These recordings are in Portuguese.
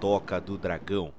Toca do Dragão.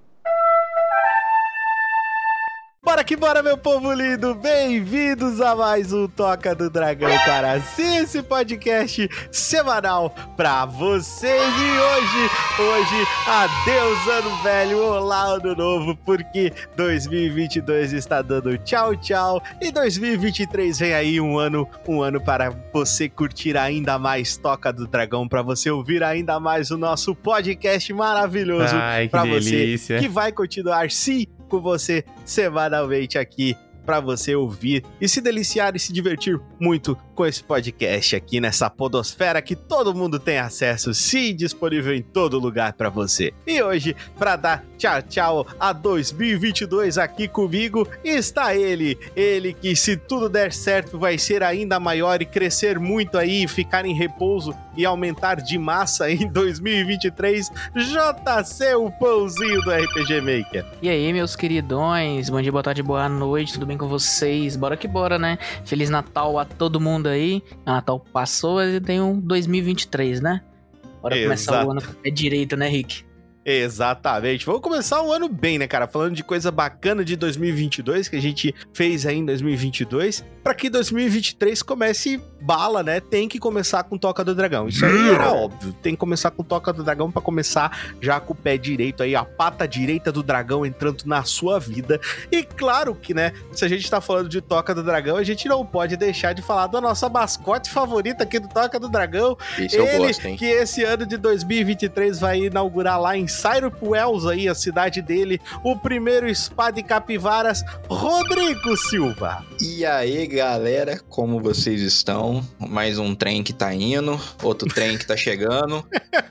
Que bora, meu povo lindo! Bem-vindos a mais um Toca do Dragão, cara. Sim, esse podcast semanal pra vocês. E hoje, hoje, adeus ano velho, olá ano novo, porque 2022 está dando tchau, tchau. E 2023 vem aí um ano, um ano para você curtir ainda mais Toca do Dragão, para você ouvir ainda mais o nosso podcast maravilhoso para você que vai continuar sim com você semanalmente aqui para você ouvir e se deliciar e se divertir muito com esse podcast aqui nessa podosfera que todo mundo tem acesso, sim, disponível em todo lugar para você. E hoje, para dar tchau tchau a 2022 aqui comigo, está ele, ele que se tudo der certo vai ser ainda maior e crescer muito aí, ficar em repouso e aumentar de massa em 2023, JC, o pãozinho do RPG Maker. E aí, meus queridões, bom dia, boa tarde, boa noite, tudo bem com vocês? Bora que bora, né? Feliz Natal a todo mundo aí. O Natal passou e tem um 2023, né? Bora Exato. começar o ano com o pé direito, né, Rick? Exatamente. Vamos começar o ano bem, né, cara? Falando de coisa bacana de 2022 que a gente fez aí em 2022, para que 2023 comece bala, né? Tem que começar com Toca do Dragão. Isso aí era óbvio. Tem que começar com Toca do Dragão para começar já com o pé direito aí, a pata direita do dragão entrando na sua vida. E claro que, né, se a gente tá falando de Toca do Dragão, a gente não pode deixar de falar da nossa mascote favorita aqui do Toca do Dragão. Isso Ele, eu gosto, hein? que esse ano de 2023 vai inaugurar lá em Cyrup Wells aí, a cidade dele, o primeiro spa de capivaras, Rodrigo Silva. E aí, galera, como vocês estão? Mais um trem que tá indo, outro trem que tá chegando.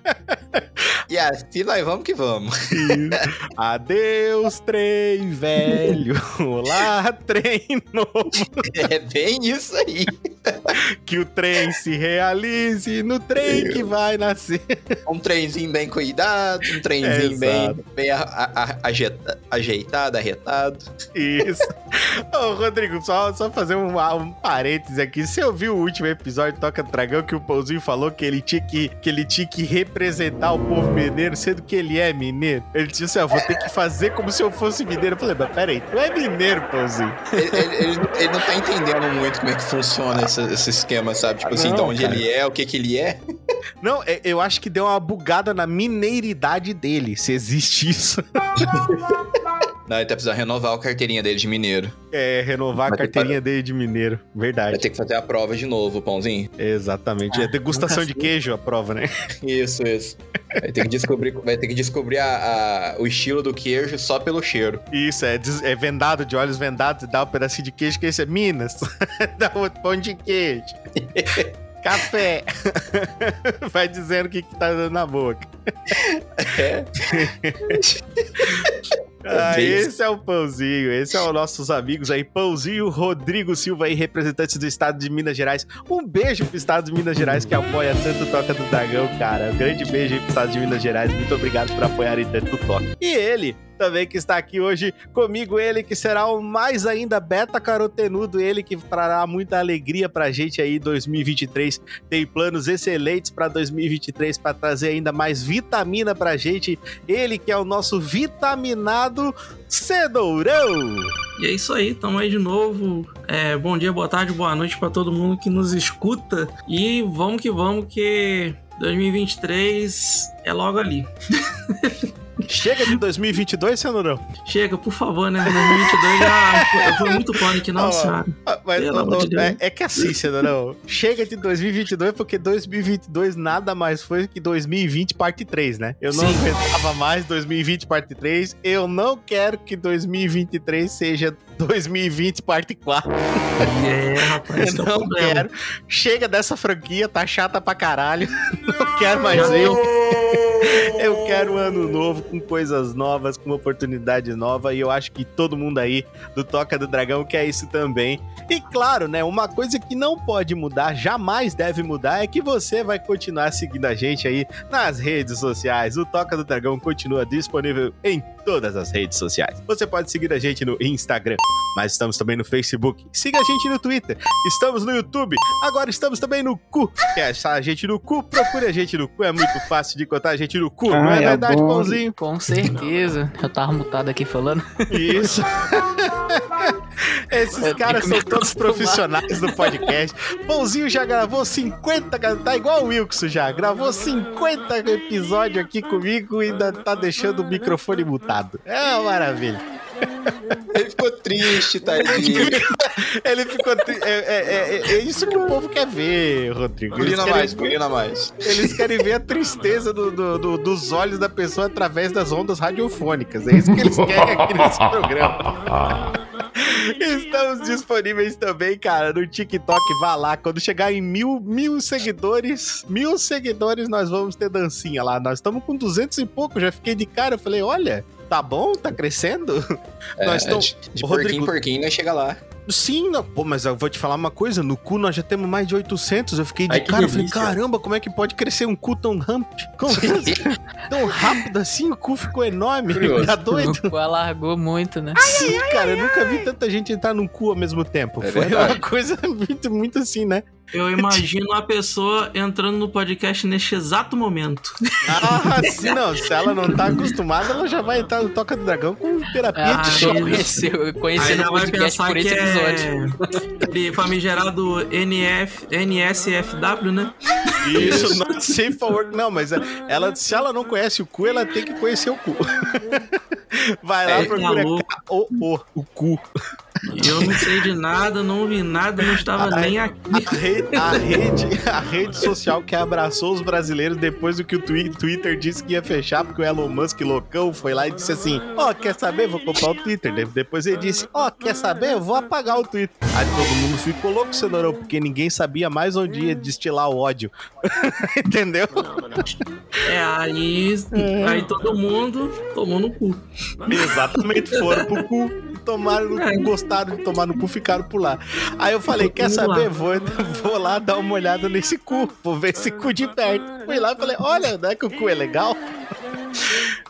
E assim nós vamos que vamos. Adeus, trem velho. Olá, trem novo. É bem isso aí. Que o trem se realize no trem que vai nascer. Um trenzinho bem cuidado, um trenzinho é, bem, bem a, a, a, ajeitado, arretado. Isso. Ô, Rodrigo, só, só fazer um, um parênteses aqui. Você ouviu o último episódio Toca Dragão que o Pãozinho falou que ele tinha que, que, ele tinha que representar o povo mineiro, sendo que ele é mineiro. Ele disse assim: ó, vou ter que fazer como se eu fosse mineiro. Eu falei, mas peraí, tu é mineiro, pãozinho. Ele, ele, ele, não tá entendendo muito como é que funciona esse, esse esquema, sabe? Tipo assim, não, de onde cara. ele é, o que que ele é. Não, é, eu acho que deu uma bugada na mineiridade dele, se existe isso. Não, ele tá precisando renovar a carteirinha dele de mineiro. É, renovar Vai a carteirinha dele de mineiro. Verdade. Vai ter que fazer a prova de novo, pãozinho. Exatamente. Ah, é degustação de queijo a prova, né? Isso, isso. Vai ter que descobrir, vai ter que descobrir a, a, o estilo do queijo só pelo cheiro. Isso, é, é vendado, de olhos vendados, dá um pedacinho de queijo, que esse é Minas. dá um pão de queijo. Café. Vai dizendo o que, que tá dando na boca. É. Ah, esse é o Pãozinho, esse é os nossos amigos aí, Pãozinho, Rodrigo Silva aí, representantes do estado de Minas Gerais. Um beijo pro estado de Minas Gerais que apoia tanto o Toca do Dragão, cara. Um grande beijo aí pro estado de Minas Gerais. Muito obrigado por apoiarem tanto o Toca. E ele, também que está aqui hoje comigo, ele que será o mais ainda beta carotenudo, ele que trará muita alegria pra gente aí 2023. Tem planos excelentes para 2023 para trazer ainda mais vitamina pra gente. Ele que é o nosso vitaminado Cedourão. E é isso aí, tamo aí de novo. É, bom dia, boa tarde, boa noite para todo mundo que nos escuta. E vamos que vamos que 2023 é logo ali. Chega de 2022, Cenurão? Chega, por favor, né? 2022 já foi muito pânico, nossa. Ah, mas, de é, é, que assim, Cenurão, chega de 2022 porque 2022 nada mais foi que 2020 parte 3, né? Eu não aguentava mais 2020 parte 3, eu não quero que 2023 seja 2020 parte 4. É, rapaz, eu não é quero. Chega dessa franquia, tá chata pra caralho. Não quero mais eu. Eu quero um ano novo com coisas novas, com oportunidade nova e eu acho que todo mundo aí do Toca do Dragão quer isso também. E claro, né, uma coisa que não pode mudar, jamais deve mudar, é que você vai continuar seguindo a gente aí nas redes sociais. O Toca do Dragão continua disponível em todas as redes sociais. Você pode seguir a gente no Instagram, mas estamos também no Facebook. Siga a gente no Twitter. Estamos no YouTube. Agora estamos também no cu. Quer achar a gente no cu? Procure a gente no cu. É muito fácil de encontrar a gente no cu. não é é verdade, bom. Pãozinho? Com certeza. Eu tava mutado aqui falando. Isso. Esses Eu caras são todos profissionais do podcast. Pãozinho já gravou 50, cara, tá igual o Wilkson já. Gravou 50 episódios aqui comigo e ainda tá deixando o microfone mutado. É uma maravilha. Ele ficou triste, tadinho. Ele ficou. tri- É, é- é- é isso que o povo quer ver, Rodrigo. Querem, mais, purina mais. eles querem ver a tristeza do- do- do- dos olhos da pessoa através das ondas radiofônicas. É isso que eles querem aqui nesse programa. Estamos disponíveis também, cara, no TikTok. Vá lá. Quando chegar em mil, mil seguidores, mil seguidores, nós vamos ter dancinha lá. Nós estamos com duzentos e pouco. Já fiquei de cara. Eu falei, olha, tá bom? Tá crescendo? Nós É, tamo- de, de porquinho Rodrigo- em porquinho, nós chega lá. Sim, não. Pô, mas eu vou te falar uma coisa. No cu nós já temos mais de 800. Eu fiquei de Ai, cara. Eu falei, caramba, como é que pode crescer um cu tão rápido? Como tão rápido assim? O cu ficou enorme. Curioso. Tá doido? O cu alargou muito, né? Sim, cara, eu nunca vi tanta gente entrar num cu ao mesmo tempo. É Foi verdade. uma coisa muito, muito assim, né? Eu imagino a pessoa entrando no podcast neste exato momento. Ah, sim, não. Se ela não tá acostumada, ela já vai entrar no Toca do Dragão com terapia Ah, de eu choque. conheceu, conhecendo ela o vai podcast por esse episódio. é de famigerado NF, NSFW, né? Isso, safe for work. Não, mas ela, se ela não conhece o cu, ela tem que conhecer o cu. Vai lá, É, procura tá louco. K-O-O, o cu. Eu não sei de nada, não vi nada, não estava Ai. nem aqui. A rede, a, rede, a rede social que abraçou os brasileiros depois do que o Twi- Twitter disse que ia fechar, porque o Elon Musk loucão foi lá e disse assim: Ó, quer saber? Vou comprar o Twitter. De- Depois ele disse: Ó, quer saber? Eu vou apagar o Twitter. Aí todo mundo ficou louco, cenourão, porque ninguém sabia mais onde ia destilar o ódio. Entendeu? É, aí, aí todo mundo tomou no cu. Exatamente, foram pro cu. Tomaram no É. gostaram de tomar no cu, ficaram por lá. Aí eu falei, quer saber? Vou, vou lá dar uma olhada nesse cu. Vou ver esse cu de perto. Fui lá e falei, olha, não é que o cu é legal?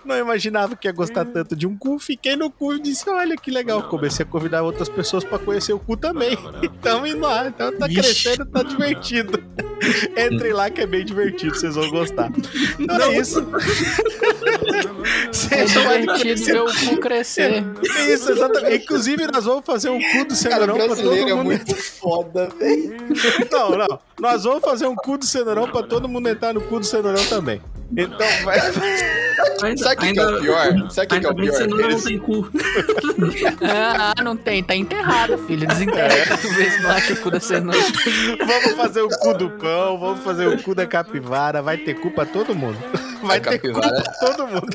Não imaginava que ia gostar tanto de um cu. Fiquei no cu e disse, olha que legal. Comecei a convidar outras pessoas pra conhecer o cu também. Então indo lá. Então tá crescendo, tá divertido. Entrem lá que é bem divertido, vocês vão gostar. Então é isso. É Vocês podem divertido ver o cu crescer. isso, exatamente. Inclusive, nós vamos fazer um cu do Cara, cenourão pra todo é mundo. muito foda, velho. Não, não. Nós vamos fazer um cu do cenourão pra todo mundo entrar no cu do cenourão também. Então, vai. Ainda, Sabe o que, que é o pior? Sabe o que, que é o pior? você não, Eles- tem cu. Ah, não tem, tá enterrado, filho. Desenterra pra tu se não acha o cu da cenoura. Vamos fazer o cu do pão, vamos fazer o cu da capivara. Vai ter cu pra todo mundo. Vai A ter cu capivara- pra todo mundo.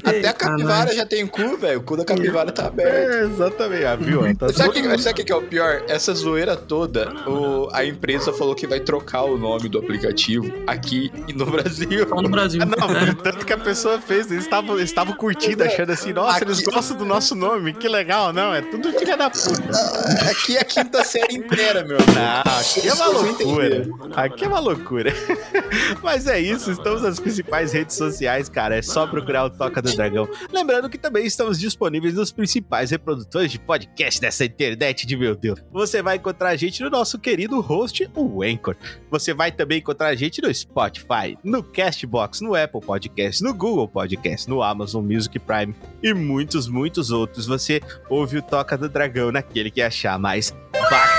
Até a capivara já tem cu, velho. O cu da capivara tá aberto. É, exatamente. Ah, viu? Tá Sabe o que, sabe que é o pior? Essa zoeira toda, o- a empresa falou que vai trocar o nome do aplicativo aqui e no Brasil. Só no Brasil. Ah, não, É. tanto que a pessoa fez, eles estavam eles estavam curtindo, achando assim, nossa, Aqui- eles gostam do nosso nome, que legal, não, é tudo filha da puta. Aqui é a quinta série inteira, meu amigo. Não, aqui é uma loucura. Aqui é uma loucura. Mas é isso, estamos nas principais redes sociais, cara. É só procurar o Toca do Dragão. Lembrando que também estamos disponíveis nos principais reprodutores de podcast dessa internet de meu Deus. Você vai encontrar a gente no nosso querido host, o Anchor. Você vai também encontrar a gente no Spotify, no Castbox, no Apple Podcast, no Google Podcast, no Amazon Music Prime e muitos, muitos outros. Você ouve o Toca do Dragão naquele que achar mais bacana.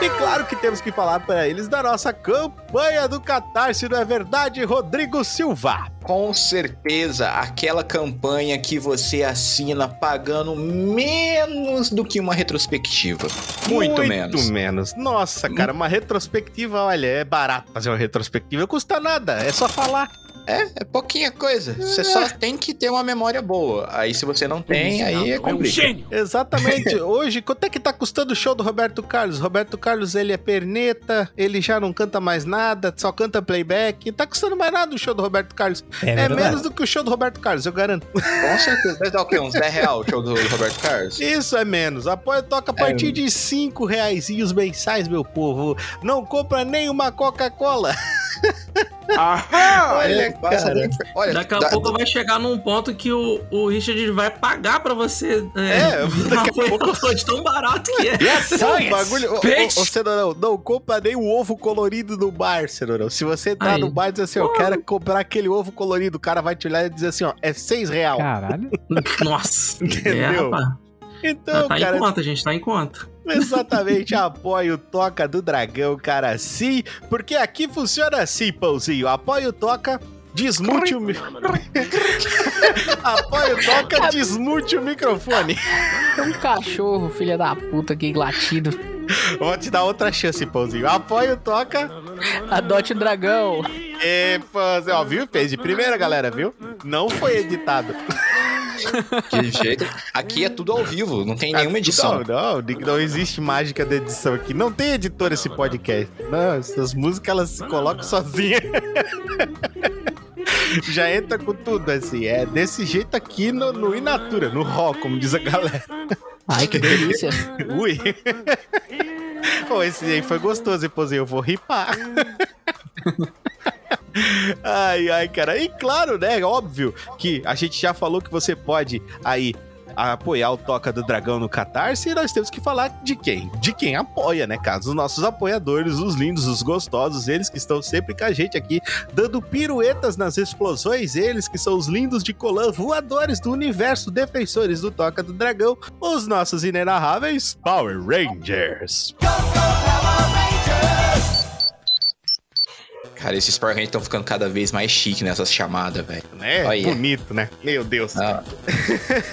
E claro que temos que falar para eles da nossa campanha do Catarse, não é verdade, Rodrigo Silva? Com certeza, aquela campanha que você assina pagando menos do que uma retrospectiva. Muito, menos. Muito menos. Nossa, cara, uma retrospectiva, olha, é barato fazer uma retrospectiva, não custa nada, é só falar. É, é pouquinha coisa. Você só tem que ter uma memória boa. Aí se você não tem, aí é complicado. Exatamente. Hoje, quanto é que tá custando o show do Roberto Carlos? Roberto Carlos, ele é perneta, ele já não canta mais nada, só canta playback. Não tá custando mais nada o show do Roberto Carlos. É, verdade. menos do que o show do Roberto Carlos, eu garanto. Com certeza. Vai dar o quê? Uns 10 reais o show do Roberto Carlos? Isso é menos. Apoio toca a partir de 5 reais mensais, meu povo. Não compra nem uma Coca-Cola. Aham! Olha, passa cara. Olha, Daqui a dá- pouco vai chegar num ponto que o, o Richard vai pagar pra você. É, daqui a pouco- de tão barato que é. Não, o bagulho. Ô, não compra nem o ovo colorido no bar, Cenourão. Se você entrar Aí. no bar e dizer assim, eu quero comprar aquele ovo colorido, o cara vai te olhar e dizer assim, ó, é seis real. Caralho. Nossa. Entendeu? É. Então, tá cara, em conta, gente, tá em conta. Exatamente apoia o Toca do Dragão, cara, sim, porque aqui funciona assim, pãozinho. Apoia o Toca. Desmute o. mi- Apoia o toca, desmute o microfone. Tem um cachorro, filha da puta, aqui latido. Vou te dar outra chance, pãozinho. Apoia o toca. Adote o dragão. E, pãozinho, ó, viu? Fez de primeira, galera, viu? Não foi editado. De jeito. Aqui é tudo ao vivo, não tem nenhuma edição. Não, não, não existe mágica da edição aqui. Não tem editor esse podcast. Não, essas músicas elas se colocam sozinhas. Já entra com tudo, assim. É desse jeito aqui no, no Inatura, no rock, como diz a galera. Ai, que delícia. Ui. Pô, esse aí foi gostoso, hein, Pozinho? Eu vou ripar. Ai, ai, cara. E claro, né? Óbvio que a gente já falou que você pode aí apoiar o Toca do Dragão no Catarse e nós temos que falar de quem? De quem apoia, né, cara? Os nossos apoiadores, os lindos, os gostosos, eles que estão sempre com a gente aqui, dando piruetas nas explosões, eles que são os lindos de colã, voadores do universo, defensores do Toca do Dragão, os nossos inenarráveis Power Rangers. Cara, esses Power Rangers estão ficando cada vez mais chique nessas chamadas, velho. Né? Olha. Bonito, né? Meu Deus. Ah,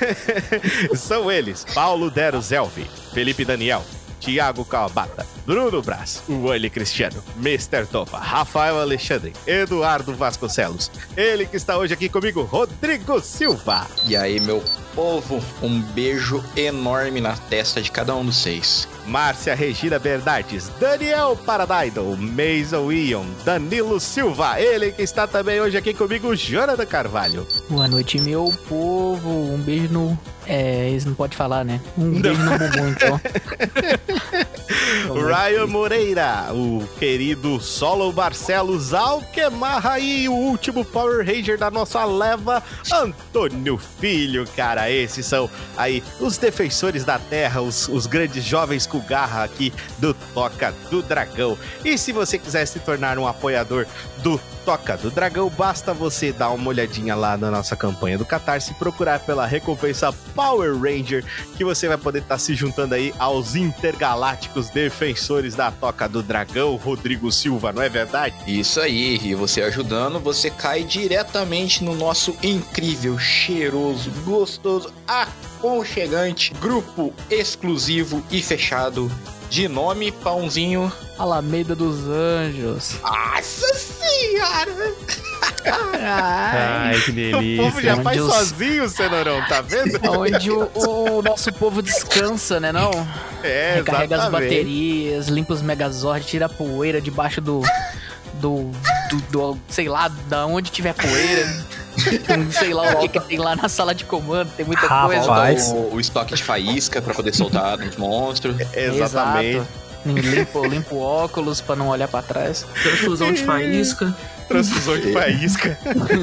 São eles: Paulo Dero Zelvi, Felipe Daniel, Thiago Kawabata, Bruno Braz, Wally Cristiano, Mr. Tofa, Rafael Alexandre, Eduardo Vasconcelos. Ele que está hoje aqui comigo, Rodrigo Silva. e aí, meu povo, um beijo enorme na testa de cada um dos seis. Márcia Regina Bernardes, Daniel Paradaido, Mason Ion, Danilo Silva, ele que está também hoje aqui comigo, Jonathan Carvalho. Boa noite, meu povo. Um beijo no. É, eles não podem falar, né? Um beijo no bumbum, então. Ryan Moreira, o querido Solo Barcelos Alquemarra e o último Power Ranger da nossa leva, Antônio Filho, cara. Esses são aí os defensores da terra, os, os grandes jovens com garra aqui do Toca do Dragão. E se você quiser se tornar um apoiador do Toca do Dragão, basta você dar uma olhadinha lá na nossa campanha do Catarse e procurar pela recompensa Power Ranger, que você vai poder estar se juntando aí aos intergalácticos defensores da Toca do Dragão, Rodrigo Silva, não é verdade? Isso aí, e você ajudando, você cai diretamente no nosso incrível, cheiroso, gostoso, aconchegante grupo exclusivo e fechado de nome Pãozinho. Alameda dos Anjos. Nossa senhora! Ai. Ai, que O povo já Onde faz os- sozinho, Cenourão, tá vendo? Onde o, o nosso povo descansa, né não? É, Recarrega as baterias, limpa os Megazord, tira a poeira debaixo do. Do, do, do- sei lá, da onde tiver poeira. Sei lá o que, que tem lá na sala de comando, tem muita Rapaz. coisa. O, o estoque de faísca pra poder soltar nos monstros. Exatamente. Exato. Limpo, limpo o óculos pra não olhar pra trás. Transfusão de faísca. Transfusão de faísca.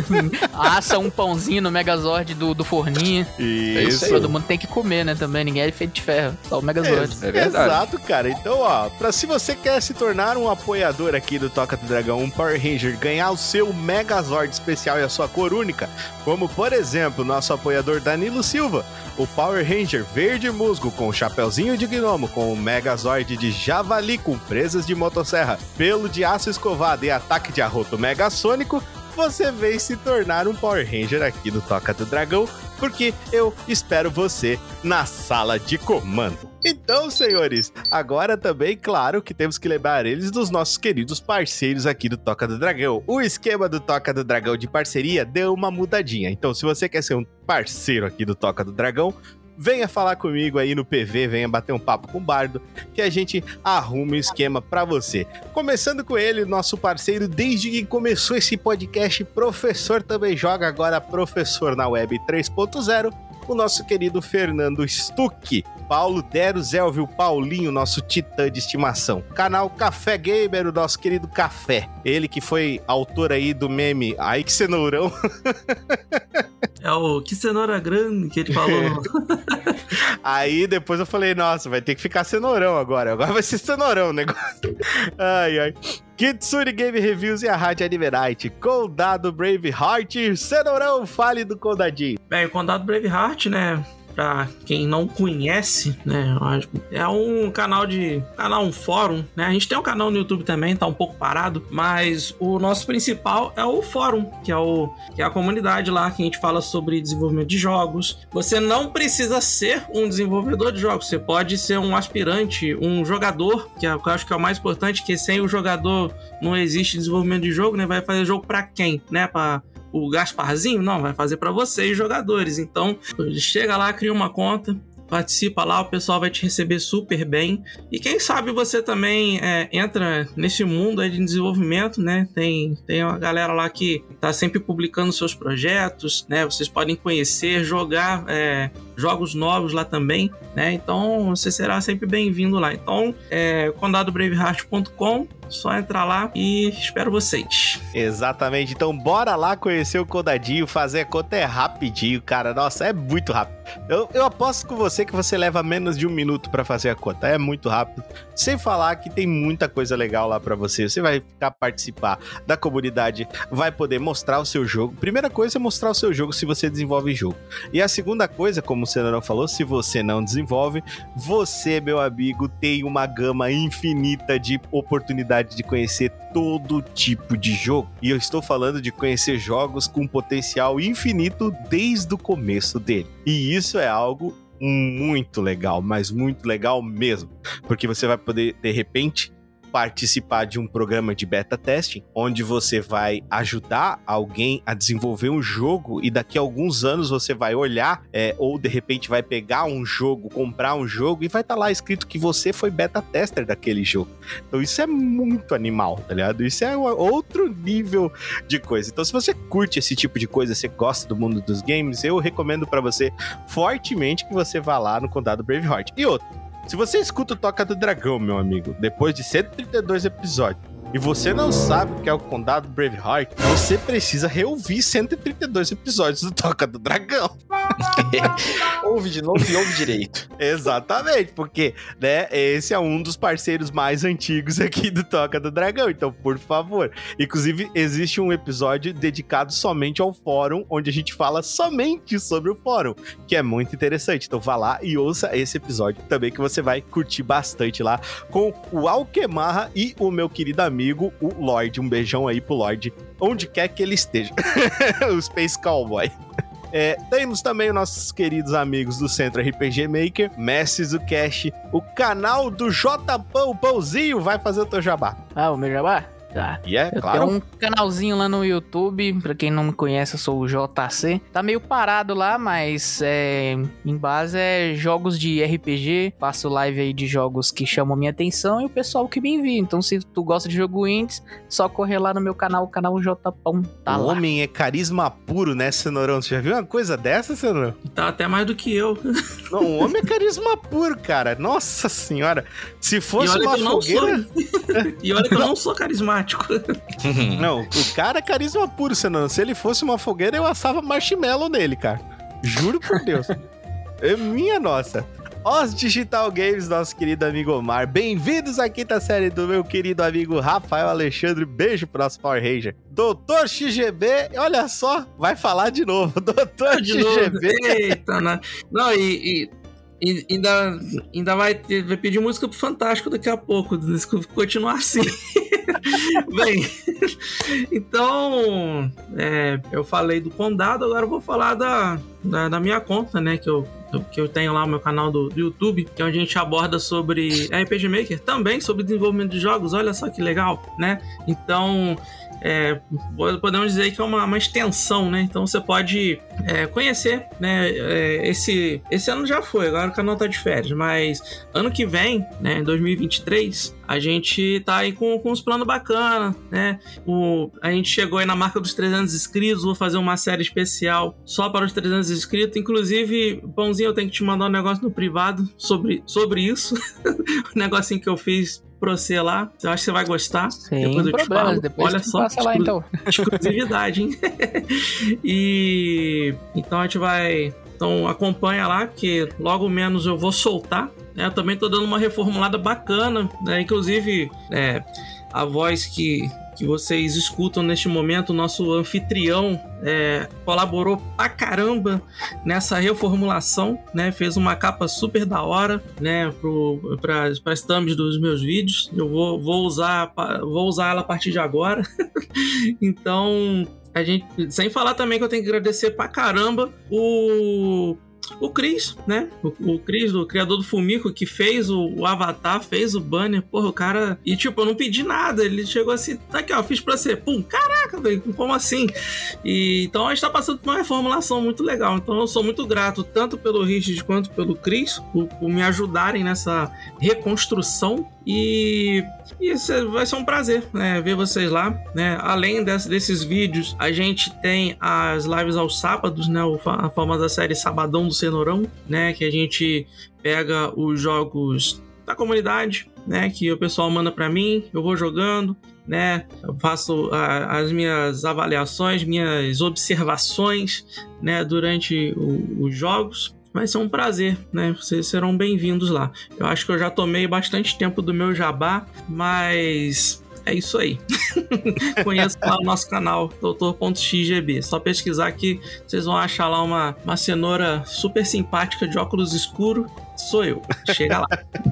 Assa um pãozinho no Megazord do, do forninho. isso Isso. aí. Todo mundo tem que comer, né? Também. Ninguém é feito de ferro. Só o Megazord. É verdade. Exato, cara. Então, ó, pra, se você quer se tornar um apoiador aqui do Toca do Dragão, um Power Ranger, ganhar o seu Megazord especial e a sua cor única, como por exemplo, nosso apoiador Danilo Silva, o Power Ranger verde musgo com chapeuzinho de gnomo, com o Megazord de javali com presas de motosserra, pelo de aço escovado e ataque de arroto megassônico, você vem se tornar um Power Ranger aqui do Toca do Dragão, porque eu espero você na sala de comando. Então, senhores, agora também, claro que temos que lembrar eles dos nossos queridos parceiros aqui do Toca do Dragão. O esquema do Toca do Dragão de parceria deu uma mudadinha. Então, se você quer ser um parceiro aqui do Toca do Dragão, venha falar comigo aí no PV, venha bater um papo com o Bardo, que a gente arruma o esquema pra você. Começando com ele, nosso parceiro desde que começou esse podcast, professor também joga agora professor na web 3.0, o nosso querido Fernando Stuck. Paulo Dero Zelvio, o Paulinho, nosso titã de estimação. Canal Café Gamer, o nosso querido Café. Ele que foi autor aí do meme Ai que cenourão. É o que cenoura grande que ele falou. aí depois eu falei, nossa, vai ter que ficar cenourão agora. Agora vai ser cenourão o negócio. Ai, ai. Kitsune Game Reviews e a Rádio Anime Night. Condado Braveheart. Cenourão, fale do Condadinho. Bem, o Condado Braveheart, né? Pra quem não conhece, né? É um canal de. canal, um fórum, né? A gente tem um canal no YouTube também, tá um pouco parado, mas o nosso principal é o fórum, que é, o, que é a comunidade lá que a gente fala sobre desenvolvimento de jogos. Você não precisa ser um desenvolvedor de jogos, você pode ser um aspirante, um jogador, que, é, eu acho que é o mais importante, que sem o jogador não existe desenvolvimento de jogo, né? Vai fazer jogo para quem, né? Pra o Gasparzinho? Não, vai fazer para vocês, jogadores. Então, chega lá, cria uma conta, participa lá, o pessoal vai te receber super bem. E quem sabe você também é, entra nesse mundo aí de desenvolvimento, né? Tem, tem uma galera lá que tá sempre publicando seus projetos, né? Vocês podem conhecer, jogar é, jogos novos lá também, né? Então você será sempre bem-vindo lá. Então, é condadobraveheart.com só entrar lá e espero vocês. Exatamente. Então, bora lá conhecer o Codadinho. Fazer a conta é rapidinho, cara. Nossa, é muito rápido. Eu, eu aposto com você que você leva menos de um minuto para fazer a conta. É muito rápido. Sem falar que tem muita coisa legal lá para você. Você vai ficar participar da comunidade, vai poder mostrar o seu jogo. Primeira coisa é mostrar o seu jogo se você desenvolve jogo. E a segunda coisa, como o Senador falou, se você não desenvolve, você, meu amigo, tem uma gama infinita de oportunidades oportunidade de conhecer todo tipo de jogo. E eu estou falando de conhecer jogos com potencial infinito desde o começo dele. E isso é algo muito legal, mas muito legal mesmo, porque você vai poder de repente participar de um programa de beta testing, onde você vai ajudar alguém a desenvolver um jogo e daqui a alguns anos você vai olhar, é, ou de repente vai pegar um jogo, comprar um jogo e vai estar tá lá escrito que você foi beta tester daquele jogo. Então isso é muito animal, tá ligado? Isso é outro nível de coisa. Então se você curte esse tipo de coisa, você gosta do mundo dos games, eu recomendo para você fortemente que você vá lá no Condado Braveheart. E outro, se você escuta o Toca do Dragão, meu amigo, depois de 132 episódios, e você não sabe o que é o Condado Braveheart, você precisa reouvir 132 episódios do Toca do Dragão. ouve de novo e ouve direito. Exatamente, porque, né, esse é um dos parceiros mais antigos aqui do Toca do Dragão, então, por favor. Inclusive, existe um episódio dedicado somente ao fórum, onde a gente fala somente sobre o fórum, que é muito interessante. Então, vá lá e ouça esse episódio também, que você vai curtir bastante lá com o Alquemarra e o meu querido amigo amigo, o Lorde. Um beijão aí pro Lorde, onde quer que ele esteja. o Space Cowboy. É, temos também os nossos queridos amigos do Centro RPG Maker, Mestres do o canal do J Pão Pãozinho. Vai fazer o teu jabá. Ah, o meu jabá? Tá. E é, eu claro. Tenho um canalzinho lá no YouTube, pra quem não me conhece, eu sou o JC. Tá meio parado lá, mas é, em base é jogos de RPG. Faço live aí de jogos que chamam minha atenção e o pessoal que me envia. Então, se tu gosta de jogo indies, só correr lá no meu canal, o canal Jpão. Tá o lá. homem é carisma puro, né, Cenourão? Você já viu uma coisa dessa, Cenourão? Tá até mais do que eu. Não, o homem é carisma puro, cara. Nossa senhora. Se fosse uma fogueira. e olha que eu não sou carismático. não, o cara é carisma puro, senão se ele fosse uma fogueira, eu assava marshmallow nele, cara. Juro por Deus. é minha nossa. Os Digital Games, nosso querido amigo Omar. Bem-vindos à quinta série do meu querido amigo Rafael Alexandre. Beijo pro nosso Power Ranger. Doutor XGB, olha só, vai falar de novo. Doutor de XGB. Novo. Eita, não, não e, e ainda, ainda vai, vai pedir música pro Fantástico daqui a pouco, continuar assim. Bem, então é, eu falei do Condado, agora eu vou falar da, da, da, minha conta, né? Que eu, que eu tenho lá no meu canal do, do, YouTube, que é onde a gente aborda sobre RPG Maker, também sobre desenvolvimento de jogos, olha só que legal, né? Então é, podemos dizer que é uma, uma, extensão, né? Então você pode é, conhecer, né? É, esse, esse ano já foi, agora o canal tá de férias, mas ano que vem, né, em 2023, a gente tá aí com, com uns planos bacanas, né? O, a gente chegou aí na marca dos 300 inscritos, vou fazer uma série especial só para os 300 inscritos. Inclusive, Pãozinho, eu tenho que te mandar um negócio no privado sobre, sobre isso. o negocinho que eu fiz pra você lá. Eu acho que você vai gostar. Sem depois problemas, depois Olha só, passa lá então. Exclusividade, hein? e então a gente vai. Então acompanha lá, que logo menos eu vou soltar. Né? Eu também tô dando uma reformulada bacana, né? Inclusive, é, a voz que que vocês escutam neste momento, nosso anfitrião é, colaborou pra caramba nessa reformulação, né? Fez uma capa super da hora, né? Para as thumbs dos meus vídeos. Eu vou, vou, usar, vou usar ela a partir de agora. então, a gente, sem falar também que eu tenho que agradecer pra caramba o o Cris, né? O, o Cris, o criador do Fumico, que fez o, o, Avatar, fez o banner. Porra, o cara. E tipo, eu não pedi nada. Ele chegou assim, tá aqui, ó, fiz pra você. Pum, caraca, velho, como assim? E então a gente tá passando por uma reformulação muito legal. Então eu sou muito grato, tanto pelo Richard quanto pelo Cris, por, por me ajudarem nessa reconstrução. E isso vai ser um prazer né, ver vocês lá. Né? Além desse, desses vídeos, a gente tem as lives aos sábados, né? A da série Sabadão do Cenourão, né? Que a gente pega os jogos da comunidade, né? Que o pessoal manda para mim, eu vou jogando, né? Eu faço a, as minhas avaliações, minhas observações, né? Durante o, os jogos. Vai ser um prazer, né? Vocês serão bem-vindos lá. Eu acho que eu já tomei bastante tempo do meu jabá, mas é isso aí. Conheça lá o nosso canal, doutor.xgb. Só pesquisar que vocês vão achar lá uma, uma cenoura super simpática de óculos escuro sou eu. Chega lá.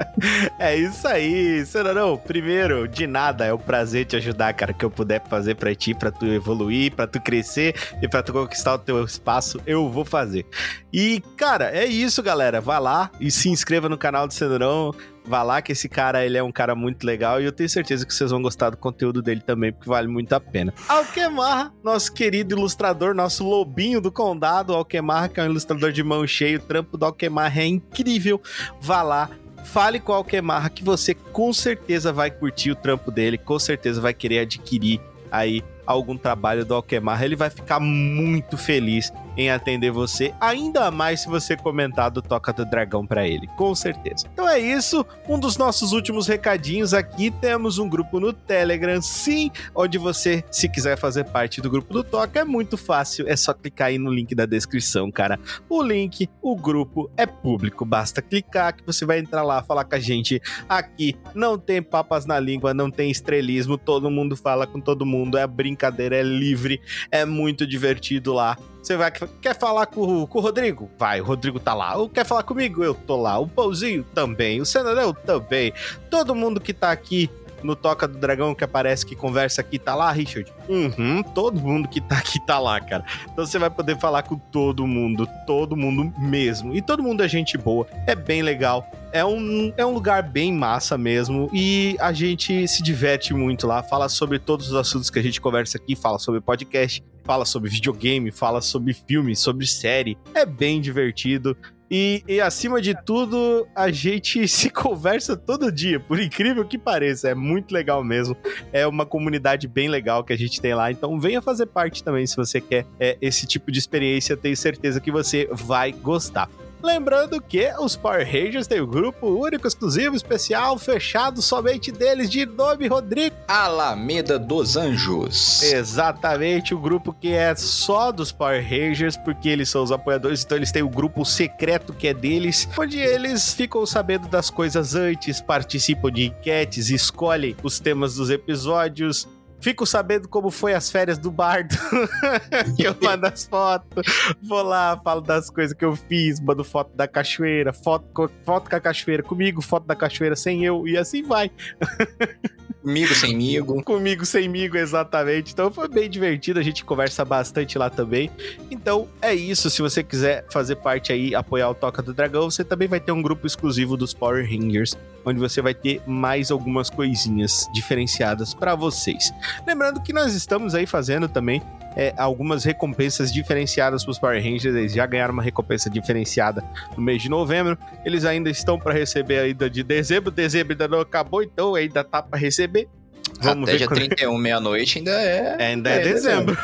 é isso aí, Cenarão. Primeiro, de nada, é um prazer te ajudar, cara, que eu puder fazer pra ti, pra tu evoluir, pra tu crescer e pra tu conquistar o teu espaço, eu vou fazer. E, cara, é isso, galera. Vá lá e se inscreva no canal do Cenarão. Vá lá que esse cara, ele é um cara muito legal e eu tenho certeza que vocês vão gostar do conteúdo dele também, porque vale muito a pena. Alquemar, nosso querido ilustrador, nosso lobinho do condado, Alquemar, que é um ilustrador de mão cheia, o trampo do Alquemar é incrível. Vá lá, fale com o Alquemar que você com certeza vai curtir o trampo dele, com certeza vai querer adquirir aí algum trabalho do Alquemar, ele vai ficar muito feliz em atender você, ainda mais se você comentar do Toca do Dragão para ele, com certeza. Então é isso, um dos nossos últimos recadinhos aqui, temos um grupo no Telegram, sim, onde você, se quiser fazer parte do grupo do Toca, é muito fácil, é só clicar aí no link da descrição, cara. O link, o grupo é público, basta clicar que você vai entrar lá, falar com a gente. Aqui não tem papas na língua, não tem estrelismo, todo mundo fala com todo mundo, é brincadeira, é livre, é muito divertido lá. Você vai, quer falar com, com o Rodrigo? Vai, o Rodrigo tá lá. Ou quer falar comigo? Eu tô lá. O Pãozinho também. O Senador também. Todo mundo que tá aqui no Toca do Dragão que aparece que conversa aqui, tá lá, Richard? Uhum, todo mundo que tá aqui tá lá, cara. Então você vai poder falar com todo mundo, todo mundo mesmo. E todo mundo é gente boa, é bem legal. É um, é um lugar bem massa mesmo e a gente se diverte muito lá, fala sobre todos os assuntos que a gente conversa aqui, fala sobre podcast, fala sobre videogame, fala sobre filme, sobre série. É bem divertido. E, e, acima de tudo, a gente se conversa todo dia, por incrível que pareça. É muito legal mesmo. É uma comunidade bem legal que a gente tem lá. Então venha fazer parte também se você quer é, esse tipo de experiência. Tenho certeza que você vai gostar. Lembrando que os Power Rangers têm um grupo único, exclusivo, especial, fechado somente deles, de nome Rodrigo. Alameda dos Anjos. Exatamente, o grupo que é só dos Power Rangers, porque eles são os apoiadores, então eles têm o um grupo secreto que é deles, onde eles ficam sabendo das coisas antes, participam de enquetes, escolhem os temas dos episódios, Fico sabendo como foi as férias do Bardo. eu mando as fotos, vou lá, falo das coisas que eu fiz, mando foto da cachoeira, foto, foto com a cachoeira comigo, foto da cachoeira sem eu, e assim vai. Comigo sem migo. Comigo sem migo, exatamente. Então foi bem divertido, a gente conversa bastante lá também. Então é isso, se você quiser fazer parte aí, apoiar o Toca do Dragão, você também vai ter um grupo exclusivo dos Power Rangers onde você vai ter mais algumas coisinhas diferenciadas para vocês. Lembrando que nós estamos aí fazendo também é, algumas recompensas diferenciadas para os Power Rangers. Eles já ganharam uma recompensa diferenciada no mês de novembro. Eles ainda estão para receber ainda de dezembro. Dezembro ainda não acabou, então ainda tá para receber. Vamos Até ver dia quando... 31, meia-noite, ainda é. Ainda é, é dezembro.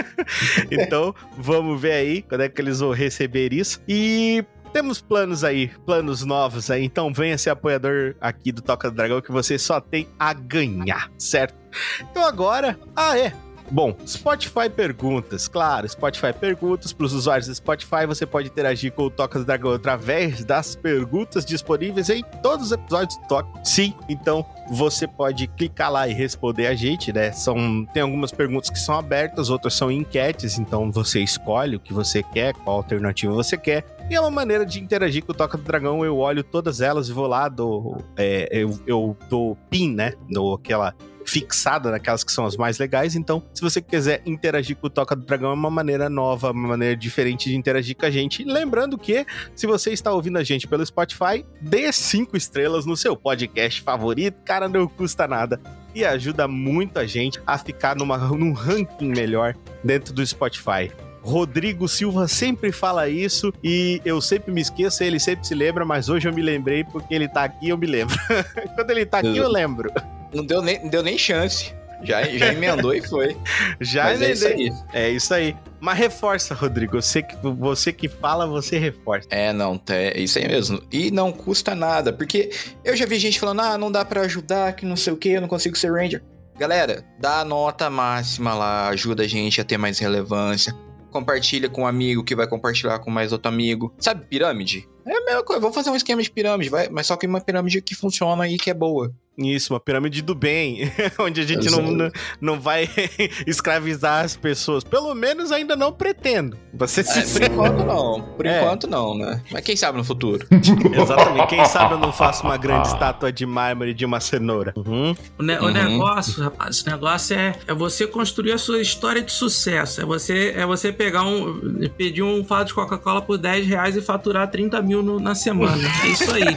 então, vamos ver aí quando é que eles vão receber isso. E temos planos aí, planos novos aí. Então venha ser apoiador aqui do Toca do Dragão que você só tem a ganhar, certo? Então agora, ah é, Bom, Spotify perguntas. Claro, Spotify perguntas. Para os usuários do Spotify, você pode interagir com o Toca do Dragão através das perguntas disponíveis em todos os episódios do Toca. Sim, então você pode clicar lá e responder a gente, né? São, tem algumas perguntas que são abertas, outras são enquetes, então você escolhe o que você quer, qual alternativa você quer. E é uma maneira de interagir com o Toca do Dragão. Eu olho todas elas e vou lá, dou, é, eu, eu dou pin, né? No aquela fixada naquelas que são as mais legais. Então, se você quiser interagir com o Toca do Dragão, é uma maneira nova, uma maneira diferente de interagir com a gente. Lembrando que, se você está ouvindo a gente pelo Spotify, dê cinco estrelas no seu podcast favorito. Cara, não custa nada e ajuda muito a gente a ficar numa, num ranking melhor dentro do Spotify. Rodrigo Silva sempre fala isso e eu sempre me esqueço, ele sempre se lembra, mas hoje eu me lembrei porque ele tá aqui eu me lembro. Quando ele tá aqui eu lembro. Não deu nem, não deu nem chance. Já, já emendou e foi. Já Mas emendei. É isso aí. É isso aí. Mas reforça, Rodrigo. Você que, você que fala, você reforça. É, não, é isso aí mesmo. E não custa nada, porque eu já vi gente falando, ah, não dá para ajudar, que não sei o que, eu não consigo ser Ranger. Galera, dá a nota máxima lá, ajuda a gente a ter mais relevância. Compartilha com um amigo que vai compartilhar com mais outro amigo. Sabe pirâmide? É a mesma coisa. Vou fazer um esquema de pirâmide, vai, mas só que uma pirâmide que funciona e que é boa. Isso, uma pirâmide do bem, onde a gente não, não vai escravizar as pessoas. Pelo menos ainda não pretendo. Você se é, Por enquanto não. Por é. enquanto não, né? Mas quem sabe no futuro. Exatamente. Quem sabe eu não faço uma grande estátua de mármore de uma cenoura. Uhum. O, ne uhum. o, negócio, rapaz, o negócio é, é você construir a sua história de sucesso. É você, é você pegar um. pedir um fato de Coca-Cola por 10 reais e faturar 30 mil no, na semana. É isso aí.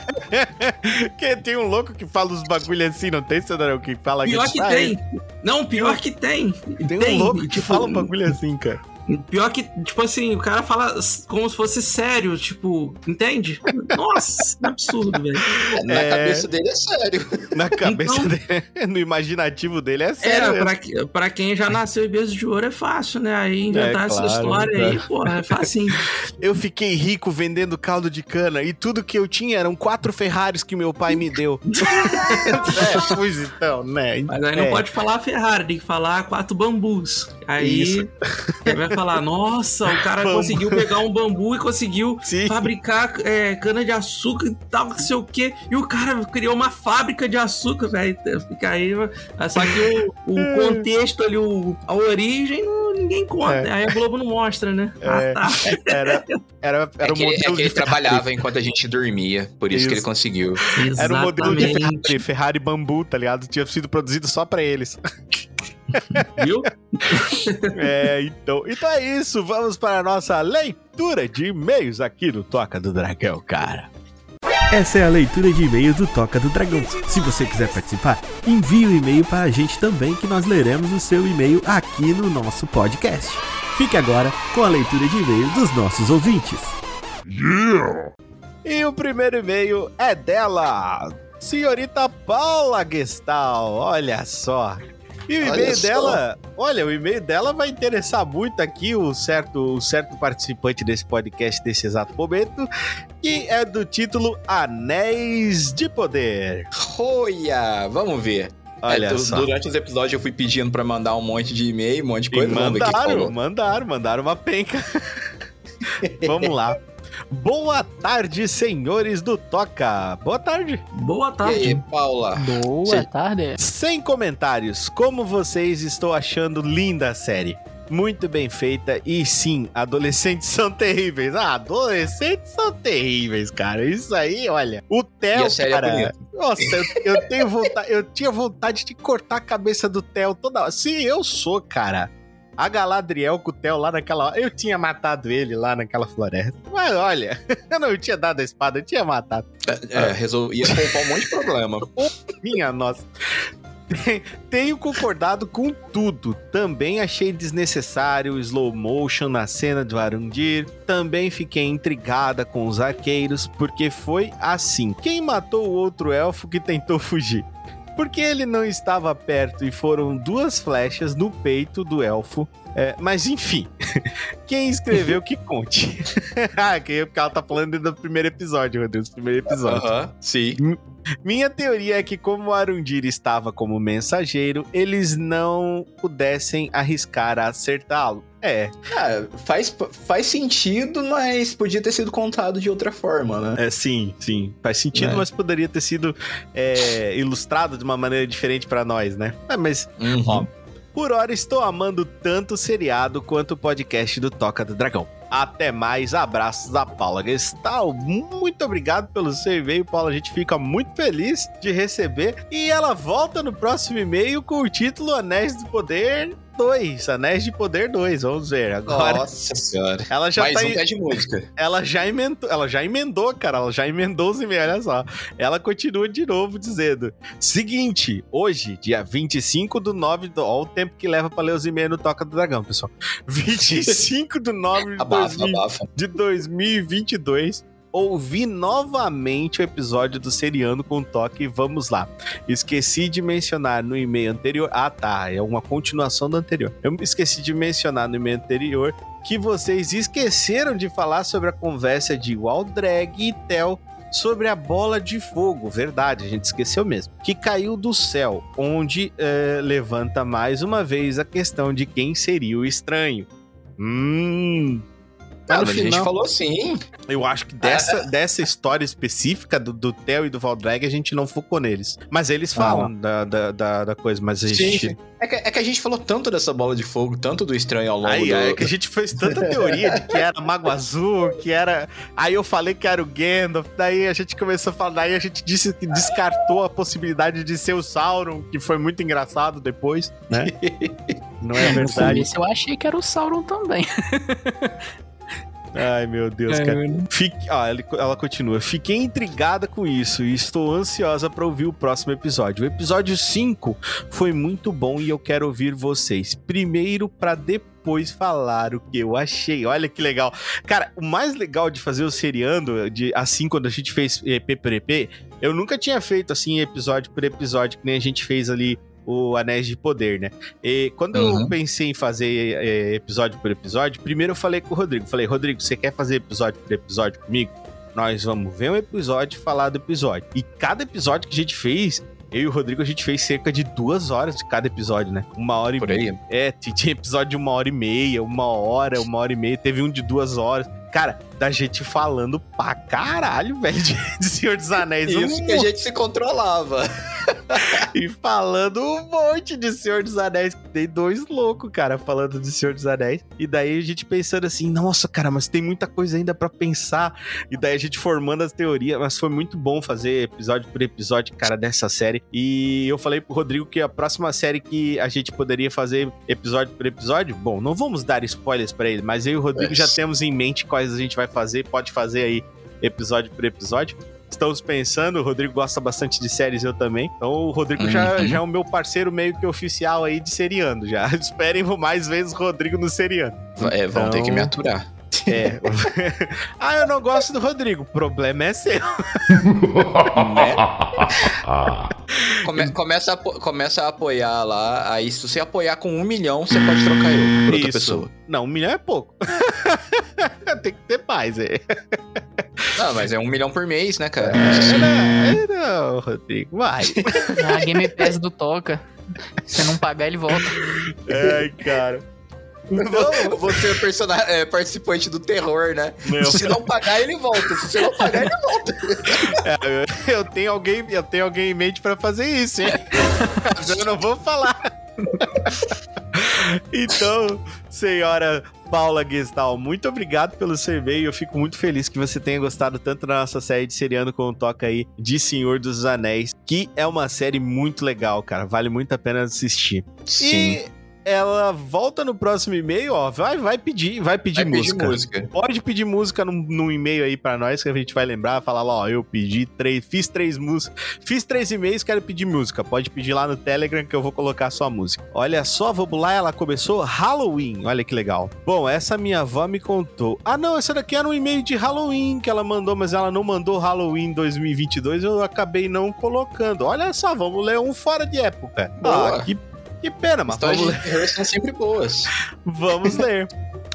que tem um louco que fala os bagulhos bagulho assim, não tem, Cenarão, que fala pior que... Pior que tem. Não, pior que tem. Tem, tem um louco que tipo, fala um bagulho assim, cara. Pior que, tipo assim, o cara fala como se fosse sério, tipo, entende? Nossa, é absurdo, velho. Na é... cabeça dele é sério. Na cabeça então... dele, no imaginativo dele é sério. É, pra, pra, quem já nasceu em berço de ouro é fácil, né? Aí inventar é, essa história claro. aí, pô, é fácil. Eu fiquei rico vendendo caldo de cana e tudo que eu tinha eram quatro Ferraris que meu pai me deu. é, pois então, né? Mas aí não é. pode falar Ferrari, tem que falar quatro bambus. Aí Isso. vai falar, nossa, o cara bambu. conseguiu pegar um bambu e conseguiu Sim. fabricar é, cana de açúcar e tal, não sei o quê. E o cara criou uma fábrica de açúcar, velho. Fica aí, só que o, o contexto ali, o, a origem, ninguém conta. É. Aí a Globo não mostra, né? É. Ah, tá. Era, era, era é que, modelo é que ele trabalhava enquanto a gente dormia, por isso, isso. que ele conseguiu. Exatamente. Era o modelo de Ferrari, Ferrari Bambu, tá ligado? Tinha sido produzido só pra eles. Viu? é, então, então é isso. Vamos para a nossa leitura de e-mails aqui no Toca do Dragão, cara. Essa é a leitura de e-mails do Toca do Dragão. Se você quiser participar, envie o um e-mail para a gente também, que nós leremos o seu e-mail aqui no nosso podcast. Fique agora com a leitura de e-mails dos nossos ouvintes. Yeah! E o primeiro e-mail é dela, senhorita Paula Gestal. Olha só, e o e-mail dela, olha, o e-mail dela vai interessar muito aqui o certo, o certo participante desse podcast nesse exato momento, que é do título Anéis de Poder. Olha, vamos ver. Olha é. Durante os episódios eu fui pedindo para mandar um monte de e-mail, um monte de coisa. E mandaram, mandaram, mandaram uma penca. vamos lá. Boa tarde, senhores do Toca. Boa tarde. Boa tarde. E aí, Paula? Boa Sim. tarde. Sem comentários, como vocês estão achando linda a série? muito bem feita. E sim, adolescentes são terríveis. Ah, adolescentes são terríveis, cara. Isso aí, olha. O Theo, é cara. É nossa, eu, eu, tenho vontade. Eu tinha vontade de cortar a cabeça do Theo toda hora. Sim, eu sou, cara a Galadriel com o Theo lá naquela hora. Eu tinha matado ele lá naquela floresta. Mas olha, eu não tinha dado a espada, eu tinha matado. É, resol... ia poupar um monte de problema. Minha nossa. Tenho concordado com tudo. Também achei desnecessário o slow motion na cena de Varundir. Também fiquei intrigada com os arqueiros, porque foi assim. Quem matou o outro elfo que tentou fugir? Porque ele não estava perto e foram duas flechas no peito do elfo. É, mas enfim, quem escreveu que conte. ah, porque ela tá falando do primeiro episódio, meu Deus, primeiro episódio. Aham, uh -huh, sim. Minha teoria é que, como o Arundir estava como mensageiro, eles não pudessem arriscar a acertá-lo. É. Ah, faz, faz sentido, mas podia ter sido contado de outra forma, né? É, sim, sim. Faz sentido, é. mas poderia ter sido é, ilustrado de uma maneira diferente para nós, né? É, mas, uhum. ó, por hora estou amando tanto o seriado quanto o podcast do Toca do Dragão. Até mais, abraços da Paula Gestal. Muito obrigado pelo seu e-mail, Paula. A gente fica muito feliz de receber. E ela volta no próximo e-mail com o título Anéis do Poder 2, Anéis de Poder 2, vamos ver agora. Nossa senhora. Ela já Mais tá um em... de música. Ela já emendou, ela já emendou, cara, ela já emendou os e-mails, olha só. Ela continua de novo dizendo: "Seguinte, hoje, dia 25 do 9 do, ó, o tempo que leva para ler os e-mails no Toca do Dragão, pessoal. 25 do 9 de, abafa, 2000, abafa. de 2022, ouvi novamente o episódio do Seriano com toque. Vamos lá. Esqueci de mencionar no e-mail anterior. Ah, tá. É uma continuação do anterior. Eu esqueci de mencionar no e-mail anterior que vocês esqueceram de falar sobre a conversa de Waldrag e Tel sobre a bola de fogo. Verdade, a gente esqueceu mesmo. Que caiu do céu, onde é, levanta mais uma vez a questão de quem seria o estranho. Hum, mas final, a gente falou sim. Eu acho que dessa, é. dessa história específica do, do Theo e do Valdrag, a gente não focou neles. Mas eles falam ah. da, da, da, da, coisa, mas a gente. Sim. É que, é que, a gente falou tanto dessa bola de fogo, tanto do estranho ao longo Aí, do... É que a gente fez tanta teoria de que era Mago Azul, que era. Aí eu falei que era o Gandalf, daí a gente começou a falar, daí a gente disse que descartou a possibilidade de ser o Sauron, que foi muito engraçado depois, né? Não é verdade. Isso eu achei que era o Sauron também. Ai, meu Deus, é, cara. Fique... Ah, ela continua. Fiquei intrigada com isso e estou ansiosa para ouvir o próximo episódio. O episódio 5 foi muito bom e eu quero ouvir vocês. Primeiro, para depois falar o que eu achei. Olha que legal. Cara, o mais legal de fazer o seriando, de, assim, quando a gente fez EP por EP, eu nunca tinha feito assim, episódio por episódio, que nem a gente fez ali o Anéis de Poder, né? E quando uhum. eu pensei em fazer é, episódio por episódio, primeiro eu falei com o Rodrigo. Falei, Rodrigo, você quer fazer episódio por episódio comigo? Nós vamos ver um episódio e falar do episódio. E cada episódio que a gente fez, eu e o Rodrigo, a gente fez cerca de duas horas de cada episódio, né? Uma hora e meia. É, tinha episódio de uma hora e meia, uma hora, uma hora e meia. Teve um de duas horas. Cara, da gente falando pra caralho, velho, de, de Senhor dos Anéis. Isso um que a gente se controlava. e falando um monte de Senhor dos Anéis. Tem dois loucos, cara, falando de Senhor dos Anéis. E daí a gente pensando assim, nossa, cara, mas tem muita coisa ainda para pensar. E daí a gente formando as teorias. Mas foi muito bom fazer episódio por episódio, cara, dessa série. E eu falei pro Rodrigo que a próxima série que a gente poderia fazer episódio por episódio, bom, não vamos dar spoilers para ele, mas eu e o Rodrigo é. já temos em mente quais a gente vai fazer, pode fazer aí episódio por episódio. Estamos pensando, o Rodrigo gosta bastante de séries, eu também. Então o Rodrigo uhum. já, já é o meu parceiro meio que oficial aí de seriando. Já esperem mais vezes o Rodrigo no seriando. É, vão então... ter que me aturar. É. ah, eu não gosto do Rodrigo. O problema é seu. né? Come, começa, a, começa a apoiar lá. Aí, se você apoiar com um milhão, você pode trocar eu por outra pessoa. Não, um milhão é pouco. Tem que ter mais, é. Não, mas é um milhão por mês, né, cara? É, é, não, Rodrigo, vai. A Game Pass do Toca. Se não pagar, ele volta. Ai, cara. Não, você é, é participante do terror, né? Meu. Se não pagar, ele volta. Se você não pagar, ele volta. É, eu, tenho alguém, eu tenho alguém em mente pra fazer isso, hein? Mas eu não vou falar. então, senhora Paula Gestal, muito obrigado pelo seu e-mail. Eu fico muito feliz que você tenha gostado tanto da nossa série de seriano como toca aí de Senhor dos Anéis, que é uma série muito legal, cara. Vale muito a pena assistir. Sim. E ela volta no próximo e-mail, ó, vai, vai pedir, vai pedir, Vai pedir música. música. Pode pedir música num, num e-mail aí pra nós, que a gente vai lembrar, falar lá, ó, eu pedi três, fiz três músicas, fiz três e-mails, quero pedir música. Pode pedir lá no Telegram que eu vou colocar a sua música. Olha só, vamos lá, ela começou Halloween, olha que legal. Bom, essa minha avó me contou. Ah, não, essa daqui era um e-mail de Halloween que ela mandou, mas ela não mandou Halloween 2022, eu acabei não colocando. Olha só, vamos ler um fora de época. Boa. Ah, que, que pena, mas Histórias vamos de terror são sempre boas. Vamos ler.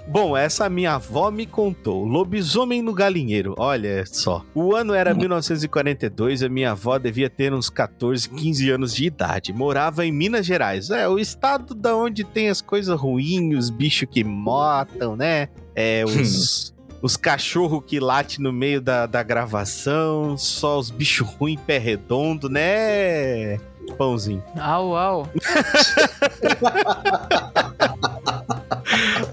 Bom, essa minha avó me contou. Lobisomem no galinheiro. Olha só. O ano era 1942 e a minha avó devia ter uns 14, 15 anos de idade. Morava em Minas Gerais. É, o estado da onde tem as coisas ruins, os bichos que matam, né? É, os. Os cachorros que late no meio da, da gravação, só os bichos ruins, pé redondo, né? Pãozinho. Au, au.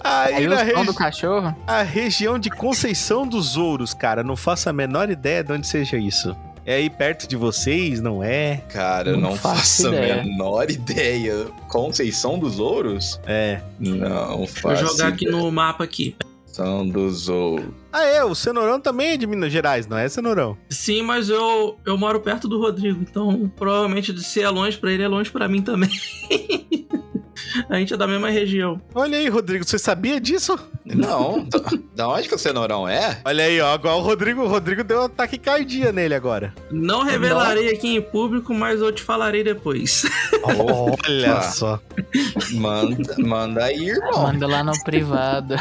Aí, Aí o na regi- do cachorro. A região de Conceição dos Ouros, cara. Não faço a menor ideia de onde seja isso. É aí perto de vocês, não é? Cara, eu Não não faço faço a menor ideia. Conceição dos Ouros? É. Não Vou faço jogar aqui ideia. no mapa aqui. Conceição dos Ouros. Ah, é. O Cenourão também é de Minas Gerais, não é, Cenourão? Sim, mas eu, eu moro perto do Rodrigo, então provavelmente de ser é longe pra ele é longe pra mim também. A gente é da mesma região. Olha aí, Rodrigo. Você sabia disso? Não, da, da onde que o Cenourão é? Olha aí, ó. Agora o Rodrigo, o Rodrigo deu um ataque cardíaco nele agora. Não revelarei aqui em público, mas eu te falarei depois. Olha só. Manda, manda aí, irmão. Manda lá no privado.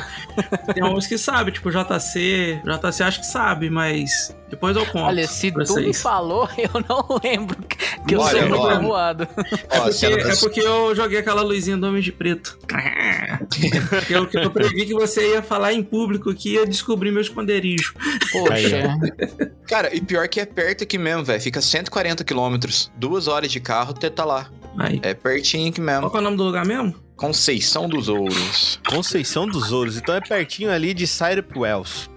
Tem uns que sabem, tipo JC. JC acho que sabe, mas depois eu conto. Olha, se tu me falou, eu não lembro que eu Olha, sou muito ó. avoado. É porque, é porque eu joguei aquela luzinha do Homem de Preto. Porque eu, eu previ que você ia falar em público que ia descobrir meu esconderijo. Poxa. Cara, e pior que é perto aqui mesmo, velho. Fica 140 quilômetros. Duas horas de carro, você tá lá. Aí. É pertinho aqui Qual mesmo. que é o nome do lugar mesmo? Conceição dos Ouros. Conceição dos Ouros. Então é pertinho ali de Cyrup Wells.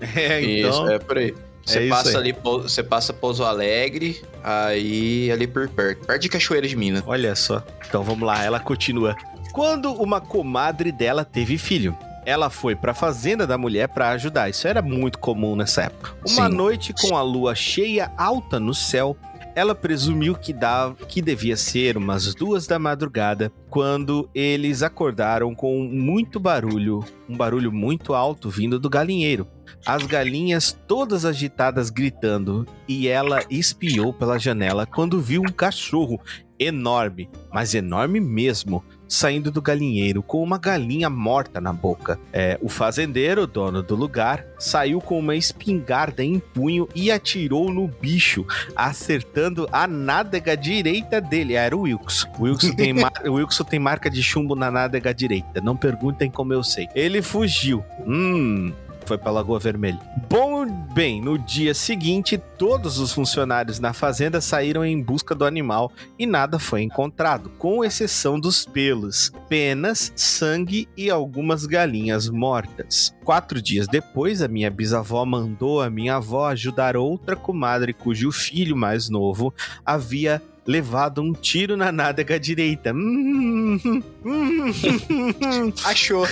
É, então. Isso, é por aí. Você É passa ali, você passa Pouso Alegre, aí ali por perto. Perto de Cachoeira de Minas. Olha só. Então vamos lá, ela continua. Quando uma comadre dela teve filho, ela foi pra fazenda da mulher pra ajudar. Isso era muito comum nessa época. Uma Sim. noite com a lua cheia alta no céu, ela presumiu que dava, que devia ser umas duas da madrugada, quando eles acordaram com muito barulho, um barulho muito alto vindo do galinheiro. As galinhas todas agitadas gritando, e ela espiou pela janela quando viu um cachorro enorme, mas enorme mesmo, saindo do galinheiro com uma galinha morta na boca. É, o fazendeiro, dono do lugar, saiu com uma espingarda em punho e atirou no bicho, acertando a nádega direita dele. Ah, Era o Wilkes. O Wilkes tem, mar... o Wilkes tem marca de chumbo na nádega direita. Não perguntem como eu sei. Ele fugiu. Hum, foi pra Lagoa Vermelha. Bom, bem, no dia seguinte, todos os funcionários na fazenda saíram em busca do animal e nada foi encontrado, com exceção dos pelos, penas, sangue e algumas galinhas mortas. Quatro dias depois, a minha bisavó mandou a minha avó ajudar outra comadre cujo filho mais novo havia levado um tiro na nádega direita. Achou.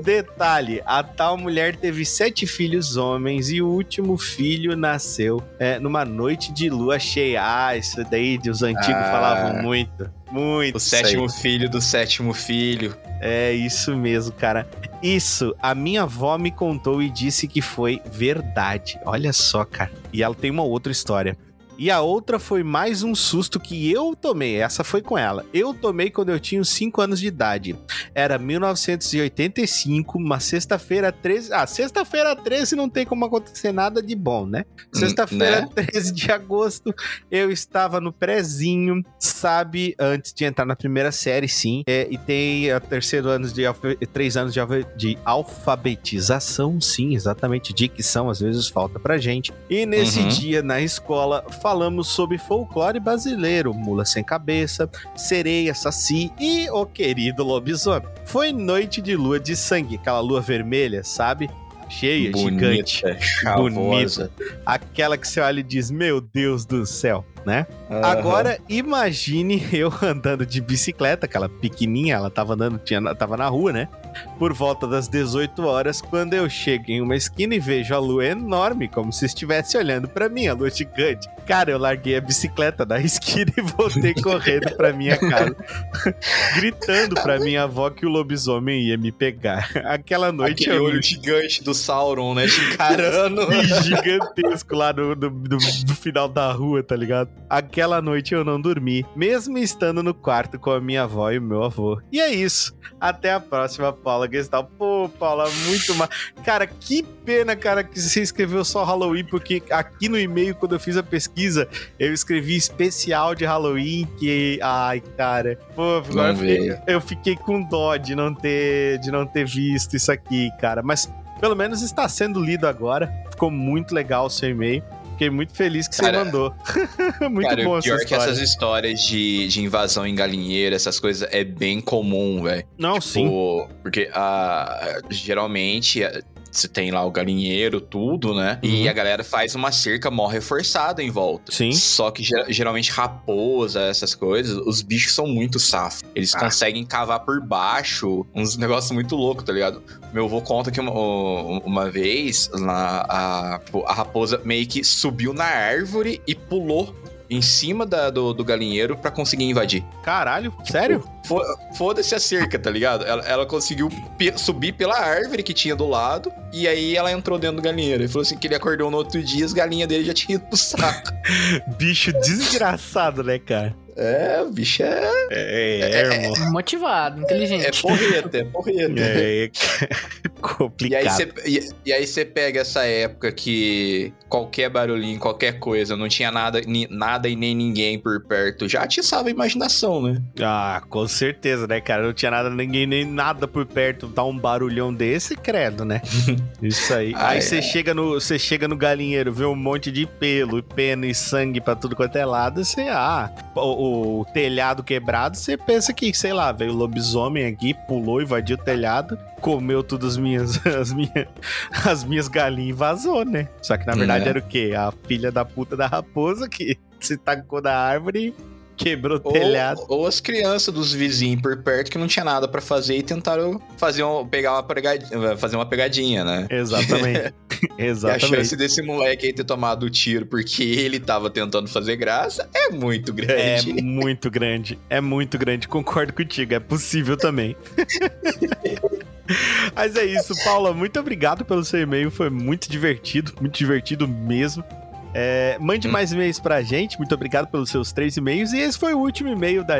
Detalhe: a tal mulher teve sete filhos homens e o último filho nasceu é, numa noite de lua cheia. Ah, isso daí os antigos Ah. falavam muito. Muito. O isso aí. sétimo filho do sétimo filho. É isso mesmo, cara. Isso, a minha avó me contou e disse que foi verdade. Olha só, cara. E ela tem uma outra história. E a outra foi mais um susto que eu tomei. Essa foi com ela. Eu tomei quando eu tinha uns 5 anos de idade. Era 1985, uma sexta-feira 13. Ah, sexta-feira 13 não tem como acontecer nada de bom, né? Sexta-feira né? 13 de agosto, eu estava no prézinho, sabe? Antes de entrar na primeira série, sim. É, e tem a terceiro ano de três anos de, de alfabetização, sim, exatamente. Dicção, às vezes falta pra gente. E nesse Uhum. dia na escola falamos sobre folclore brasileiro, mula sem cabeça, sereia, saci e o querido lobisomem. Foi noite de lua de sangue, aquela lua vermelha, sabe? cheia, Bonita, gigante. chavosa. Aquela que você olha e diz, meu Deus do céu, né? Aham. Agora, imagine eu andando de bicicleta, aquela pequenininha, ela tava andando, tinha, tava na rua, né? Por volta das 18 horas, quando eu chego em uma esquina e vejo a lua enorme, como se estivesse olhando pra mim, a lua gigante. Cara, eu larguei a bicicleta da esquina e voltei correndo pra minha casa, gritando pra minha avó que o lobisomem ia me pegar. Aquela noite Aquele eu olho gigante do Sauron, né? Te encarando. gigantesco lá no, no- no- no final da rua, tá ligado? Aquela noite eu não dormi, mesmo estando no quarto com a minha avó e o meu avô. E é isso. Até a próxima, Paula Gestal. Pô, Paula, muito mal. Cara, que pena, cara, que você escreveu só Halloween, porque aqui no e-mail, quando eu fiz a pesquisa, eu escrevi especial de Halloween, que. Ai, cara. Pô, agora eu fiquei, eu fiquei com dó de não ter, de não ter visto isso aqui, cara. Mas pelo menos está sendo lido agora. Ficou muito legal o seu e-mail. Fiquei muito feliz que Cara, você mandou. muito Cara, bom essa pior que história. essas histórias de, de invasão em galinheiro, essas coisas, é bem comum, velho. Não, sim. Tipo, Porque ah, geralmente você tem lá o galinheiro, tudo, né? E Uhum. a galera faz uma cerca mó reforçada em volta. Sim. Só que ger- geralmente raposa, essas coisas, os bichos são muito safos. Eles Ah. conseguem cavar por baixo uns negócios muito loucos, tá ligado? Meu avô conta que uma, uma vez lá, a, tipo, a raposa meio que subiu na árvore e pulou em cima da- do, do galinheiro pra conseguir invadir. Caralho, sério? Fo- Foda-se a cerca, tá ligado? Ela, ela conseguiu subir pela árvore que tinha do lado e aí ela entrou dentro do galinheiro. Ele falou assim que ele acordou no outro dia as galinhas dele já tinham ido pro saco. Bicho desgraçado, né, cara? É, o bicho é, É, é, irmão. Motivado, inteligente. é porreta, é porreta. É, complicado. você, e, aí você pega essa época que qualquer barulhinho, qualquer coisa, não tinha nada, ni- nada e nem ninguém por perto, já atiçava a imaginação, né? Ah, com certeza, né, cara? Não tinha nada, ninguém, nem nada por perto. Dá um barulhão desse, credo, né? Isso aí. Aí é. você chega no, você chega no galinheiro, vê um monte de pelo, pena e sangue pra tudo quanto é lado, você, ah, o, o telhado quebrado, você pensa que, sei lá, veio o lobisomem aqui, pulou, invadiu o telhado, comeu todas as minhas, as minhas, as minhas galinhas e vazou, né? Só que na verdade É. era o quê? A filha da puta da raposa que se tacou da árvore e quebrou o Ou, telhado. ou as crianças dos vizinhos por perto que não tinha nada pra fazer e tentaram fazer um, pegar uma pegadinha, fazer uma pegadinha, né? Exatamente. E a Exatamente. chance desse moleque aí ter tomado o tiro porque ele tava tentando fazer graça é muito É grande. muito grande. É muito grande. Concordo contigo. É possível também. Mas é isso, Paula. Muito obrigado pelo seu e-mail. Foi muito divertido. Muito divertido mesmo. É, mande Hum. mais e-mails pra gente. Muito obrigado pelos seus três e-mails. E esse foi o último e-mail da,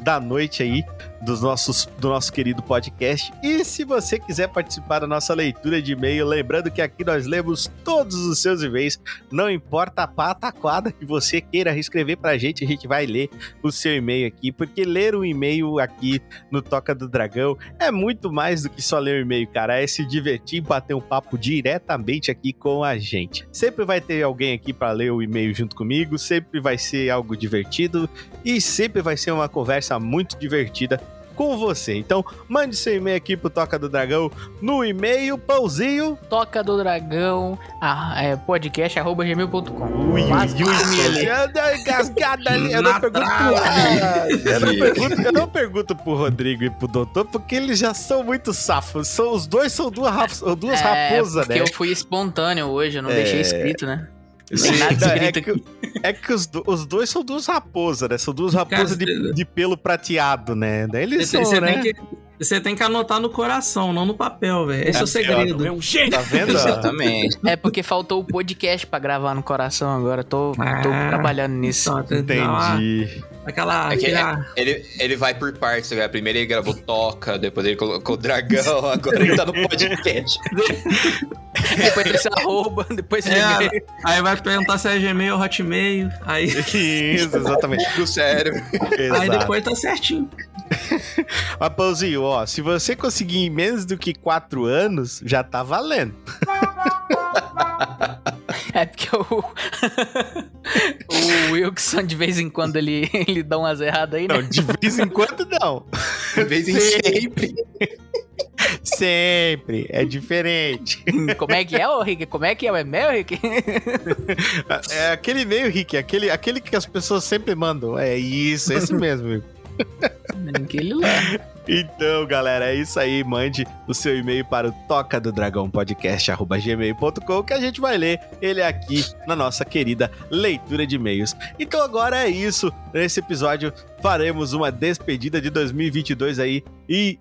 da noite aí dos nossos, do nosso querido podcast. E se você quiser participar da nossa leitura de e-mail, lembrando que aqui nós lemos todos os seus e-mails. Não importa a pataquada que você queira escrever pra gente, a gente vai ler o seu e-mail aqui, porque ler um e-mail aqui no Toca do Dragão é muito mais do que só ler um e-mail, cara. É se divertir bater um papo diretamente aqui com a gente. Sempre vai ter alguém aqui para ler o e-mail junto comigo, sempre vai ser algo divertido e sempre vai ser uma conversa muito divertida com você. Então, mande seu e-mail aqui pro Toca do Dragão no e-mail pãozinho. Toca do Dragão, ah, é, podcast, arroba gmail.com. Ui, ui, dei engasgada ali. Eu não pergunto pro eu não, pergunto, eu não pergunto pro Rodrigo e pro doutor, porque eles já são muito safos. São, os dois são duas, duas É, raposas, porque né? eu fui espontâneo hoje, eu não É. deixei escrito, né? Sim, é escrito que, é que os, do- os dois são duas raposas, né? São duas raposas de, de pelo prateado, né? Daí eles Você, são, você né? tem que, você tem que anotar no coração, não no papel, velho. Esse é, o É, segredo. Tá vendo? Exatamente. É porque faltou o podcast pra gravar no coração agora. Tô, tô Ah. trabalhando nisso. Entendi. Aquela. É que aquela- Ele, ele vai por partes, né? Primeiro ele gravou Toca, depois ele colocou Dragão, agora ele tá no podcast. Depois desse arroba, depois É, Gmail. aí vai perguntar se é Gmail ou Hotmail. Aí, Isso, exatamente. Do cérebro. aí depois tá certinho. Mas, Pãozinho, ó, se você conseguir em menos do que quatro anos, já tá valendo. É porque o. o Wilson, de vez em quando, ele, ele dá umas erradas aí, né? Não, de vez em quando não. De vez em sempre. sempre, é diferente. Como é que é, ô Rick? Como é que é? É mel, Rick? É aquele e-mail, Rick, aquele, aquele que as pessoas sempre mandam. É isso, esse mesmo, Rick. Lá. Então, galera, é isso aí. Mande o seu e-mail para o toca do dragão podcast@gmail.com que a gente vai ler ele aqui na nossa querida leitura de e-mails. Então agora é isso. Nesse episódio faremos uma despedida de 2022 aí e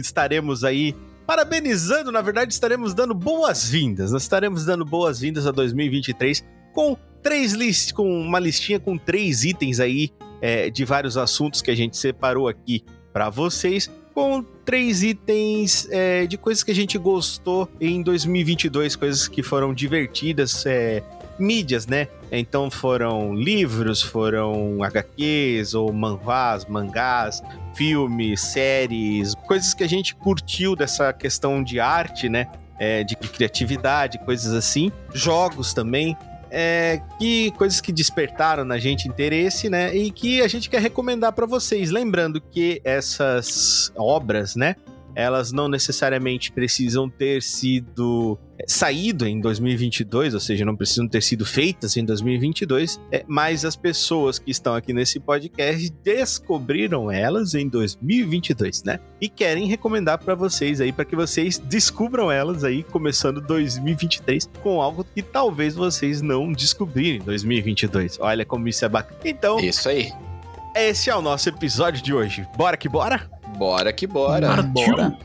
estaremos aí parabenizando, na verdade, estaremos dando boas-vindas. Nós estaremos dando boas-vindas a 2023 com três listas, com uma listinha com três itens aí é, de vários assuntos que a gente separou aqui para vocês, com três itens é, de coisas que a gente gostou em 2022, coisas que foram divertidas, é, mídias, né? Então foram livros, foram HQs ou manhwas, mangás, filmes, séries, coisas que a gente curtiu dessa questão de arte, né? É, de criatividade, coisas assim. Jogos também é, que coisas que despertaram na gente interesse, né? E que a gente quer recomendar para vocês. Lembrando que essas obras, né? Elas não necessariamente precisam ter sido saído em 2022, ou seja, não precisam ter sido feitas em 2022, é, mas as pessoas que estão aqui nesse podcast descobriram elas em 2022, né? E querem recomendar para vocês aí, para que vocês descubram elas aí, começando 2023, com algo que talvez vocês não descobrirem em 2022. Olha como isso é bacana. Então, Isso aí. esse é o nosso episódio de hoje. Bora que bora? Bora que bora. Bora.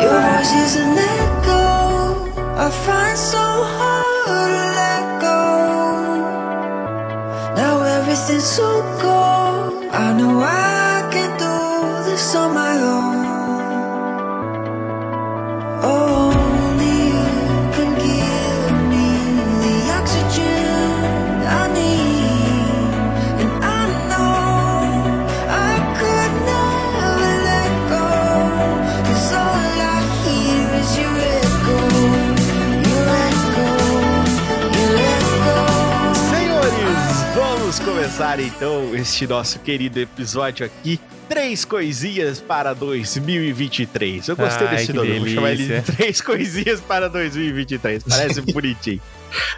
Your voice is an echo I find so hard to let go. Now everything's so cold. I know I can do this on my own. Only começar então este nosso querido episódio aqui. Três coisinhas para 2023. Eu gostei Ai, desse nome, vou chamar ele de delícia. Três Coisinhas para 2023. Parece bonitinho.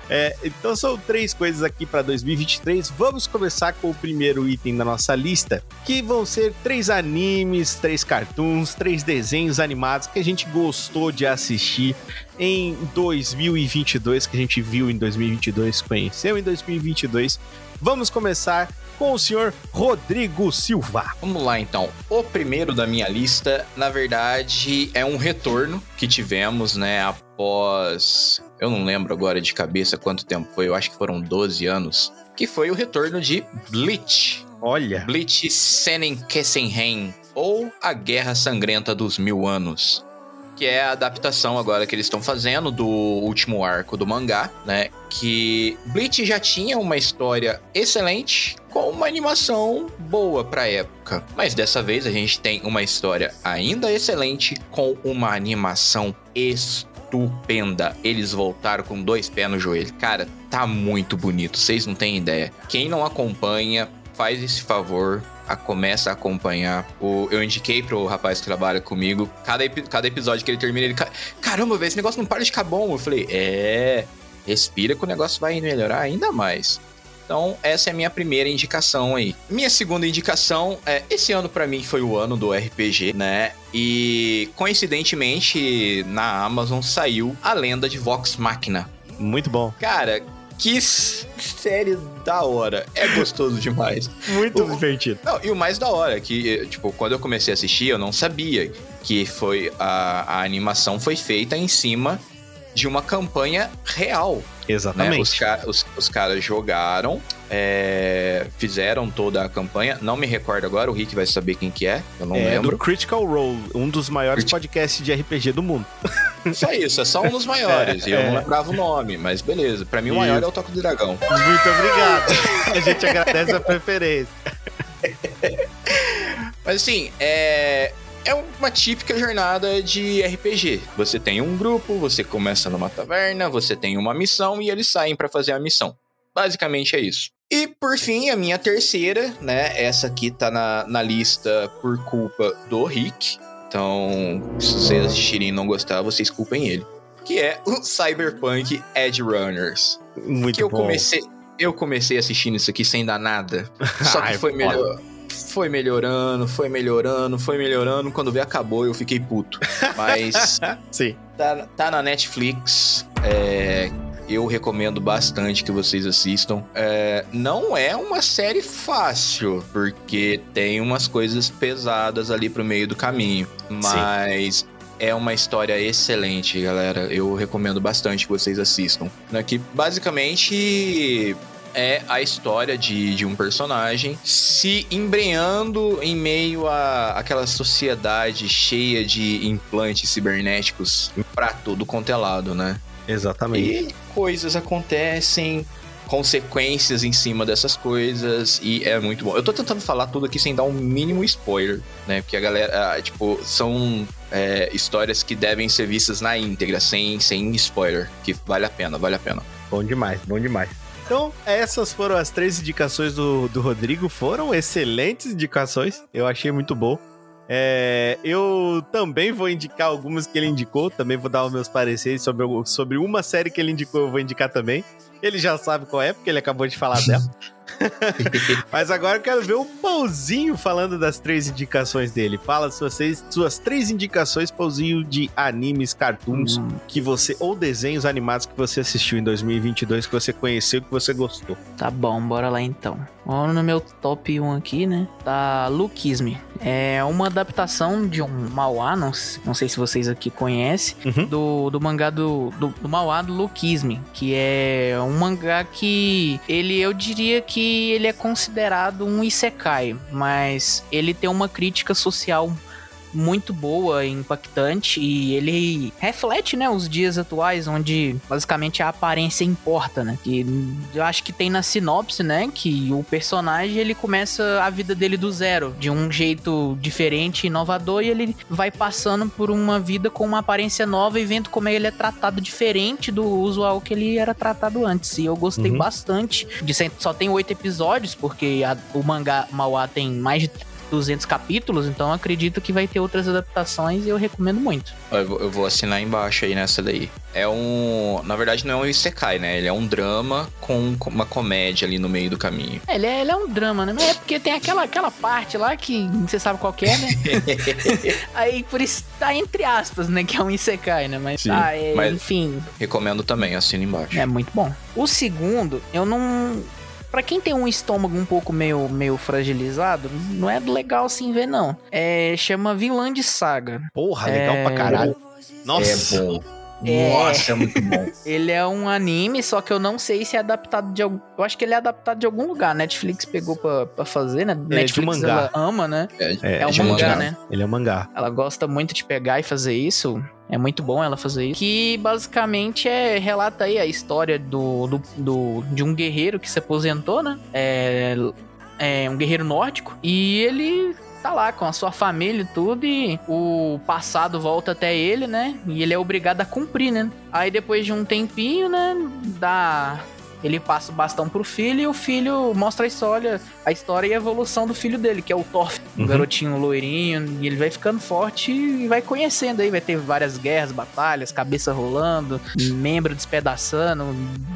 É, então são três coisas aqui para 2023. Vamos começar com o primeiro item da nossa lista, que vão ser três animes, três cartoons, três desenhos animados que a gente gostou de assistir em 2022, que a gente viu em 2022, conheceu em 2022. Vamos começar com o senhor Rodrigo Silva. Vamos lá então. O primeiro da minha lista, na verdade, é um retorno que tivemos, né, após. Eu não lembro agora de cabeça quanto tempo foi, eu acho que foram 12 anos. Que foi o retorno de Bleach. Olha, Bleach Sennen Kessenhen, ou A Guerra Sangrenta dos Mil Anos. Que é a adaptação agora que eles estão fazendo do último arco do mangá, né? Que Bleach já tinha uma história excelente com uma animação boa pra época. Mas dessa vez a gente tem uma história ainda excelente com uma animação estupenda. Eles voltaram com dois pés no joelho. Cara, tá muito bonito, vocês não têm ideia. Quem não acompanha, faz esse favor, a começa a acompanhar. O, eu indiquei pro rapaz que trabalha comigo, cada, cada episódio que ele termina, ele. "Ca- Caramba, velho, esse negócio não para de ficar bom. Eu falei, é. Respira que o negócio vai melhorar ainda mais. Então, essa é a minha primeira indicação aí. Minha segunda indicação é: esse ano pra mim foi o ano do RPG, né? E coincidentemente na Amazon saiu A Lenda de Vox Machina. muito bom. Cara, que série da hora. É gostoso demais. Muito O- divertido. Não, e o mais da hora que, eh, tipo, quando eu comecei a assistir, eu não sabia que foi a, a animação foi feita em cima de uma campanha real. Né? Exatamente. Os, ca- os- os caras jogaram, é, fizeram toda a campanha. Não me recordo agora, o Rick vai saber quem que é, eu não é lembro. do Critical Role, um dos maiores Crit- podcasts de RPG do mundo. Só isso, é só um dos maiores. e eu É. não lembrava o nome, mas beleza. Pra mim, o maior é o Toque do Dragão. Muito obrigado. A gente agradece a preferência. Mas assim, é. É uma típica jornada de RPG. Você tem um grupo, você começa numa taverna, você tem uma missão e eles saem pra fazer a missão. Basicamente é isso. E por fim, a minha terceira, né? Essa aqui tá na, na lista por culpa do Rick. Então, se vocês assistirem e não gostar, vocês culpem ele. Que é o Cyberpunk Edge Runners. Muito que eu bom. comecei. Eu comecei assistindo isso aqui sem dar nada. Só que Ai, foi melhor. Foi melhorando, foi melhorando, foi melhorando. Quando veio, acabou, eu fiquei puto. Mas Sim. tá, tá na Netflix. é, eu recomendo bastante que vocês assistam. É, não é uma série fácil, porque tem umas coisas pesadas ali pro meio do caminho. Mas é uma história excelente, galera. Eu recomendo bastante que vocês assistam. Né, que basicamente é a história de, de um personagem se embrenhando em meio a aquela sociedade cheia de implantes cibernéticos pra tudo quanto é lado, né? Exatamente. E coisas acontecem, consequências em cima dessas coisas, e é muito bom. Eu tô tentando falar tudo aqui sem dar um mínimo spoiler, né? Porque a galera, ah, tipo, são é, histórias que devem ser vistas na íntegra, sem, sem spoiler, que vale a pena, vale a pena. Bom demais, bom demais. Então, essas foram as três indicações do, do Rodrigo. Foram excelentes indicações. Eu achei muito bom. É, eu também vou indicar algumas que ele indicou. Também vou dar os meus pareceres sobre, sobre uma série que ele indicou. Eu vou indicar também. Ele já sabe qual é, porque ele acabou de falar dela. Mas agora eu quero ver o Pauzinho falando das três indicações dele. Fala suas, seis- suas três indicações, Pauzinho, de animes, cartoons Hum, que você ou desenhos animados que você assistiu em 2022 que você conheceu que você gostou. Tá bom, bora lá então. Vamos no meu top 1 aqui, né? Tá Lukisme. É uma adaptação de um Mauá, não, não sei se vocês aqui conhecem, Uhum. do, do mangá do, do, do Mauá do Lukisme, que é um mangá que ele, eu diria que ele é considerado um isekai, mas ele tem uma crítica social muito boa e impactante e ele reflete, né, os dias atuais onde basicamente a aparência importa, né? Que eu acho que tem na sinopse, né, que o personagem ele começa a vida dele do zero, de um jeito diferente, inovador e ele vai passando por uma vida com uma aparência nova e vendo como ele é tratado diferente do usual que ele era tratado antes. E eu gostei Uhum. bastante. De só tem oito episódios porque a- o mangá Mauá tem mais de 200 capítulos, então acredito que vai ter outras adaptações e eu recomendo muito. Eu vou, assinar embaixo aí nessa daí. É um. Na verdade, não é um Isekai, né? Ele é um drama com uma comédia ali no meio do caminho. É, Ele é, ele é um drama, né? Mas é porque tem aquela, aquela parte lá que você sabe qual que é, né? Aí por isso tá entre aspas, né? Que é um Isekai, né? Mas, Sim, tá, é, mas- enfim, Recomendo também, assina embaixo. é muito bom. O segundo, eu não. Pra quem tem um estômago um pouco meio, meio fragilizado, não é legal assim ver, não. É, chama Vinland Saga. Porra, legal É, pra caralho. Nossa. É bom. É. Nossa, é muito bom. Ele é um anime, só que eu não sei se é adaptado de algum. Eu acho que ele é adaptado de algum lugar. Netflix pegou pra, pra fazer, né? de Netflix mangá. ela ama, né? É, É um de mangá, mangá. né? Ele é um mangá. Ela gosta muito de pegar e fazer isso. É muito bom ela fazer isso. Que basicamente é relata aí a história do, do, do- de um guerreiro que se aposentou, né? É, é um guerreiro nórdico. E ele tá lá com a sua família e tudo. E o passado volta até ele, né? E ele é obrigado a cumprir, né? Aí depois de um tempinho, né? Dá. Ele passa o bastão pro filho e o filho mostra a história, a história e a evolução do filho dele, que é o Thorfinn, um Uhum. garotinho loirinho, e ele vai ficando forte e vai conhecendo aí, vai ter várias guerras, batalhas, cabeça rolando, membro despedaçando,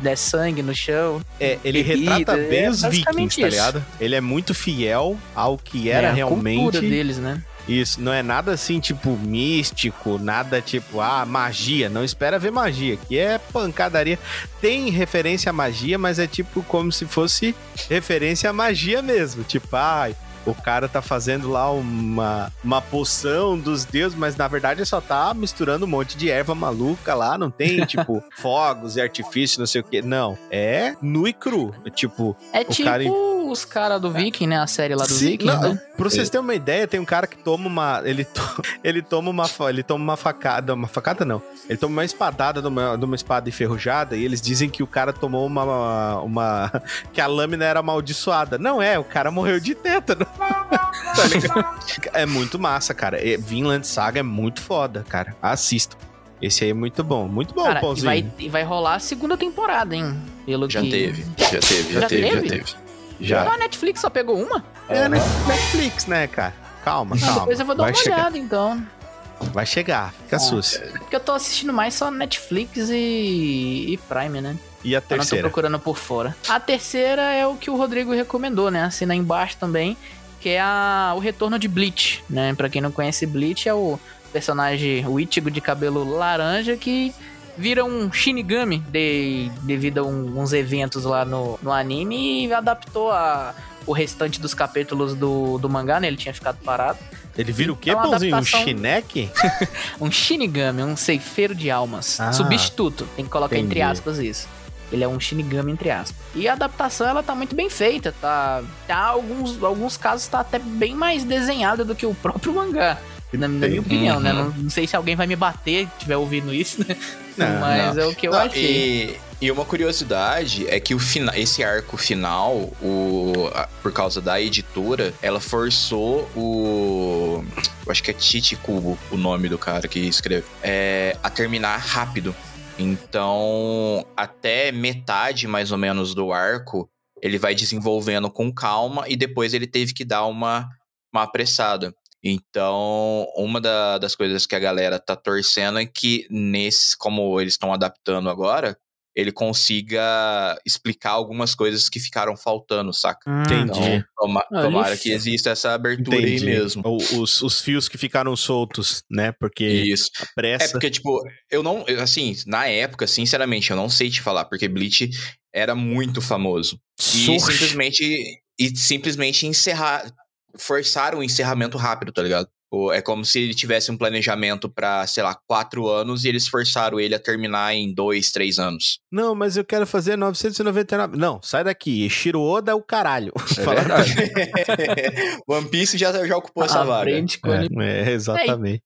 der sangue no chão. É, ele Bebida, retrata bem é os vikings, tá ligado? Ele é muito fiel ao que era é a realmente. cultura deles, né? Isso, não é nada assim, tipo, místico, nada tipo, ah, magia. Não espera ver magia, que é pancadaria. Tem referência à magia, mas é tipo como se fosse referência à magia mesmo. Tipo, ai. O cara tá fazendo lá uma, uma poção dos deuses, mas na verdade só tá misturando um monte de erva maluca lá. Não tem, tipo, fogos e artifício, não sei o que. Não. É nu e cru. Tipo, É O tipo cara- os caras do Viking, né? A série lá do Sim, Viking, não, né? Pra vocês terem uma ideia, tem um cara que toma uma. Ele, to- ele toma uma. Ele toma uma facada. Uma facada não. Ele toma uma espadada de uma, de uma espada enferrujada e eles dizem que o cara tomou uma. uma que a lâmina era amaldiçoada. Não é, o cara morreu de tétano. Tá ligado? é muito massa, cara. Vinland Saga é muito foda, cara. Assista. Esse aí é muito bom. Muito bom, Cara, e vai, e vai rolar a segunda temporada, hein? Pelo Já que... teve, já teve, já, Já teve, teve? já teve. Já. Ah, a Netflix só pegou uma? É Netflix, né, cara? Calma, Ah, calma. depois eu vou dar vai uma chegar. olhada, então. Vai chegar, fica Ah. sus. Porque eu tô assistindo mais só Netflix e, e Prime, né? E a Eu não tô terceira? procurando por fora. A terceira é o que o Rodrigo recomendou, né? Assina aí embaixo também, que é a, o retorno de Bleach, né? Pra quem não conhece Bleach, é o personagem, o Ichigo de cabelo laranja que vira um Shinigami de, devido a um- uns eventos lá no, no anime e adaptou a, o restante dos capítulos do, do mangá, né? Ele tinha ficado parado. Ele vira o quê, uma pãozinho? Um adaptação- chineque? Um Shinigami, um ceifeiro de almas. Ah, Substituto. Tem que colocar entre entendi. aspas isso. Ele é um Shinigami entre aspas. E a adaptação ela tá muito bem feita, tá, tá alguns alguns casos tá até bem mais desenhada do que o próprio mangá. Na, na minha opinião, né? Não, não sei se alguém vai me bater, estiver ouvindo isso, né? Não, Mas é o que eu Não, achei. e, e uma curiosidade é que o fina, esse arco final, o, a- por causa da editora, ela forçou o. Acho que é Tite Kubo o nome do cara que escreve. É, a terminar rápido. Então, até metade mais ou menos do arco, ele vai desenvolvendo com calma e depois ele teve que dar uma, uma apressada. Então, uma da- das coisas que a galera tá torcendo é que nesse, como eles estão adaptando agora, ele consiga explicar algumas coisas que ficaram faltando, saca? Entendi. Então, toma- Ah, tomara ele- que exista essa abertura Entendi. aí mesmo. O- Os, os fios que ficaram soltos, né? Porque Isso. a É pressa. porque, tipo, eu não. Assim, na época, sinceramente, eu não sei te falar, porque Bleach era muito famoso. E Surge. simplesmente. E simplesmente encerrar. Forçaram o encerramento rápido, tá ligado? É como se ele tivesse um planejamento pra, sei lá, quatro anos e eles forçaram ele a terminar em dois, três anos. Não, mas eu quero fazer 999. Não, sai daqui. Shiro Oda é o caralho. É. One Piece já, já ocupou essa vaga. Ele. É, exatamente.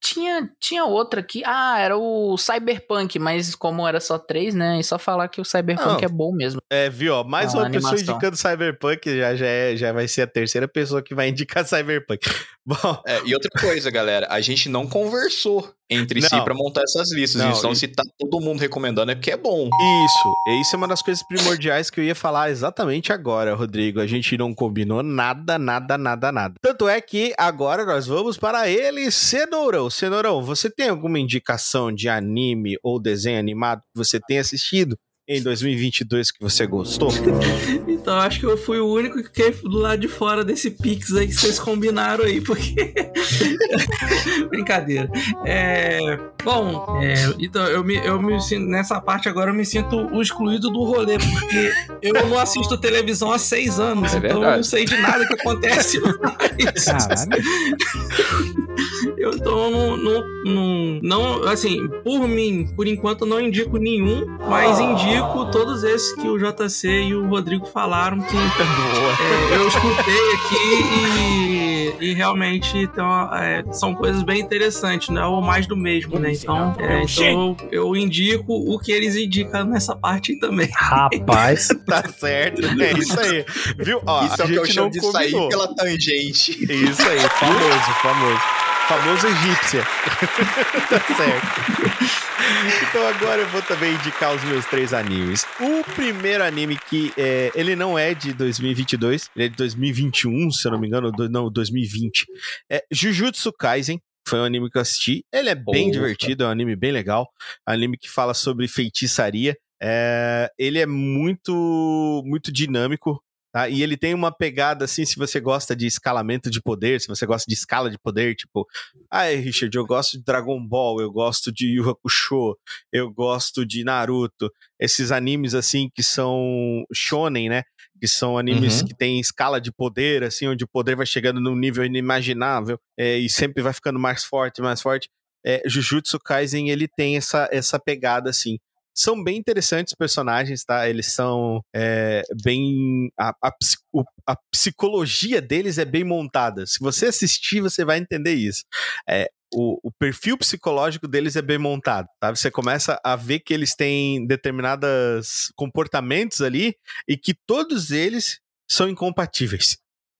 Tinha, tinha outra aqui. Ah, era o Cyberpunk, mas como era só três, né? E só falar que o Cyberpunk Não. é bom mesmo. É, viu? ó, Mais Ah, uma pessoa animação. indicando Cyberpunk já, já, é, já vai ser a terceira pessoa que vai indicar Cyberpunk. Bom, É, e outra coisa, galera, a gente não conversou entre si Não. pra montar essas listas. Não, então, e- se tá todo mundo recomendando, é porque é bom. Isso, e isso é uma das coisas primordiais que eu ia falar exatamente agora, Rodrigo. A gente não combinou nada, nada, nada, nada. Tanto é que agora nós vamos para ele, Cenourão. Cenourão, você tem alguma indicação de anime ou desenho animado que você tenha assistido em 2022 que você gostou? Então, acho que eu fui o único que fiquei do lado de fora desse Pix aí que vocês combinaram aí, porque. Brincadeira. É, Bom, é, então eu me, eu me sinto. Nessa parte agora eu me sinto o excluído do rolê, porque eu não assisto televisão há seis anos, É então eu não sei de nada que acontece mais. Caralho. Eu então não, não, assim, por mim, por enquanto eu não indico nenhum, mas indico todos esses que o JC e o Rodrigo falaram que é, eu escutei aqui e, e realmente então, é, são coisas bem interessantes, né? Ou mais do mesmo, né? Então, é, então eu, eu indico o que eles indicam nessa parte aí também. Rapaz. tá certo, é isso aí. Viu? Ó, Isso é o que eu chamo não de combinou. sair pela tangente. Isso aí, famoso, famoso. Famoso egípcia. tá certo. Então agora eu vou também indicar os meus três animes. O primeiro anime que é, ele não é de 2022, ele é de 2021, se eu não me engano, do- não, 2020. É Jujutsu Kaisen. Foi um anime que eu assisti. Ele é bem Opa. divertido, é um anime bem legal. Anime que fala sobre feitiçaria. É, ele é muito, muito dinâmico. Tá? E ele tem uma pegada assim, se você gosta de escalamento de poder, se você gosta de escala de poder, tipo, ah, Richard, eu gosto de Dragon Ball, eu gosto de Yu Hakusho, eu gosto de Naruto, esses animes assim que são shonen, né? Que são animes Uhum. que têm escala de poder, assim, onde o poder vai chegando num nível inimaginável é, e sempre vai ficando mais forte, mais forte. É, Jujutsu Kaisen, ele tem essa, essa pegada, assim. São bem interessantes os personagens, tá? Eles são é, bem. A, a, a psicologia deles é bem montada. Se você assistir, você vai entender isso. É, o, o perfil psicológico deles é bem montado, tá? Você começa a ver que eles têm determinados comportamentos ali e que todos eles são incompatíveis.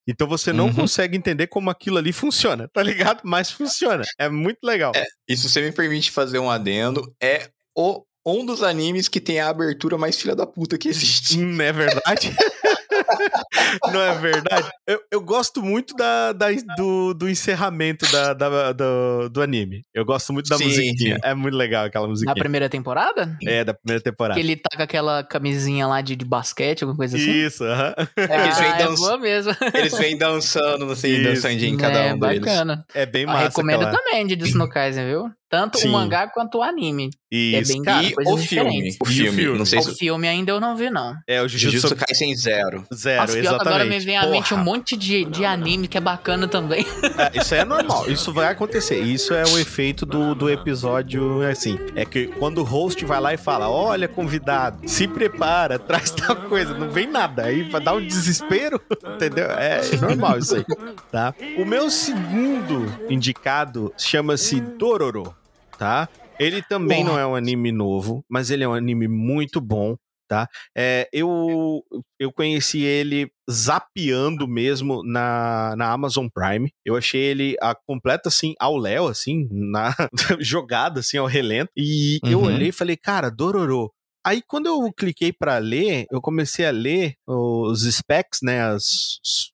Então você não Uhum. consegue entender como aquilo ali funciona, tá ligado? Mas funciona. É muito legal. E se você me permite fazer um adendo, é o, um dos animes que tem a abertura mais filha da puta que existe. Hum, é verdade? Não é verdade? Eu, eu gosto muito da, da- do, do encerramento da, da- do, do anime. Eu gosto muito da Sim, musiquinha. sim. É muito legal aquela Na musiquinha. primeira temporada? É, da primeira temporada. Que ele tá com aquela camisinha lá de, de basquete, alguma coisa assim. Isso, aham. É que eles vêm ah, é boa mesmo. Eles vêm dançando, assim, Isso. dançandinho em cada é, um deles. bacana. É bem Ah, massa. recomendo aquela... também de Jujutsu Kaisen, viu? Tanto Sim. o mangá quanto o anime. Isso, é bem cara. E o filme, o o filme, não sei O se... filme ainda eu não vi, não. É o Jujutsu Jujutsu Kaisen Zero. Zero, Nossa, pior que agora me exatamente. vem à mente um monte de, de anime que é bacana também. É, isso é normal, isso vai acontecer. Isso é o efeito do, do episódio, assim. É que quando o host vai lá e fala: Olha, convidado, se prepara, traz tal coisa, não vem nada. Aí vai dar um desespero, entendeu? É normal isso aí, tá? O meu segundo indicado chama-se Dororo, tá? Ele também não é um anime novo, mas ele é um anime muito bom. Tá? É, eu, eu conheci ele zapeando mesmo na, na Amazon Prime. Eu achei ele a completa assim ao léu assim, na jogada assim ao relento. E eu Uhum. olhei e falei, cara, Dororo. Aí quando eu cliquei pra ler, eu comecei a ler os specs, né, as,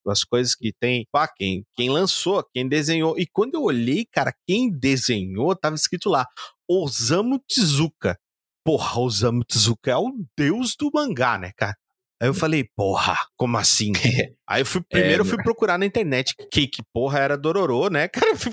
as coisas que tem, pá, quem, quem lançou, quem desenhou. E quando eu olhei, cara, quem desenhou, tava escrito lá, Osamu Tezuka. Porra, Osamu Tezuka é o deus do mangá, né, cara? Aí eu falei, porra, como assim? Aí eu fui, primeiro eu fui procurar na internet que, que porra era Dororo, né? Cara, eu fui,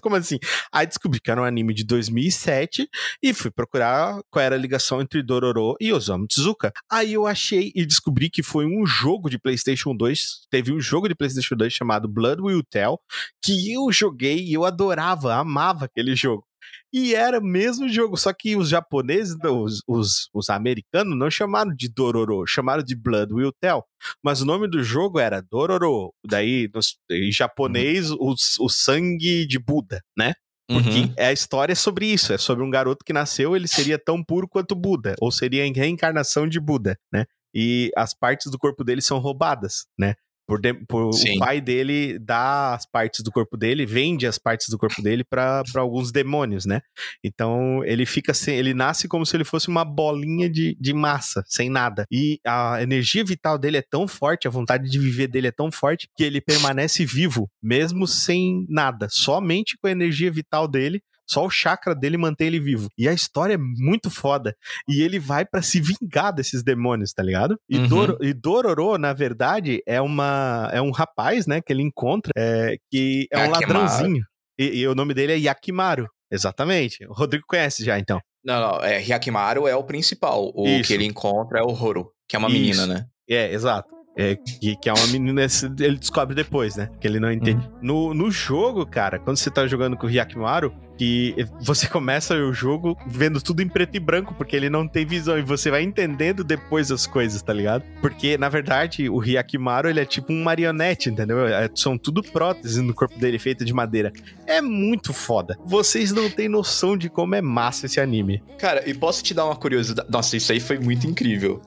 como assim? Aí descobri que era um anime de 2007 e fui procurar qual era a ligação entre Dororo e Osamu Tezuka. Aí eu achei e descobri que foi um jogo de PlayStation 2. Teve um jogo de PlayStation 2 chamado Blood Will Tell, que eu joguei e eu adorava, amava aquele jogo. E era o mesmo jogo, só que os japoneses, os, os, os americanos, não chamaram de Dororo, chamaram de Blood Will Tell. Mas o nome do jogo era Dororo. Daí, nos- em japonês, o, o sangue de Buda, né? Porque Uhum. é a história sobre isso, é sobre um garoto que nasceu, ele seria tão puro quanto Buda, ou seria a reencarnação de Buda, né? E as partes do corpo dele são roubadas, né? Por, de- por- o pai dele dá as partes do corpo dele, vende as partes do corpo dele para alguns demônios, né? Então ele fica sem, ele nasce como se ele fosse uma bolinha de, de massa, sem nada. E a energia vital dele é tão forte, a vontade de viver dele é tão forte que ele permanece vivo, mesmo sem nada, somente com a energia vital dele. Só o chakra dele mantém ele vivo. E a história é muito foda. E ele vai pra se vingar desses demônios, tá ligado? E, Uhum. Doro- e Dororo, na verdade, é uma é um rapaz, né, que ele encontra, é, que é um Yakimaru. ladrãozinho. E, e o nome dele é Yakimaru. Exatamente. O Rodrigo conhece já, então. Não, não, é, Hyakimaru é o principal. O Isso. que ele encontra é o Horo, que é uma Isso. menina, né? É, exato. É, que, que é uma menina, ele descobre depois, né? Que ele não entende. No, no jogo, cara, quando você tá jogando com o Hyakimaru, que você começa o jogo vendo tudo em preto e branco, porque ele não tem visão, e você vai entendendo depois as coisas, tá ligado? Porque, na verdade, o Hyakimaru, ele é tipo um marionete, entendeu? É- são tudo próteses no corpo dele, feita de madeira. É muito foda. Vocês não têm noção de como é massa esse anime. Cara, e posso te dar uma curiosidade? Nossa, isso aí foi muito incrível.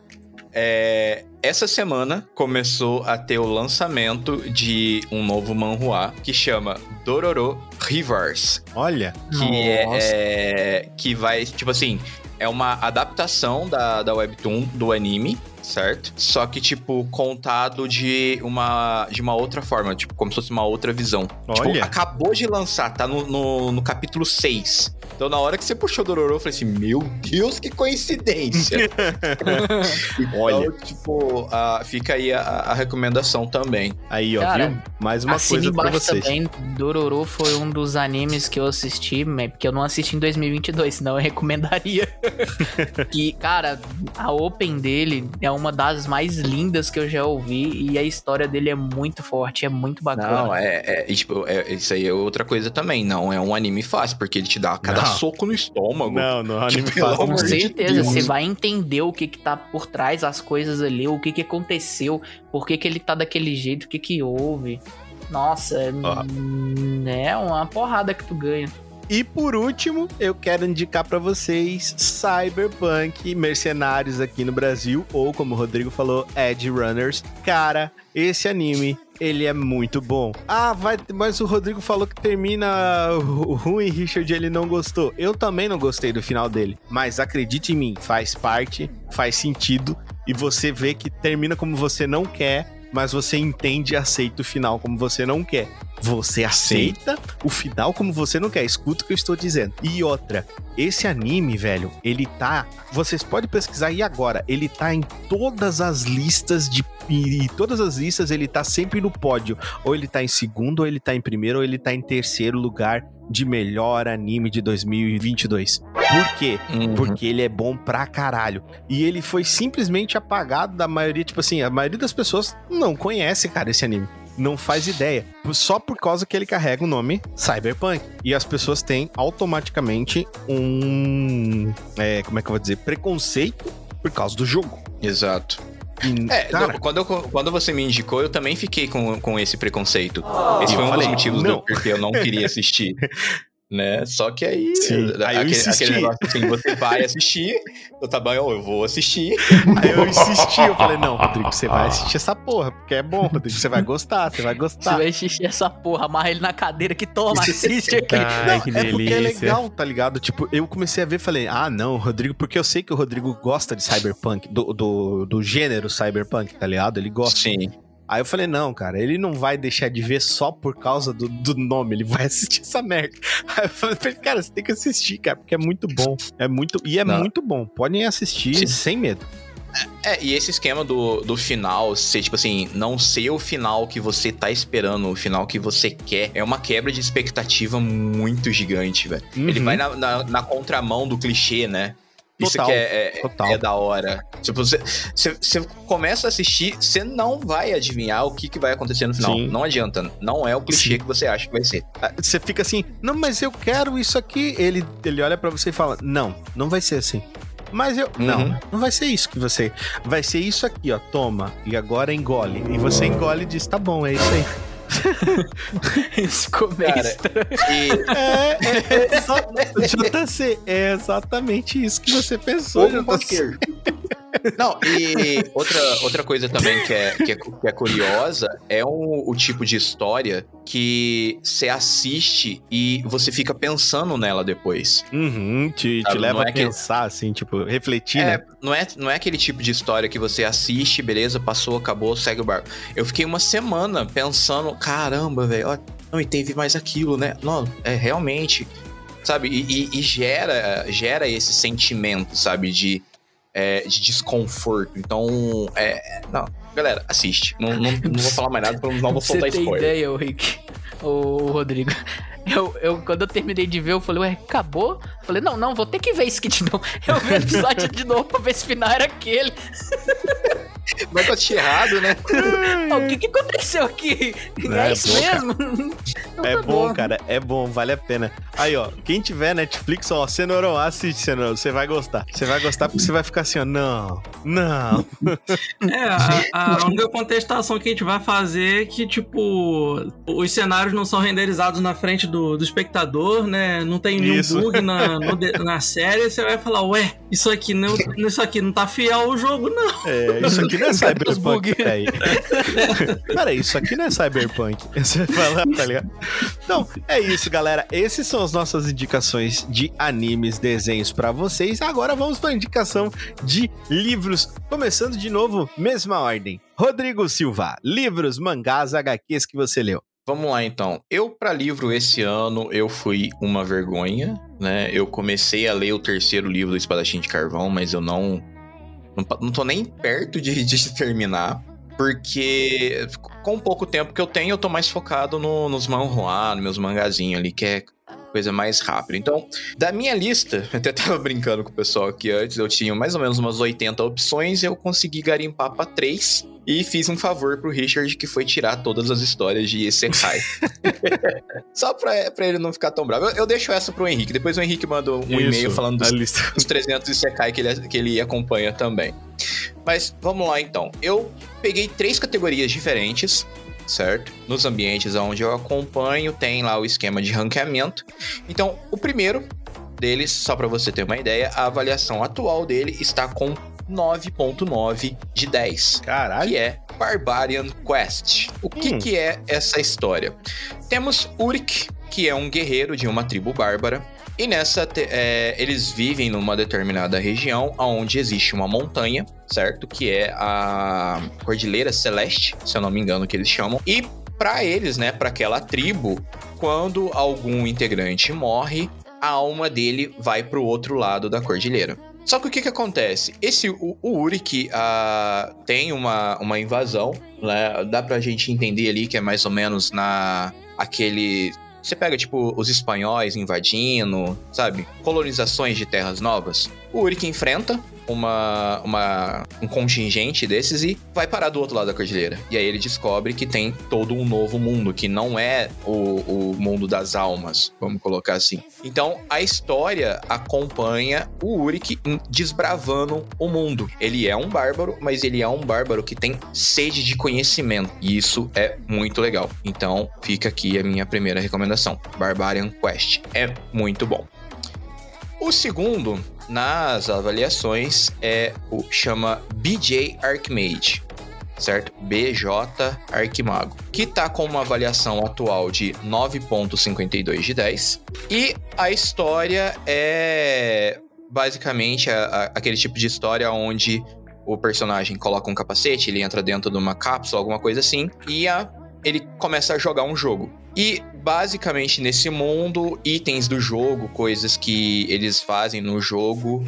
É, essa semana começou a ter o lançamento de um novo manhua que chama Dororo Reverse. Olha, Que é, é- que vai, tipo assim, é uma adaptação da, da webtoon do anime, certo? Só que tipo contado de uma de uma outra forma, tipo como se fosse uma outra visão. Tipo, olha. acabou de lançar, tá no, no, no capítulo 6. Então, na hora que você puxou Dororo, eu falei assim: Meu Deus, que coincidência! Olha. Então, tipo, ah, fica aí a, a recomendação também. Aí, ó, Cara, viu? Mais uma coisa pra vocês. também, Dororo foi um dos animes que eu assisti, mas porque eu não assisti em 2022, senão eu recomendaria. que, cara, a open dele é uma das mais lindas que eu já ouvi e a história dele é muito forte, é muito bacana. Não, é, é, e, tipo, é- isso aí é outra coisa também. Não é um anime fácil, porque ele te dá cada Não. Soco no estômago. Não, não, anime Tipo. Com certeza, Deus. você vai entender o que que tá por trás das coisas ali, o que que aconteceu, por que que ele tá daquele jeito, o que que houve. Nossa, é, Ó. é uma porrada que tu ganha. E por último, eu quero indicar pra vocês Cyberpunk Mercenários aqui no Brasil, ou como o Rodrigo falou, Edge Runners. Cara, esse anime, ele é muito bom. Ah, vai, mas o Rodrigo falou que termina ruim, Richard, ele não gostou. Eu também não gostei do final dele, mas acredite em mim, faz parte, faz sentido. e você vê que termina como você não quer, mas você entende e aceita o final como você não quer. Você aceita o final como você não quer. Escuta o que eu estou dizendo. E outra, esse anime, velho, ele tá. Vocês podem pesquisar aí agora. Ele tá em todas as listas de. E todas as listas ele tá sempre no pódio. Ou ele tá em segundo, ou ele tá em primeiro, ou ele tá em terceiro lugar de melhor anime de 2022. Por quê? Uhum. Porque ele é bom pra caralho. E ele foi simplesmente apagado da maioria, tipo assim, a maioria das pessoas não conhece, cara, esse anime. Não faz ideia. Só por causa que ele carrega o nome Cyberpunk. E as pessoas têm automaticamente um. é, como é que eu vou dizer? Preconceito por causa do jogo. Exato. E, É, cara, quando, eu- quando você me indicou, eu também fiquei com, com esse preconceito. Esse foi um falei, dos motivos não. do porque eu não queria assistir. né? Só que aí, Sim, eh, aí eu aquele, aquele negócio assim, você vai assistir, eu tá bom, eu vou assistir. aí eu insisti, eu falei, não, Rodrigo, você vai assistir essa porra, porque é bom, Rodrigo, você vai gostar, você vai Você gostar. vai assistir essa porra, amarra ele na cadeira que toma, assiste aqui. Não, Ai, que é porque é delícia. legal, tá ligado? Tipo, eu comecei a ver e falei, ah, não, Rodrigo, porque eu sei que o Rodrigo gosta de cyberpunk, do, do, do gênero cyberpunk, tá ligado? Ele gosta. Sim. Aí eu falei, não, cara, ele não vai deixar de ver só por causa do, do nome, ele vai assistir essa merda. Aí eu falei, ele, cara, você tem que assistir, cara, porque é muito bom. É muito. E é Não. muito bom. Podem assistir Sim. sem medo. É, e esse esquema do, do final ser, tipo assim, não ser o final que você tá esperando, o final que você quer, é uma quebra de expectativa muito gigante, velho. Ele Uhum. vai na, na, na contramão do clichê, né? Isso Total, que é, é, total. é da hora. Tipo, você, começa a assistir, você não vai adivinhar o que, que vai acontecer no final. Sim. Não adianta. Não é o clichê Sim. que você acha que vai ser. Ah, Você fica assim, não, mas eu quero isso aqui. Ele, ele olha pra você e fala, não, não vai ser assim. Mas eu. Uhum. Não, não vai ser isso que você. Vai ser isso aqui, ó. Toma. E agora engole. E você engole e diz: tá bom, é isso aí. Isso ficou meio Cara. E É, é, é JC, é exatamente isso que você pensou, JC. Não, e outra, outra coisa também que é, que é, que é curiosa é o, o tipo de história que você assiste e você fica pensando nela depois. Uhum, te, te leva não é a que- pensar, assim, tipo, refletir, É, né? não, é, não é aquele tipo de história que você assiste, beleza, passou, acabou, segue o barco. Eu fiquei uma semana pensando, caramba, velho, não, e teve mais aquilo, né? Não, é realmente, sabe? E, e- e gera, gera esse sentimento, sabe, de, é, de desconforto. Então, é, não, galera, assiste. Não, não, não vou falar mais nada, eu não vou Você soltar tem spoiler. ideia, ô Rick? Ô, Rodrigo. Eu, eu, quando eu terminei de ver, eu falei, ué, acabou? Falei, não, não, vou ter que ver isso aqui de novo. Eu vi o episódio de novo pra ver se o final era aquele. Mas eu achei errado, né? O que, que aconteceu aqui? É É, isso bom, mesmo? Então É tá bom, cara, é bom, vale a pena. Aí, ó, quem tiver Netflix, ó, Cenourão, assiste, Cenourão, você vai gostar. Você vai gostar porque você vai ficar assim, ó, não, não. É, a, a única contestação que a gente vai fazer é que, tipo, os cenários não são renderizados na frente do, do espectador, né? Não tem nenhum Isso. bug na, no de- na série. Você vai falar, ué, isso aqui não, isso aqui não tá fiel ao jogo, não. É, isso aqui não é Cyberpunk, peraí. Pera, isso aqui não é Cyberpunk. Você fala, tá ligado? Então, é isso, galera. Essas são as nossas indicações de animes, desenhos pra vocês. Agora vamos pra indicação de livros. Começando de novo, mesma ordem. Rodrigo Silva, livros, mangás, HQs que você leu. Vamos lá então. Eu para livro esse ano eu fui uma vergonha, né? Eu comecei a ler o terceiro livro do Espadachim de Carvão, mas eu não não, não tô nem perto de, de terminar, porque com pouco tempo que eu tenho eu tô mais focado no, nos manhua, nos meus mangazinhos ali, que é coisa mais rápida. Então, da minha lista, eu até tava brincando com o pessoal aqui antes, eu tinha mais ou menos umas 80 opções, eu consegui garimpar pra três e fiz um favor pro Richard que foi tirar todas as histórias de Isekai. Só pra, pra ele não ficar tão bravo. Eu, eu deixo essa pro Henrique. Depois o Henrique manda um e-mail falando dos, dos 300 Isekai que ele, que ele acompanha também. Mas vamos lá então. Eu peguei três categorias diferentes, certo? Nos ambientes onde eu acompanho, tem lá o esquema de ranqueamento. Então, o primeiro deles, só pra você ter uma ideia, a avaliação atual dele está com 9.9 de 10 Caralho. que é Barbarian Quest. O que, Hum. que é essa história? Temos Urik, que é um guerreiro de uma tribo bárbara. E nessa, é, eles vivem numa determinada região onde existe uma montanha, certo? Que é a Cordilheira Celeste, se eu não me engano, que eles chamam. E para eles, né, para aquela tribo, quando algum integrante morre, a alma dele vai pro outro lado da cordilheira. Só que o que que acontece? Esse, o, o ah, tem uma, uma invasão, né? Dá pra gente entender ali que é mais ou menos na... aquele... Você pega, tipo, os espanhóis invadindo, sabe? Colonizações de terras novas. O Urik enfrenta uma, uma, um contingente desses e vai parar do outro lado da cordilheira. E aí ele descobre que tem todo um novo mundo, que não é o, o mundo das almas, vamos colocar assim. Então a história acompanha o Urik desbravando o mundo. Ele é um bárbaro, mas ele é um bárbaro que tem sede de conhecimento. E isso é muito legal. Então fica aqui a minha primeira recomendação: Barbarian Quest. É muito bom. O segundo, nas avaliações, é o chama BJ Archmage, certo? BJ Arquimago, que tá com uma avaliação atual de 9.52 de 10. E a história é basicamente a- a- aquele tipo de história onde o personagem coloca um capacete, ele entra dentro de uma cápsula, alguma coisa assim, e a- ele começa a jogar um jogo. E basicamente nesse mundo, itens do jogo, coisas que eles fazem no jogo,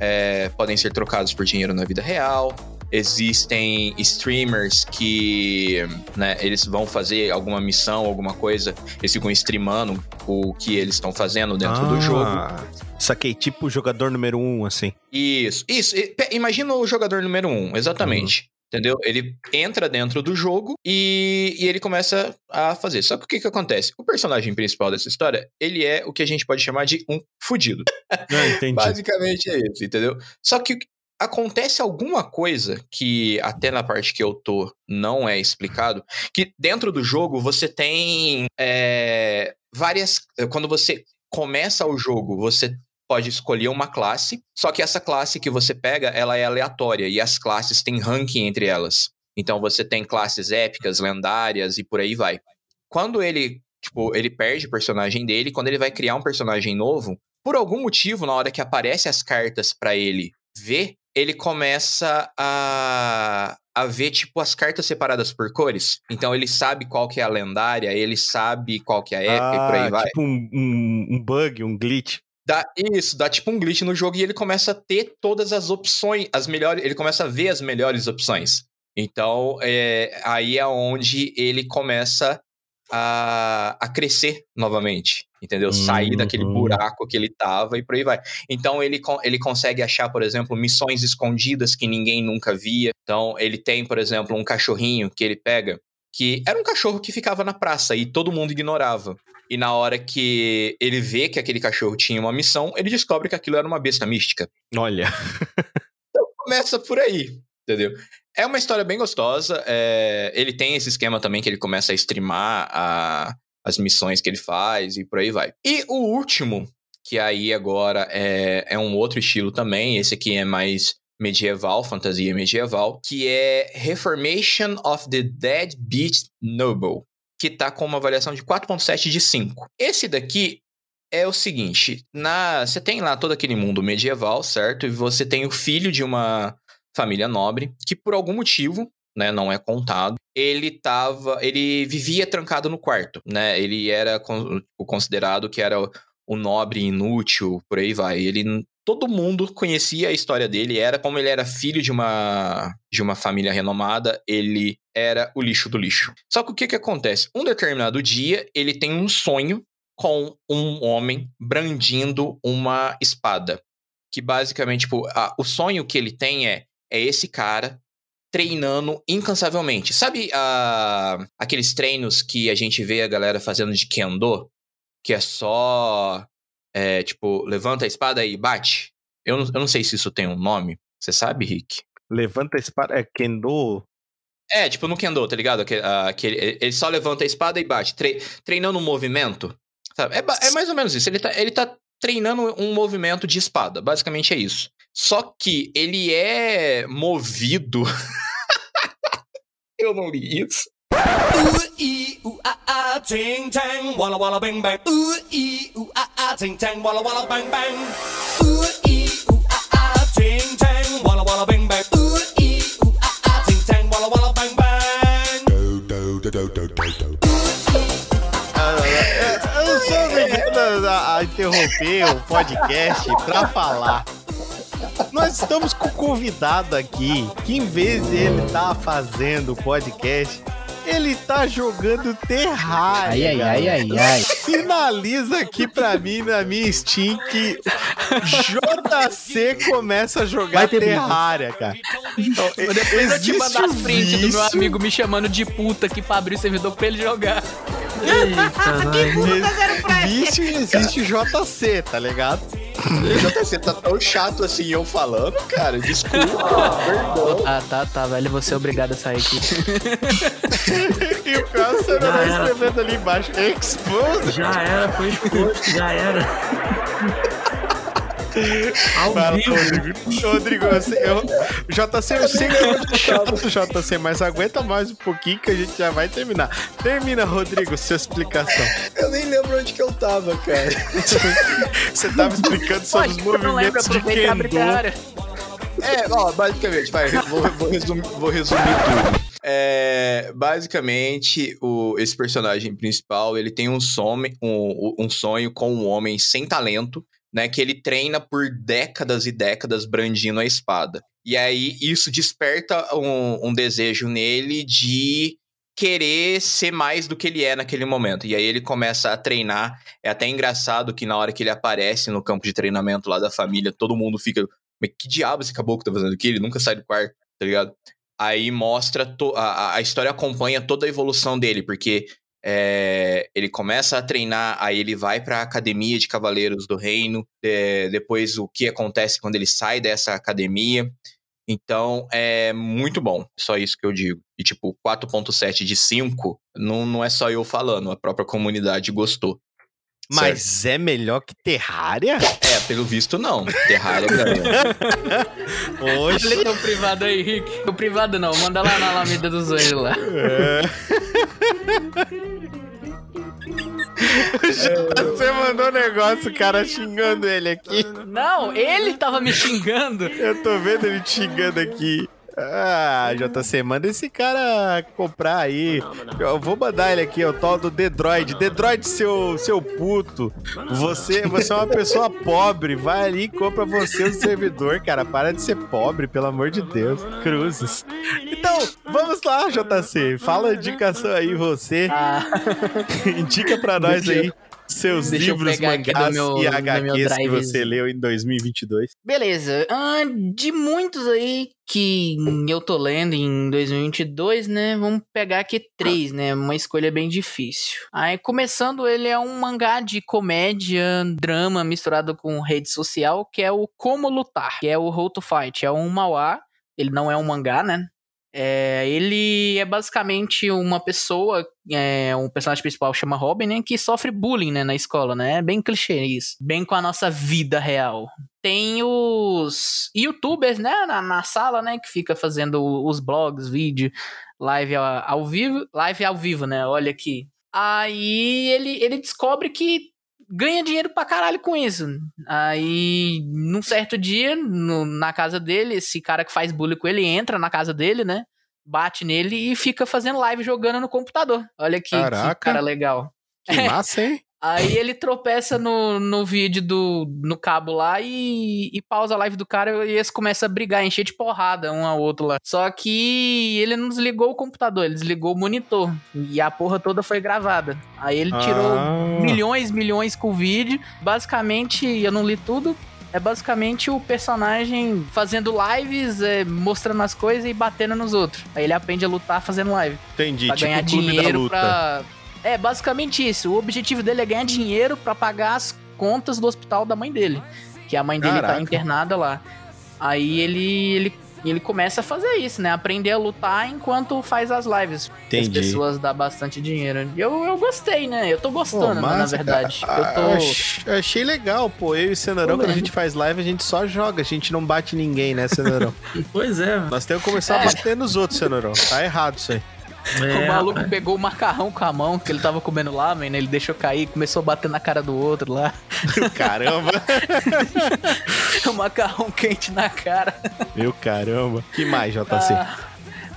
é, podem ser trocados por dinheiro na vida real. Existem streamers que, né, eles vão fazer alguma missão, alguma coisa, eles ficam streamando o que eles estão fazendo dentro do jogo. Ah, Saquei, tipo o jogador número um, assim. Isso, isso. Imagina o jogador número um, exatamente. Entendeu? Ele entra dentro do jogo e, e ele começa a fazer. Só que o que, que acontece? O personagem principal dessa história, ele é o que a gente pode chamar de um fudido. Ah, entendi. Basicamente é isso, entendeu? Só que acontece alguma coisa que até na parte que eu tô não é explicado, que dentro do jogo você tem é, várias. Quando você começa o jogo, você pode escolher uma classe, só que essa classe que você pega, ela é aleatória e as classes têm ranking entre elas. Então você tem classes épicas, lendárias e por aí vai. Quando ele, tipo, ele perde o personagem dele, quando ele vai criar um personagem novo, por algum motivo, na hora que aparecem as cartas pra ele ver, ele começa a, a ver, tipo, as cartas separadas por cores. Então ele sabe qual que é a lendária, ele sabe qual que é a épica e por aí Ah, vai. Tipo um, um- um bug, um glitch. Dá isso, dá tipo um glitch no jogo e ele começa a ter todas as opções, as melhores, ele começa a ver as melhores opções. Então, é, aí é onde ele começa a, a crescer novamente, entendeu? Sair daquele Uhum. buraco que ele tava e por aí vai. Então, ele, ele consegue achar, por exemplo, missões escondidas que ninguém nunca via. Então, ele tem, por exemplo, um cachorrinho que ele pega, que era um cachorro que ficava na praça e todo mundo ignorava. E na hora que ele vê que aquele cachorro tinha uma missão, ele descobre que aquilo era uma besta mística. Olha. Começa por aí, entendeu? É uma história bem gostosa. é, Ele tem esse esquema também que ele começa a streamar a- as missões que ele faz e por aí vai. E o último, que aí agora é, é um outro estilo também, esse aqui é mais medieval, fantasia medieval, que é Reformation of the Dead Beast Noble, que tá com uma avaliação de 4.7 de 5. Esse daqui é o seguinte, na você tem lá todo aquele mundo medieval, certo? E você tem o filho de uma família nobre que por algum motivo, né, não é contado, ele tava, ele vivia trancado no quarto, né? Ele era con- considerado que era o nobre inútil, por aí vai. Ele todo mundo conhecia a história dele, era como ele era filho de uma de uma família renomada, ele era o lixo do lixo. Só que o que que acontece? Um determinado dia, ele tem um sonho com um homem brandindo uma espada. Que basicamente, tipo, a- o sonho que ele tem é, é esse cara treinando incansavelmente. Sabe a- aqueles treinos que a gente vê a galera fazendo de kendo? Que é só, é, tipo, levanta a espada e bate? Eu eu não sei se isso tem um nome. Você sabe, Rick? Levanta a espada. É Kendo. É, tipo no kendo, tá ligado? Que, ah, que ele, ele só levanta a espada e bate, tre- treinando um movimento. Sabe? É, é mais ou menos isso. Ele tá, ele tá treinando um movimento de espada. Basicamente é isso. Só que ele é movido. Eu não li isso. Eu sou obrigado a, a interromper o podcast pra falar. Nós estamos com um convidado aqui que, em vez de ele estar fazendo o podcast, ele tá jogando Terraria. Ai, ai, ai, ai, ai. Sinaliza aqui pra mim na minha Steam que JC começa a jogar. Terraria, cara. Então, Depois eu te mandar as prints do meu amigo me chamando de puta aqui pra abrir o servidor pra ele jogar. Eita, Vício e existe JC, tá ligado? JC tá tão chato assim eu falando, cara. Desculpa, perdão. Ah, tá, tá, velho. Você é obrigado a sair aqui. E o Já vai escrevendo ali embaixo. Expose. já era, foi exposto, já era. Ao Para, vivo. Rodrigo. Rodrigo, eu, JC, eu sei que é muito chato, JC, mas aguenta mais um pouquinho que a gente já vai terminar. Termina, Rodrigo, sua explicação. Eu nem lembro onde que eu tava, cara. Você tava explicando sobre os movimentos de Kendo. É, ó, basicamente, vai, vou, vou resumir, vou resumir tudo. É, basicamente, o, esse personagem principal, ele tem um, some, um, um sonho com um homem sem talento, né? Que ele treina por décadas e décadas brandindo a espada. E aí, isso desperta um, um desejo nele de querer ser mais do que ele é naquele momento. E aí ele começa a treinar. É até engraçado que na hora que ele aparece no campo de treinamento lá da família, todo mundo fica mas que diabo esse caboclo tá fazendo aqui? Ele nunca sai do quarto, tá ligado? Aí mostra, to- a, a- a história acompanha toda a evolução dele, porque é, ele começa a treinar, aí ele vai pra academia de Cavaleiros do Reino, é, depois o que acontece quando ele sai dessa academia. Então é muito bom, só isso que eu digo. E tipo, 4.7 de 5 não, não é só eu falando, a própria comunidade gostou. Mas é melhor que Terraria? É, pelo visto não. Terraria ganha. Oxe. Lê teu privado aí, Rick. O privado não, manda lá na Alameda dos Anjos lá. É. Você mandou um negócio, o cara xingando ele aqui. Não, ele tava me xingando. Eu tô vendo ele te xingando aqui. Ah, JC, manda esse cara comprar aí. Eu vou mandar ele aqui, o tal do Dedroid. Dedroid, seu, seu puto. Você, você é uma pessoa pobre. Vai ali e compra você o servidor, cara. Para de ser pobre, pelo amor de Deus. Cruzes. Então, vamos lá, JC. Fala a indicação aí, você. Ah, Indica pra nós aí seus Deixa livros, mangás meu- e HQs que você leu em 2022. beleza. Ah, de muitos aí que eu tô lendo em 2022, né? Vamos pegar aqui três, né? Uma escolha bem difícil. Aí, começando, ele é um mangá de comédia, drama misturado com rede social, que é o Como Lutar, que é o How to Fight. É um mauá. Ele não é um mangá, né? É, ele é basicamente uma pessoa, é, um personagem principal chama Robin, né, que sofre bullying, né, na escola, né, é bem clichê isso, bem com a nossa vida real. Tem os youtubers, né, na, na sala, né, que fica fazendo os blogs, vídeo, live ao, ao vivo, live ao vivo, né, olha aqui. Aí ele, ele descobre que ganha dinheiro pra caralho com isso. Aí, num certo dia, no- na casa dele, esse cara que faz bullying com ele entra na casa dele, né? Bate nele e fica fazendo live jogando no computador. Olha que, que cara legal. Que massa, hein? Aí ele tropeça no, no vídeo do no cabo lá e, e pausa a live do cara e eles começam a brigar, encher de porrada um ao outro lá. Só que ele não desligou o computador, ele desligou o monitor. E a porra toda foi gravada. Aí ele tirou Ah. milhões, milhões com o vídeo. Basicamente, eu não li tudo. É basicamente o personagem fazendo lives, é, mostrando as coisas e batendo nos outros. Aí ele aprende a lutar fazendo live. Entendi. Pra tipo ganhar o clube da dinheiro luta. pra. É, basicamente isso. O objetivo dele é ganhar dinheiro pra pagar as contas do hospital da mãe dele. Que a mãe dele Caraca. tá internada lá. Aí ele, ele, ele começa a fazer isso, né? Aprender a lutar enquanto faz as lives. Que As Entendi. pessoas dão bastante dinheiro. Eu, eu gostei, né? Eu tô Pô, gostando, né, na verdade. Eu tô. Ach- achei legal, pô. Eu e o Cenourão, Tô quando a vendo. gente faz live, a gente só joga. A gente não bate ninguém, né, Cenourão? Pois é. Nós temos que começar a É. bater nos outros, Cenourão. Tá errado isso aí. É, o maluco rapaz. pegou o macarrão com a mão, que ele tava comendo lá, né? Ele deixou cair, começou a bater na cara do outro lá. Caramba, o macarrão quente na cara. meu caramba. Que mais, JC? Ah,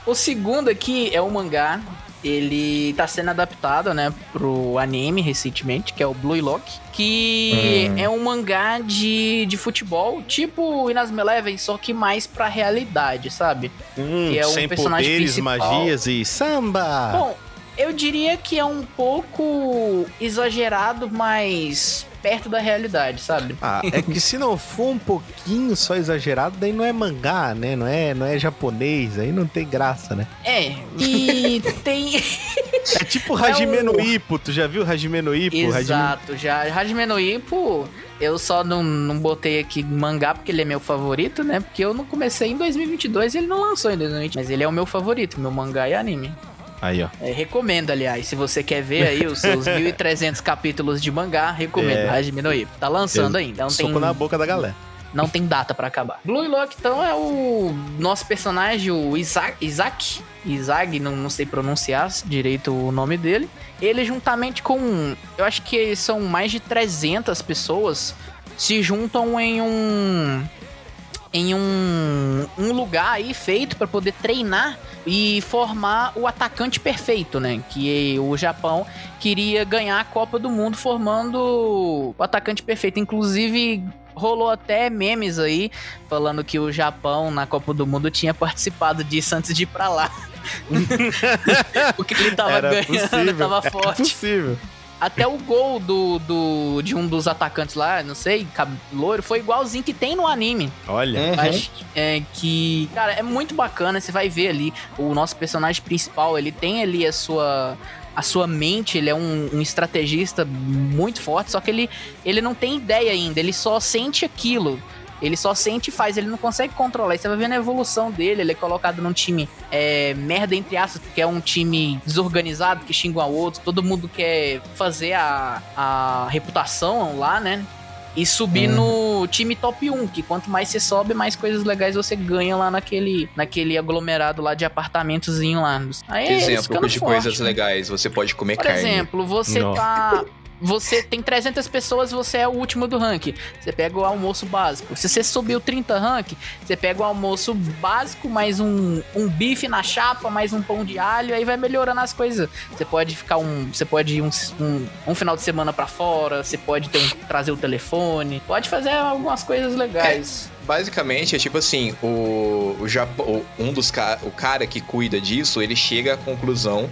o segundo aqui é o mangá. Ele tá sendo adaptado, né, pro anime recentemente, que é o Blue Lock, que Hum. é um mangá de, de futebol, tipo Inazuma Eleven, só que mais pra realidade, sabe? Hum, que é o sem personagem poderes, principal. magias e samba. Bom, eu diria que é um pouco exagerado, mas perto da realidade, sabe? Ah, é que se não for um pouquinho só exagerado, daí não é mangá, né? Não é, não é japonês, aí não tem graça, né? É, e tem. É tipo Hajime É o- no Ippo, tu já viu Hajime no Ippo? Hajime- Exato, já. Hajime no Ippo, eu só não, não botei aqui mangá porque ele é meu favorito, né? Porque eu não comecei em 2022 e ele não lançou em 2020. Mas ele é o meu favorito, meu mangá e anime. Aí, ó. É, recomendo, aliás, se você quer ver aí os seus 1.300 capítulos de mangá, recomendo. É. Hajime no Ippo. Tá lançando ainda, não tem, Soco na boca da galera. não tem data pra acabar. Blue Lock, então, é o nosso personagem, o Isaac. Isaac? Isaac, não, não sei pronunciar direito o nome dele. Ele, juntamente com. Eu acho que são mais de 300 pessoas, se juntam em um. Em um, um lugar aí feito pra poder treinar e formar o atacante perfeito, né? Que o Japão queria ganhar a Copa do Mundo formando o atacante perfeito. Inclusive, rolou até memes aí falando que o Japão na Copa do Mundo tinha participado disso antes de ir pra lá. Porque ele tava Era ganhando, possível, tava forte. possível. Até o gol do, do, de um dos atacantes lá, não sei, loiro, foi igualzinho que tem no anime. Olha. Uhum. Acho é, que, cara, é muito bacana. Você vai ver ali o nosso personagem principal, ele tem ali a sua a sua mente, ele é um, um estrategista muito forte, só que ele, ele não tem ideia ainda, ele só sente aquilo. Ele só sente e faz, ele não consegue controlar. E você vai vendo a evolução dele. Ele é colocado num time é, merda, entre aspas, que é um time desorganizado, que xinga um ao outro. Todo mundo quer fazer a, a reputação lá, né? E subir no time top 1, que quanto mais você sobe, mais coisas legais você ganha lá naquele, naquele aglomerado lá de apartamentozinho lá. Aí é Exemplo de forte. coisas legais. Você pode comer Por carne. exemplo, você Não. tá. Você tem 300 pessoas, você é o último do ranking. Você pega o almoço básico. Se você subiu 30 rank, você pega o almoço básico, mais um, um bife na chapa, mais um pão de alho, aí vai melhorando as coisas. Você pode ficar um. Você pode ir um, um, um final de semana pra fora, você pode ter um- trazer o telefone, pode fazer algumas coisas legais. Basicamente, é tipo assim, o, o Japão, um dos o cara que cuida disso, ele chega à conclusão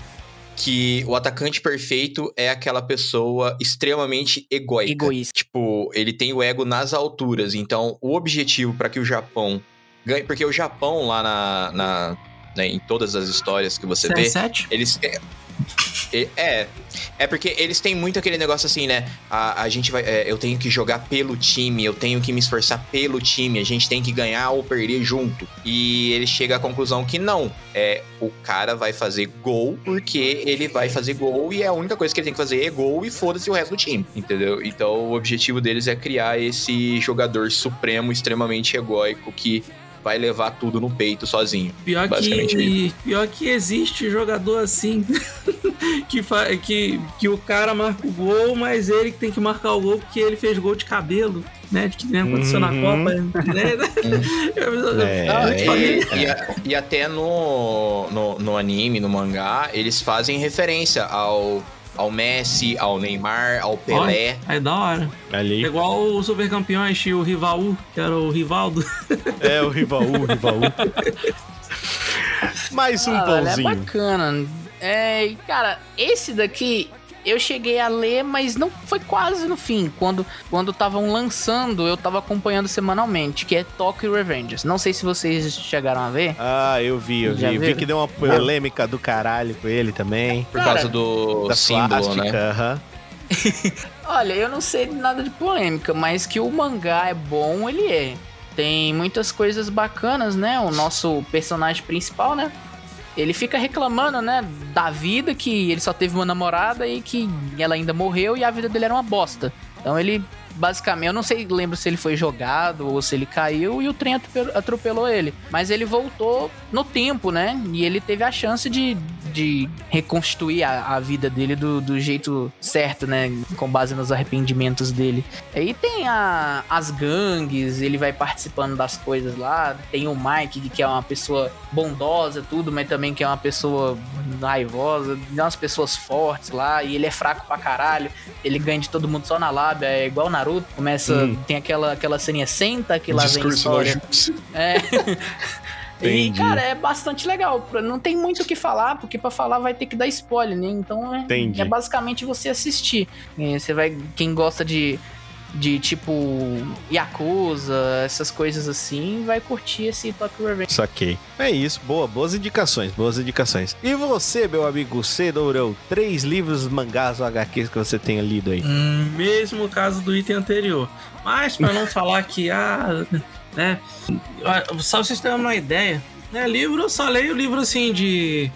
que o atacante perfeito é aquela pessoa extremamente egóica. Egoísta. Tipo, ele tem o ego nas alturas. Então, o objetivo para que o Japão ganhe, porque o Japão lá na, na- né, em todas as histórias que você vê, CR7? eles é, é porque eles têm muito aquele negócio assim, né? A, a gente vai, é, eu tenho que jogar pelo time, eu tenho que me esforçar pelo time, a gente tem que ganhar ou perder junto. E ele chega à conclusão que não, é o cara vai fazer gol porque ele vai fazer gol e é a única coisa que ele tem que fazer é gol e foda-se o resto do time, entendeu? Então o objetivo deles é criar esse jogador supremo extremamente egóico que vai levar tudo no peito sozinho. Pior Basicamente que, pior que existe jogador assim que, que, que o cara marca o gol, mas ele que tem que marcar o gol porque ele fez gol de cabelo, né? Que nem aconteceu na Uhum. Copa. Né? É, E, falei- e a- e até no, no, no anime, no mangá, eles fazem referência ao, ao Messi, ao Neymar, ao Pelé. É da hora. É Ali. igual o Super Campeões tinha o Rivaú, que era o Rivaldo. É o Rivaú, o Rivaú. Mais um Ah, velho, é pãozinho. bacana. É, e, cara, esse daqui eu cheguei a ler, mas não foi quase no fim. Quando quando estavam lançando, eu tava acompanhando semanalmente, que é Tokyo Revengers. Não sei se vocês chegaram a ver. Ah, eu vi, eu vi. Já Eu vi viram? que deu uma polêmica do caralho com ele também. Por Cara, causa do Da símbolo, plástica, né? aham. Olha, eu não sei nada de polêmica, mas que o mangá é bom, ele é. Tem muitas coisas bacanas, né? O nosso personagem principal, né? Ele fica reclamando, né, da vida, que ele só teve uma namorada e que ela ainda morreu e a vida dele era uma bosta. Então ele, basicamente, eu não sei, lembro se ele foi jogado ou se ele caiu e o trem atrope- atropelou ele. Mas ele voltou no tempo, né? E ele teve a chance de de reconstruir a, a vida dele do, do jeito certo, né? Com base nos arrependimentos dele. Aí tem a, as gangues, ele vai participando das coisas lá. Tem o Mike, que é uma pessoa bondosa, tudo, mas também que é uma pessoa raivosa. Tem umas pessoas fortes lá, e ele é fraco pra caralho. Ele ganha de todo mundo só na lábia, é igual o Naruto. Começa, Hum. tem aquela, aquela ceninha senta, que lá vem Discurso história. lógico. É. E, Entendi. cara, é bastante legal. Pra- Não tem muito o que falar, porque pra falar vai ter que dar spoiler, né? Então é, Entendi. é basicamente você assistir. É, Você vai. Quem gosta de. De tipo. Yakuza, essas coisas assim, vai curtir esse Tokyo Revenge. Saquei. É isso, boa, boas indicações, boas indicações. E você, meu amigo Cedourão, três livros, mangás ou HQs que você tenha lido aí? Hum, Mesmo caso do item anterior. Mas pra não falar que, ah, né? ah, Só vocês terem uma ideia, né? Livro, eu só leio livro assim de.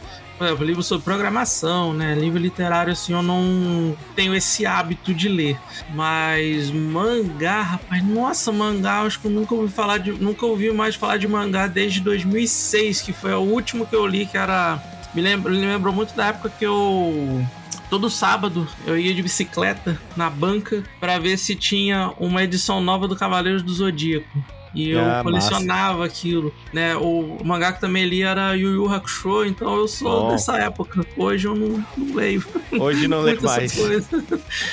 Livro sobre programação, né? Livro literário, assim, eu não tenho esse hábito de ler. Mas mangá, rapaz, nossa, mangá, acho que eu nunca ouvi falar de. Nunca ouvi mais falar de mangá desde 2006, que foi o último que eu li, que era. Me lembro, me lembrou muito da época que eu todo sábado eu ia de bicicleta na banca pra ver se tinha uma edição nova do Cavaleiros do Zodíaco. E eu Ah, colecionava aquilo, né? O mangá que também li era Yu Yu Hakusho, então eu sou dessa época. Hoje eu não, não leio. Hoje não essas mais.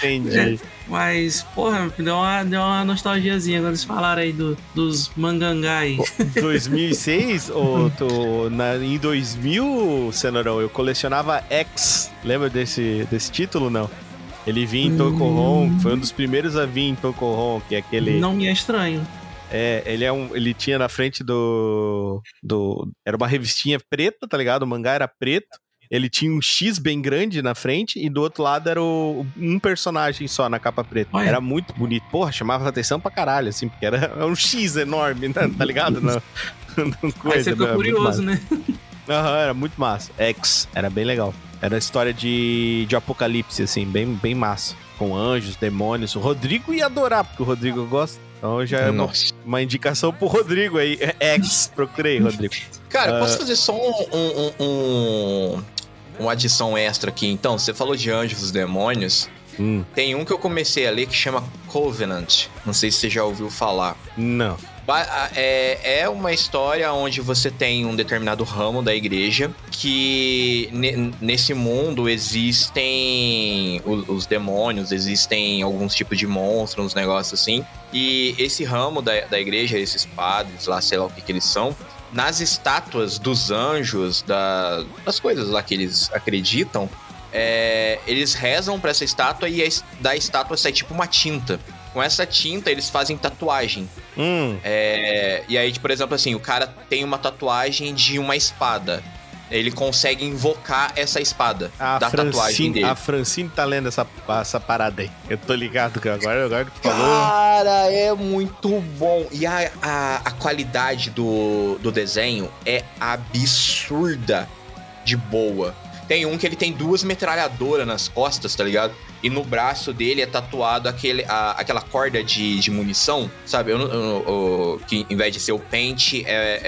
Entendi. Mas, porra, deu uma, deu uma nostalgiazinha quando eles falaram aí do, dos mangangás. 2006 ou tô na, em 2000, Cenourão, eu colecionava X. Lembra desse, desse título, não? Ele vinha em Tokohon, foi um dos primeiros a vir em Tokohon, que é aquele... Não me é estranho. É, ele é um, ele tinha na frente do do era uma revistinha preta, tá ligado? O mangá era preto. Ele tinha um X bem grande na frente e do outro lado era o- um personagem só na capa preta. Olha. Era muito bonito. Porra, chamava atenção pra caralho, assim, porque era, era um X enorme, né? tá ligado? Não, não Aí coisa, você fica né? Muito curioso, né? Aham, era muito massa. X, era bem legal. Era história de, de apocalipse, assim, bem, bem massa. Com anjos, demônios. O Rodrigo ia adorar, porque o Rodrigo gosta. Então já é uma, uma indicação pro Rodrigo aí. É X, procurei, Rodrigo. Cara, Ah. posso fazer só um, um, um- um- uma adição extra aqui, então? Você falou de Anjos dos Demônios. Hum, Tem um que eu comecei a ler que chama Covenant. Não sei se você já ouviu falar. não. É, é uma história onde você tem um determinado ramo da igreja que ne- nesse mundo existem os, demônios, existem alguns tipos de monstros, uns negócios assim. E esse ramo da, da igreja, esses padres lá, sei lá o que, que eles são, nas estátuas dos anjos, da- das coisas lá que eles acreditam, é, eles rezam pra essa estátua e da estátua sai tipo uma tinta. Com essa tinta eles fazem tatuagem. Hum, É, e aí, por exemplo, assim, o cara tem uma tatuagem de uma espada. Ele consegue invocar essa espada a, da tatuagem Francine, dele. a Francine tá lendo essa, essa parada aí. Eu tô ligado que agora, agora que tu falou. Cara, é muito bom. E a, a, a qualidade do, do desenho é absurda de boa. Tem um que ele tem duas metralhadoras nas costas, tá ligado? E no braço dele é tatuado aquele, a- aquela corda de, de munição, sabe? Eu, eu o- que em vez de ser o pente, é,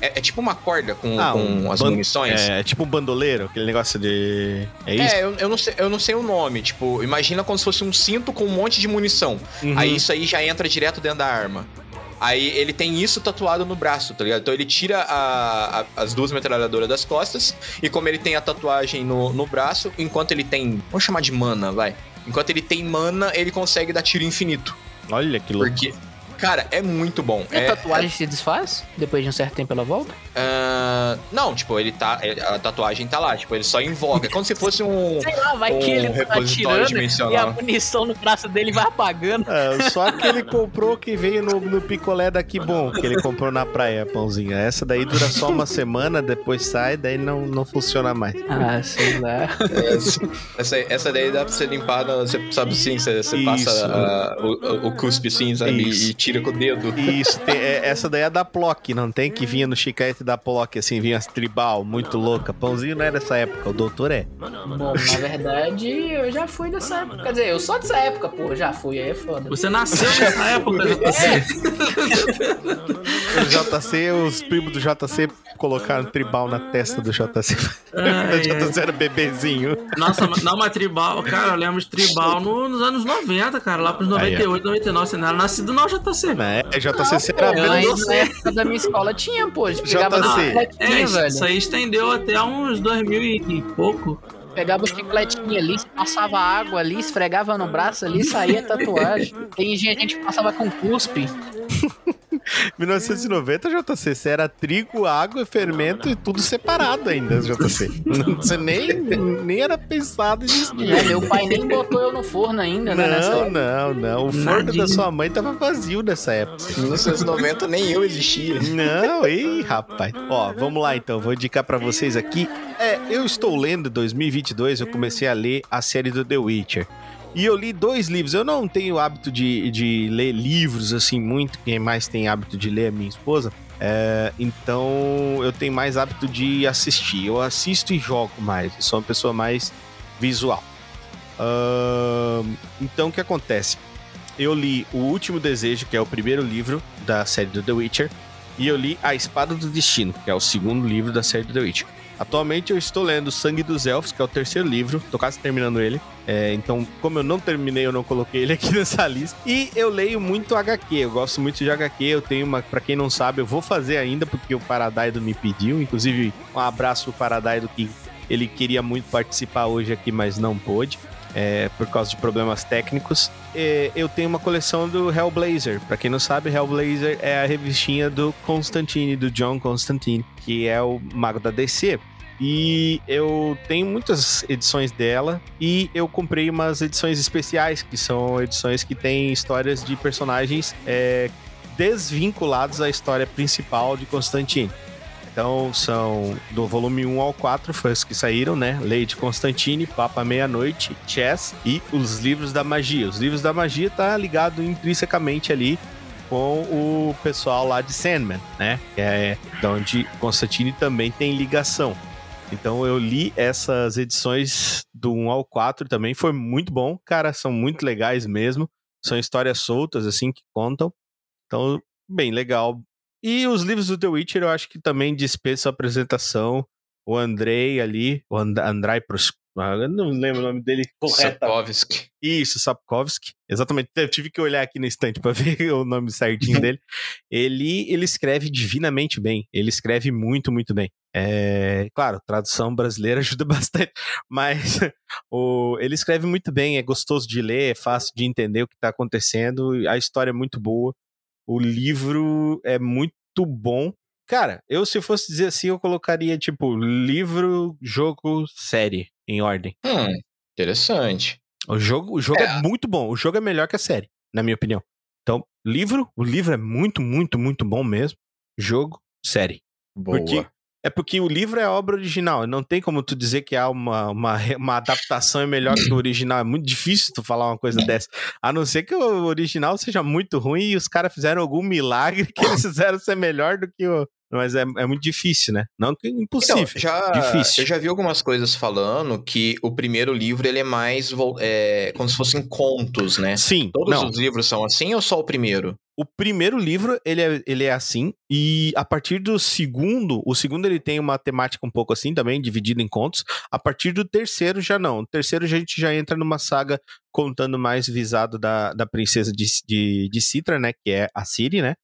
é, é- é tipo uma corda com, Ah, com um as munições. É, tipo um bandoleiro, aquele negócio de. É isso? É, eu, eu não sei, eu não sei o nome. Tipo, imagina como se fosse um cinto com um monte de munição. Uhum. Aí isso aí já entra direto dentro da arma. Aí ele tem isso tatuado no braço, tá ligado? Então ele tira a- a- as duas metralhadoras das costas. E como ele tem a tatuagem no, no braço, enquanto ele tem. Vamos chamar de mana, vai. Enquanto ele tem mana, ele consegue dar tiro infinito. Olha que louco. Porque. Cara, é muito bom. E a É, tatuagem se desfaz depois de um certo tempo ela volta? ah, não, tipo, ele tá. A tatuagem tá lá, tipo, ele só invoca. É como se fosse um. Sei lá, vai Um que ele tá repositório atirando e a munição no braço dele vai apagando. É, só que ele comprou que veio no, no picolé daqui bom, que ele comprou na praia, pãozinho. Essa daí dura só uma semana, depois sai, daí não, não funciona mais. Ah, sei lá. Essa, essa daí dá pra você limpar, na- você sabe assim, você, você passa ah, o, o- cuspe assim, sabe? Isso. E tira com o dedo. Isso, tem- é, essa daí é da Plock, não tem que vinha no chiclete da Plock, assim, vinha as tribal, muito louca. Pãozinho não é dessa época, o doutor é. Bom, na verdade, eu já fui dessa época. Quer dizer, eu sou dessa época, pô. Já fui, aí é foda. Você nasceu nessa época, JC. O JC, os primos do JC colocaram tribal na testa do JC. Ai, o JC era bebezinho. Nossa, não, mas tribal, cara, eu lembro de tribal no- nos anos 90, cara, lá pros 98, 99, você não era nascido não, JC. Né? JC você era Eu ainda bem na época da minha escola tinha, pô. Pegavam JC. na É, velho. isso aí estendeu até uns 2000 e pouco. Pegava o chicletinho ali, passava água ali, esfregava no braço ali, saía tatuagem. Tem gente que passava com cuspe. 1990, JC, você era trigo, água, fermento e tudo separado ainda, JC. Você nem, nem era pensado em existir. É, meu pai nem botou eu no forno ainda, né? Não, não, não. O forno Nadinha. da sua mãe tava vazio nessa época. 1990 nem eu existia. Não, ei, rapaz. Ó, vamos lá então, vou indicar pra vocês aqui. É, eu estou lendo 2022, eu comecei a ler a série do The Witcher. E eu li dois livros. Eu não tenho hábito de, de ler livros assim muito. Quem mais tem hábito de ler é minha esposa. É, então eu tenho mais hábito de assistir. Eu assisto e jogo mais. Eu sou uma pessoa mais visual. Ahn, então o que acontece? Eu li O Último Desejo, que é o primeiro livro da série do The Witcher. E eu li A Espada do Destino, que é o segundo livro da série do The Witcher. Atualmente eu estou lendo Sangue dos Elfos, que é o terceiro livro, tô quase terminando ele. É, então, como eu não terminei, eu não coloquei ele aqui nessa lista. E eu leio muito HQ, eu gosto muito de HQ. Eu tenho uma, pra quem não sabe, eu vou fazer ainda, porque o Paradaido me pediu. Inclusive, um abraço pro Paradaido, que ele queria muito participar hoje aqui, mas não pôde. é, por causa de problemas técnicos. É, eu tenho uma coleção do Hellblazer. Pra quem não sabe, Hellblazer é a revistinha do Constantine, do John Constantine, que é o mago da DC. E eu tenho muitas edições dela e eu comprei umas edições especiais, que são edições que têm histórias de personagens é, desvinculados à história principal de Constantine. Então são do volume 1 ao 4, foi os que saíram, né? Lady Constantine, Papa Meia-Noite, Chess e os livros da magia. Os livros da magia tá ligado intrinsecamente ali com o pessoal lá de Sandman, né? É de onde Constantine também tem ligação. Então eu li essas edições do 1 ao 4 também, foi muito bom, cara, são muito legais mesmo. São histórias soltas assim que contam. Então, bem legal. E os livros do The Witcher eu acho que também dispensam a apresentação. O Andrei ali, o And Andrei Pros... ah, não lembro o nome dele correto. Sapkowski. Isso, Sapkowski. Exatamente. Eu tive que olhar aqui no estante para ver o nome certinho dele. Ele, ele escreve divinamente bem. Ele escreve muito, muito bem. É, claro, tradução brasileira ajuda bastante, mas o, ele escreve muito bem, é gostoso de ler, é fácil de entender o que está acontecendo, a história é muito boa, o livro é muito bom. Cara, eu se fosse dizer assim, eu colocaria tipo livro, jogo, série em ordem. Hum, interessante. O jogo, o jogo é. É. muito bom. O jogo é melhor que a série, na minha opinião. Então, livro, o livro é muito, muito, muito bom mesmo. Jogo, série. Boa. Porque é porque o livro é a obra original. Não tem como tu dizer que há uma, uma, uma adaptação é melhor que o original. É muito difícil tu falar uma coisa dessa. A não ser que o original seja muito ruim e os caras fizeram algum milagre que eles fizeram ser melhor do que o. Mas é, é muito difícil, né? Não que impossível. Então, já, Difícil. Eu já vi algumas coisas falando que o primeiro livro ele é mais é, como se fossem contos, né? Sim, Todos não. os livros são assim ou só o primeiro? O primeiro livro, ele é, ele é assim, e a partir do segundo, o segundo ele tem uma temática um pouco assim também, dividido em contos. A partir do terceiro já não. O terceiro a gente já entra numa saga contando mais visado da, da princesa de, de, de Citra, né, que é a Ciri, né?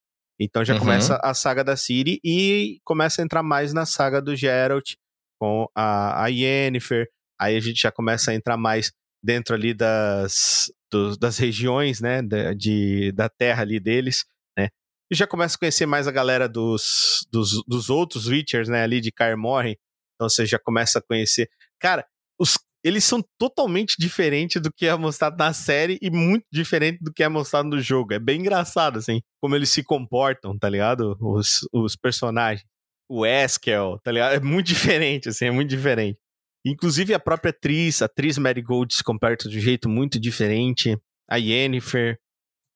Então já Uhum. começa a saga da Ciri e começa a entrar mais na saga do Geralt com a, a Yennefer. Aí a gente já começa a entrar mais dentro ali das, dos- das regiões, né, da, de, da terra ali deles, né. E já começa a conhecer mais a galera dos, dos, dos outros Witchers, né, ali de Kaer Morhen. Então você já começa a conhecer. Cara, os, eles são totalmente diferentes do que é mostrado na série e muito diferente do que é mostrado no jogo. É bem engraçado, assim, como eles se comportam, tá ligado? Os, os personagens. O Eskel, tá ligado? É muito diferente, assim, é muito diferente. Inclusive a própria atriz, a atriz Marigold se comporta de um jeito muito diferente. A Yennefer,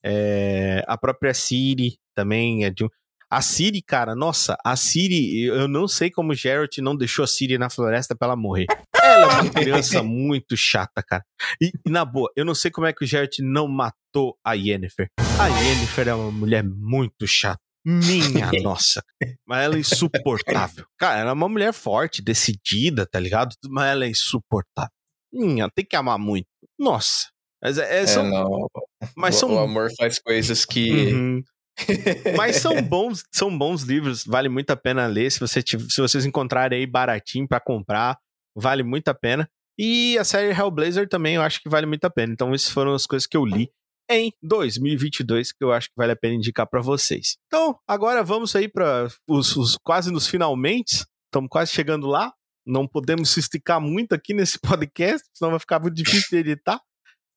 é, a própria Ciri também é de um... A Ciri, cara, nossa, a Ciri, eu não sei como o Geralt não deixou a Ciri na floresta pra ela morrer. Ela é uma criança muito chata, cara. E, e, na boa, eu não sei como é que o Geralt não matou a Yennefer. A Yennefer é uma mulher muito chata. Minha nossa. Mas ela é insuportável. Cara, ela é uma mulher forte, decidida, tá ligado? Mas ela é insuportável. Minha, tem que amar muito. Nossa. Mas, é, é, É, são, mas o, são o amor faz coisas que. Uhum. Mas são bons, são bons livros, vale muito a pena ler. Se, você tiv- se vocês encontrarem aí baratinho pra comprar, vale muito a pena. E a série Hellblazer também eu acho que vale muito a pena. Então, essas foram as coisas que eu li em 2022 que eu acho que vale a pena indicar pra vocês. Então, agora vamos aí para os, os quase nos finalmente. Estamos quase chegando lá. Não podemos se esticar muito aqui nesse podcast, senão vai ficar muito difícil de editar.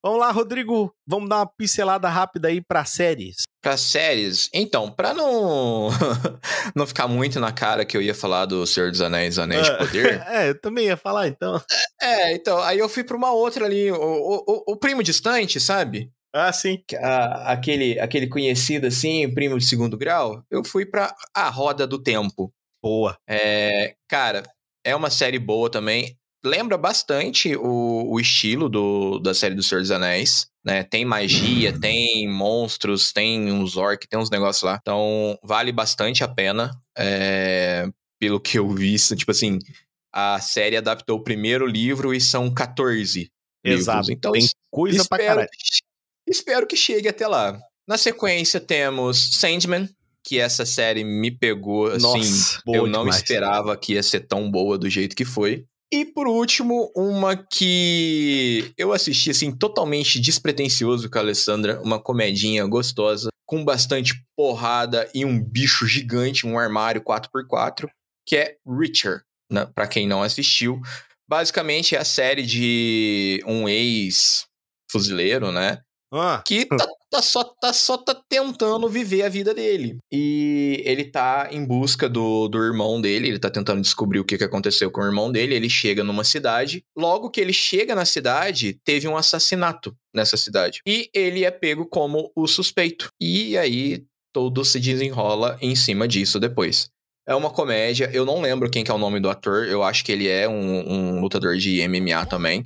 Vamos lá, Rodrigo. Vamos dar uma pincelada rápida aí pra séries. Pra séries, então, pra não não ficar muito na cara que eu ia falar do Senhor dos Anéis, Anéis de Poder. É, eu também ia falar então. é, então, aí eu fui pra uma outra ali, o, o- o primo distante, sabe? Ah, sim. A- aquele, aquele conhecido assim, primo de segundo grau. Eu fui pra A Roda do Tempo. Boa. É, cara, é uma série boa também. Lembra bastante o, o estilo do, da série do Senhor dos Anéis, né? Tem magia, tem monstros, tem uns orcs, tem uns negócios lá. Então, vale bastante a pena. é, pelo que eu vi, tipo assim, a série adaptou o primeiro livro e são 14 Exato. livros. Então, Tem coisa pra espero, caralho. Espero que chegue até lá. Na sequência, temos Sandman, que essa série me pegou, assim, Nossa, eu não demais. esperava que ia ser tão boa do jeito que foi. E por último, uma que eu assisti assim totalmente despretensioso com a Alessandra, uma comedinha gostosa, com bastante porrada e um bicho gigante, um armário 4x4, que é Richard, né? para quem não assistiu. Basicamente é a série de um ex-fuzileiro, né? Ah, que tá, tá só, tá só tá tentando viver a vida dele. E ele tá em busca do, do irmão dele, ele tá tentando descobrir o que, que aconteceu com o irmão dele. Ele chega numa cidade. Logo que ele chega na cidade, teve um assassinato nessa cidade. E ele é pego como o suspeito. E aí tudo se desenrola em cima disso depois. É uma comédia, eu não lembro quem que é o nome do ator, eu acho que ele é um, um lutador de MMA também.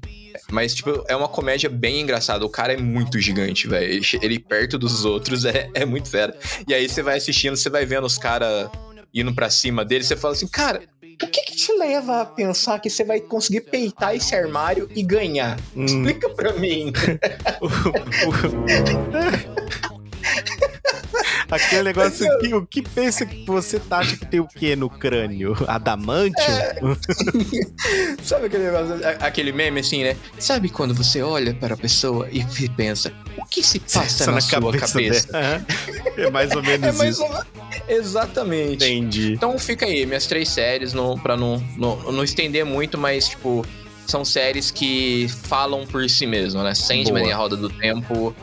Mas, tipo, é uma comédia bem engraçada. O cara é muito gigante, velho. Ele, perto dos outros é, é muito fera. E aí você vai assistindo, você vai vendo os caras indo pra cima dele, você fala assim, cara, o que que te leva a pensar que você vai conseguir peitar esse armário e ganhar? hum, Explica pra mim. Aquele negócio que o que pensa que você tá acha que tem o quê no crânio? Adamante? É. Sabe aquele negócio, aquele meme assim, né? Sabe quando você olha para a pessoa e pensa, o que se passa Isso na, sua cabeça? dela. É mais ou menos É mais isso. ou Exatamente. Entendi. Então fica aí, minhas três séries, no, pra não, não, não estender muito, mas, tipo, são séries que falam por si mesmo, né? Sandman Boa. e a Roda do Tempo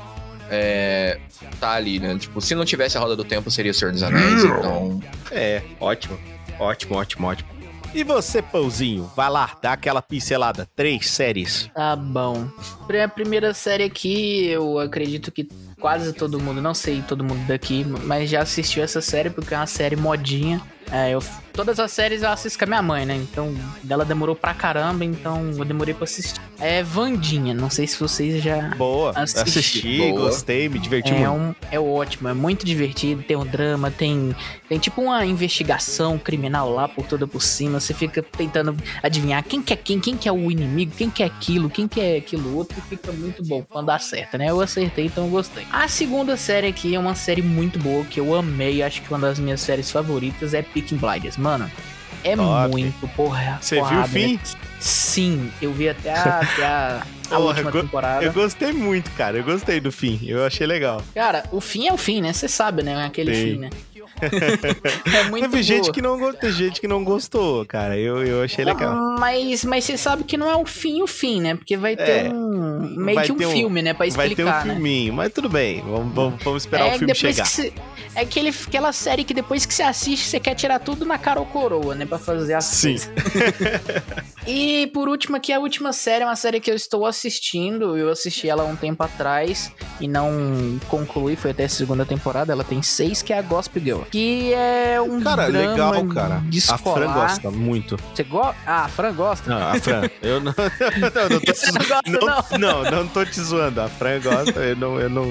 é, tá ali, né? Tipo, se não tivesse a Roda do Tempo, seria o Senhor dos Anéis, então... É, ótimo. Ótimo, ótimo, ótimo. E você, Pãozinho? Vai lá, dá aquela pincelada. Três séries. Tá bom. A primeira série aqui, eu acredito que quase todo mundo, não sei todo mundo daqui, mas já assistiu essa série porque é uma série modinha. É, eu, todas as séries eu assisto com a minha mãe, né? Então, ela demorou pra caramba, então eu demorei pra assistir. É Vandinha, não sei se vocês já. Boa. Assisti. Assisti, Boa. gostei, me diverti É, muito. um, é ótimo, é muito divertido, tem um drama, tem, tem tipo uma investigação criminal lá por toda por cima. Você fica tentando adivinhar quem que é quem, quem que é o inimigo, quem que é aquilo, quem que é aquilo outro, e fica muito bom quando acerta, né? Eu acertei, então eu gostei. A segunda série aqui é uma série muito boa que eu amei, acho que uma das minhas séries favoritas é Peaky Blinders. Mano, é Top. muito porra. Você viu o fim? Sim, eu vi até a, até a, a Porra, última temporada. Eu gostei muito, cara. Eu gostei do fim. Eu achei legal. Cara, o fim é o fim, né? Você sabe, né? Aquele Sim. fim, né? É muito Teve gente que não gostou, gente que não gostou, cara. Eu, eu achei legal. Mas, mas você sabe que não é o fim o fim, né? Porque vai ter É. um. meio que um um- filme, né? Pra Vai ter um explicar, né? filminho, mas tudo bem. Vamos, vamos, vamos esperar é o filme chegar. você- é aquele, aquela série que depois que você assiste, você quer tirar tudo na cara ou coroa, né? Pra fazer as Sim. E por último, aqui a última série é uma série que eu estou assistindo. Eu assisti ela um tempo atrás e não concluí, foi até a segunda temporada. Ela tem seis, que é a Gospel Girl. Que é um Cara, drama legal, cara. de A Fran gosta muito. Você gosta? Ah, a Fran gosta. Não, a Fran, eu não, não, não tô não zoando. gosta, Não, não, não tô te zoando. A Fran gosta, eu não, eu não,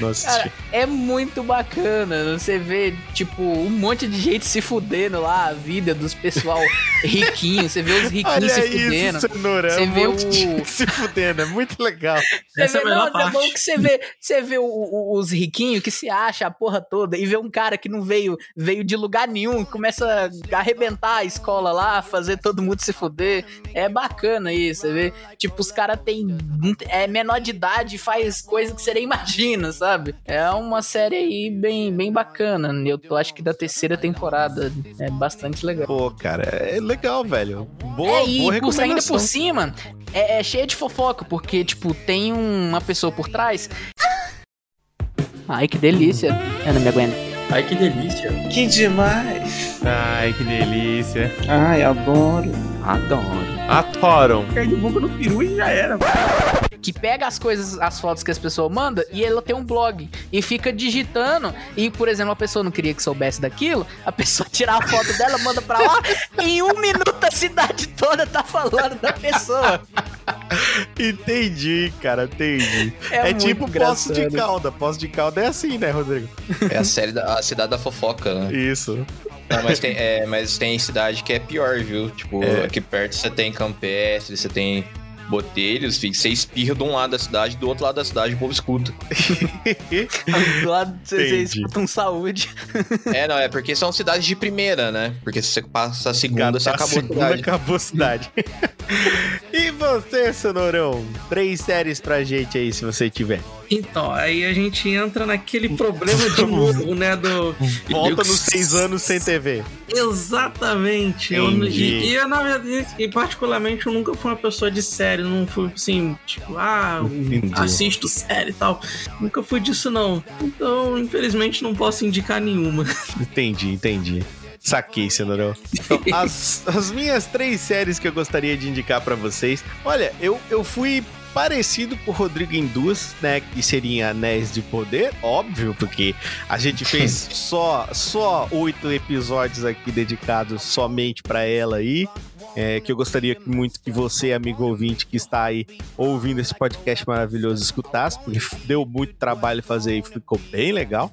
não assisti. Cara, é muito bacana. Você vê, tipo, um monte de gente se fudendo lá, a vida dos pessoal riquinho. Você vê os riquinhos Olha se isso, fudendo. cenoura. Você um vê o- se fudendo, é muito legal. Você Essa é vê, a melhor não, tá bom parte. que você vê, você vê o- o- os riquinhos que se acha a porra toda e vê um cara que não veio, veio de lugar nenhum, começa a arrebentar a escola lá, fazer todo mundo se fuder. É bacana isso, você vê. Tipo, os caras têm é menor de idade e faz coisa que você nem imagina, sabe? É uma série aí bem, bem bacana. Eu tô, acho que da terceira temporada. É bastante legal. Pô, cara, é legal, velho. Boa, é, e boa por, ainda por cima, é, é cheia de fofoca, porque, tipo, tem um- uma pessoa por trás. Ai, que delícia. Eu não me aguento. Ai, que delícia. Que demais! Ai, que delícia. Ai, adoro. Adoro. Atoram. Cai de boca no peru e já era. Que pega as coisas, as fotos que as pessoas mandam e ela tem um blog. E fica digitando. E, por exemplo, a pessoa não queria que soubesse daquilo. A pessoa tira a foto dela, manda pra lá. em um minuto a cidade toda tá falando da pessoa. Entendi, cara, entendi. É, É, tipo Poço de. Calda. Poço de Calda é assim, né, Rodrigo? É a série da a cidade da fofoca, né? Isso. Não, mas, tem, é, mas tem cidade que é pior, viu? Tipo, É. aqui perto você tem Campestre, você tem Botelhos, filho, você espirra de um lado da cidade, do outro lado da cidade o povo escuta. Do lado você, escuta um saúde. é, não, é porque são cidades de primeira, né? Porque se você passa a segunda, você Catar acabou a segunda, cidade. acabou a cidade. e você, Sonorão? Três séries pra gente aí, se você tiver. Então, aí a gente entra naquele problema de novo, né? Do. Volta nos seis anos sem TV. Exatamente. Eu, e, e eu, na verdade, e particularmente, eu nunca fui uma pessoa de série. Não fui assim, tipo, ah, Entendi. assisto série e tal. Nunca fui disso, não. Então, infelizmente, não posso indicar nenhuma. Entendi, entendi. Saquei, Cenourão. Então, as, as minhas três séries que eu gostaria de indicar pra vocês. Olha, eu, eu fui parecido com o Rodrigo em duas, né? Que seria Anéis de Poder, óbvio, porque a gente fez só só oito episódios aqui dedicados somente pra ela aí. É, que eu gostaria muito que você, amigo ouvinte, que está aí ouvindo esse podcast maravilhoso, escutasse, porque deu muito trabalho fazer e ficou bem legal.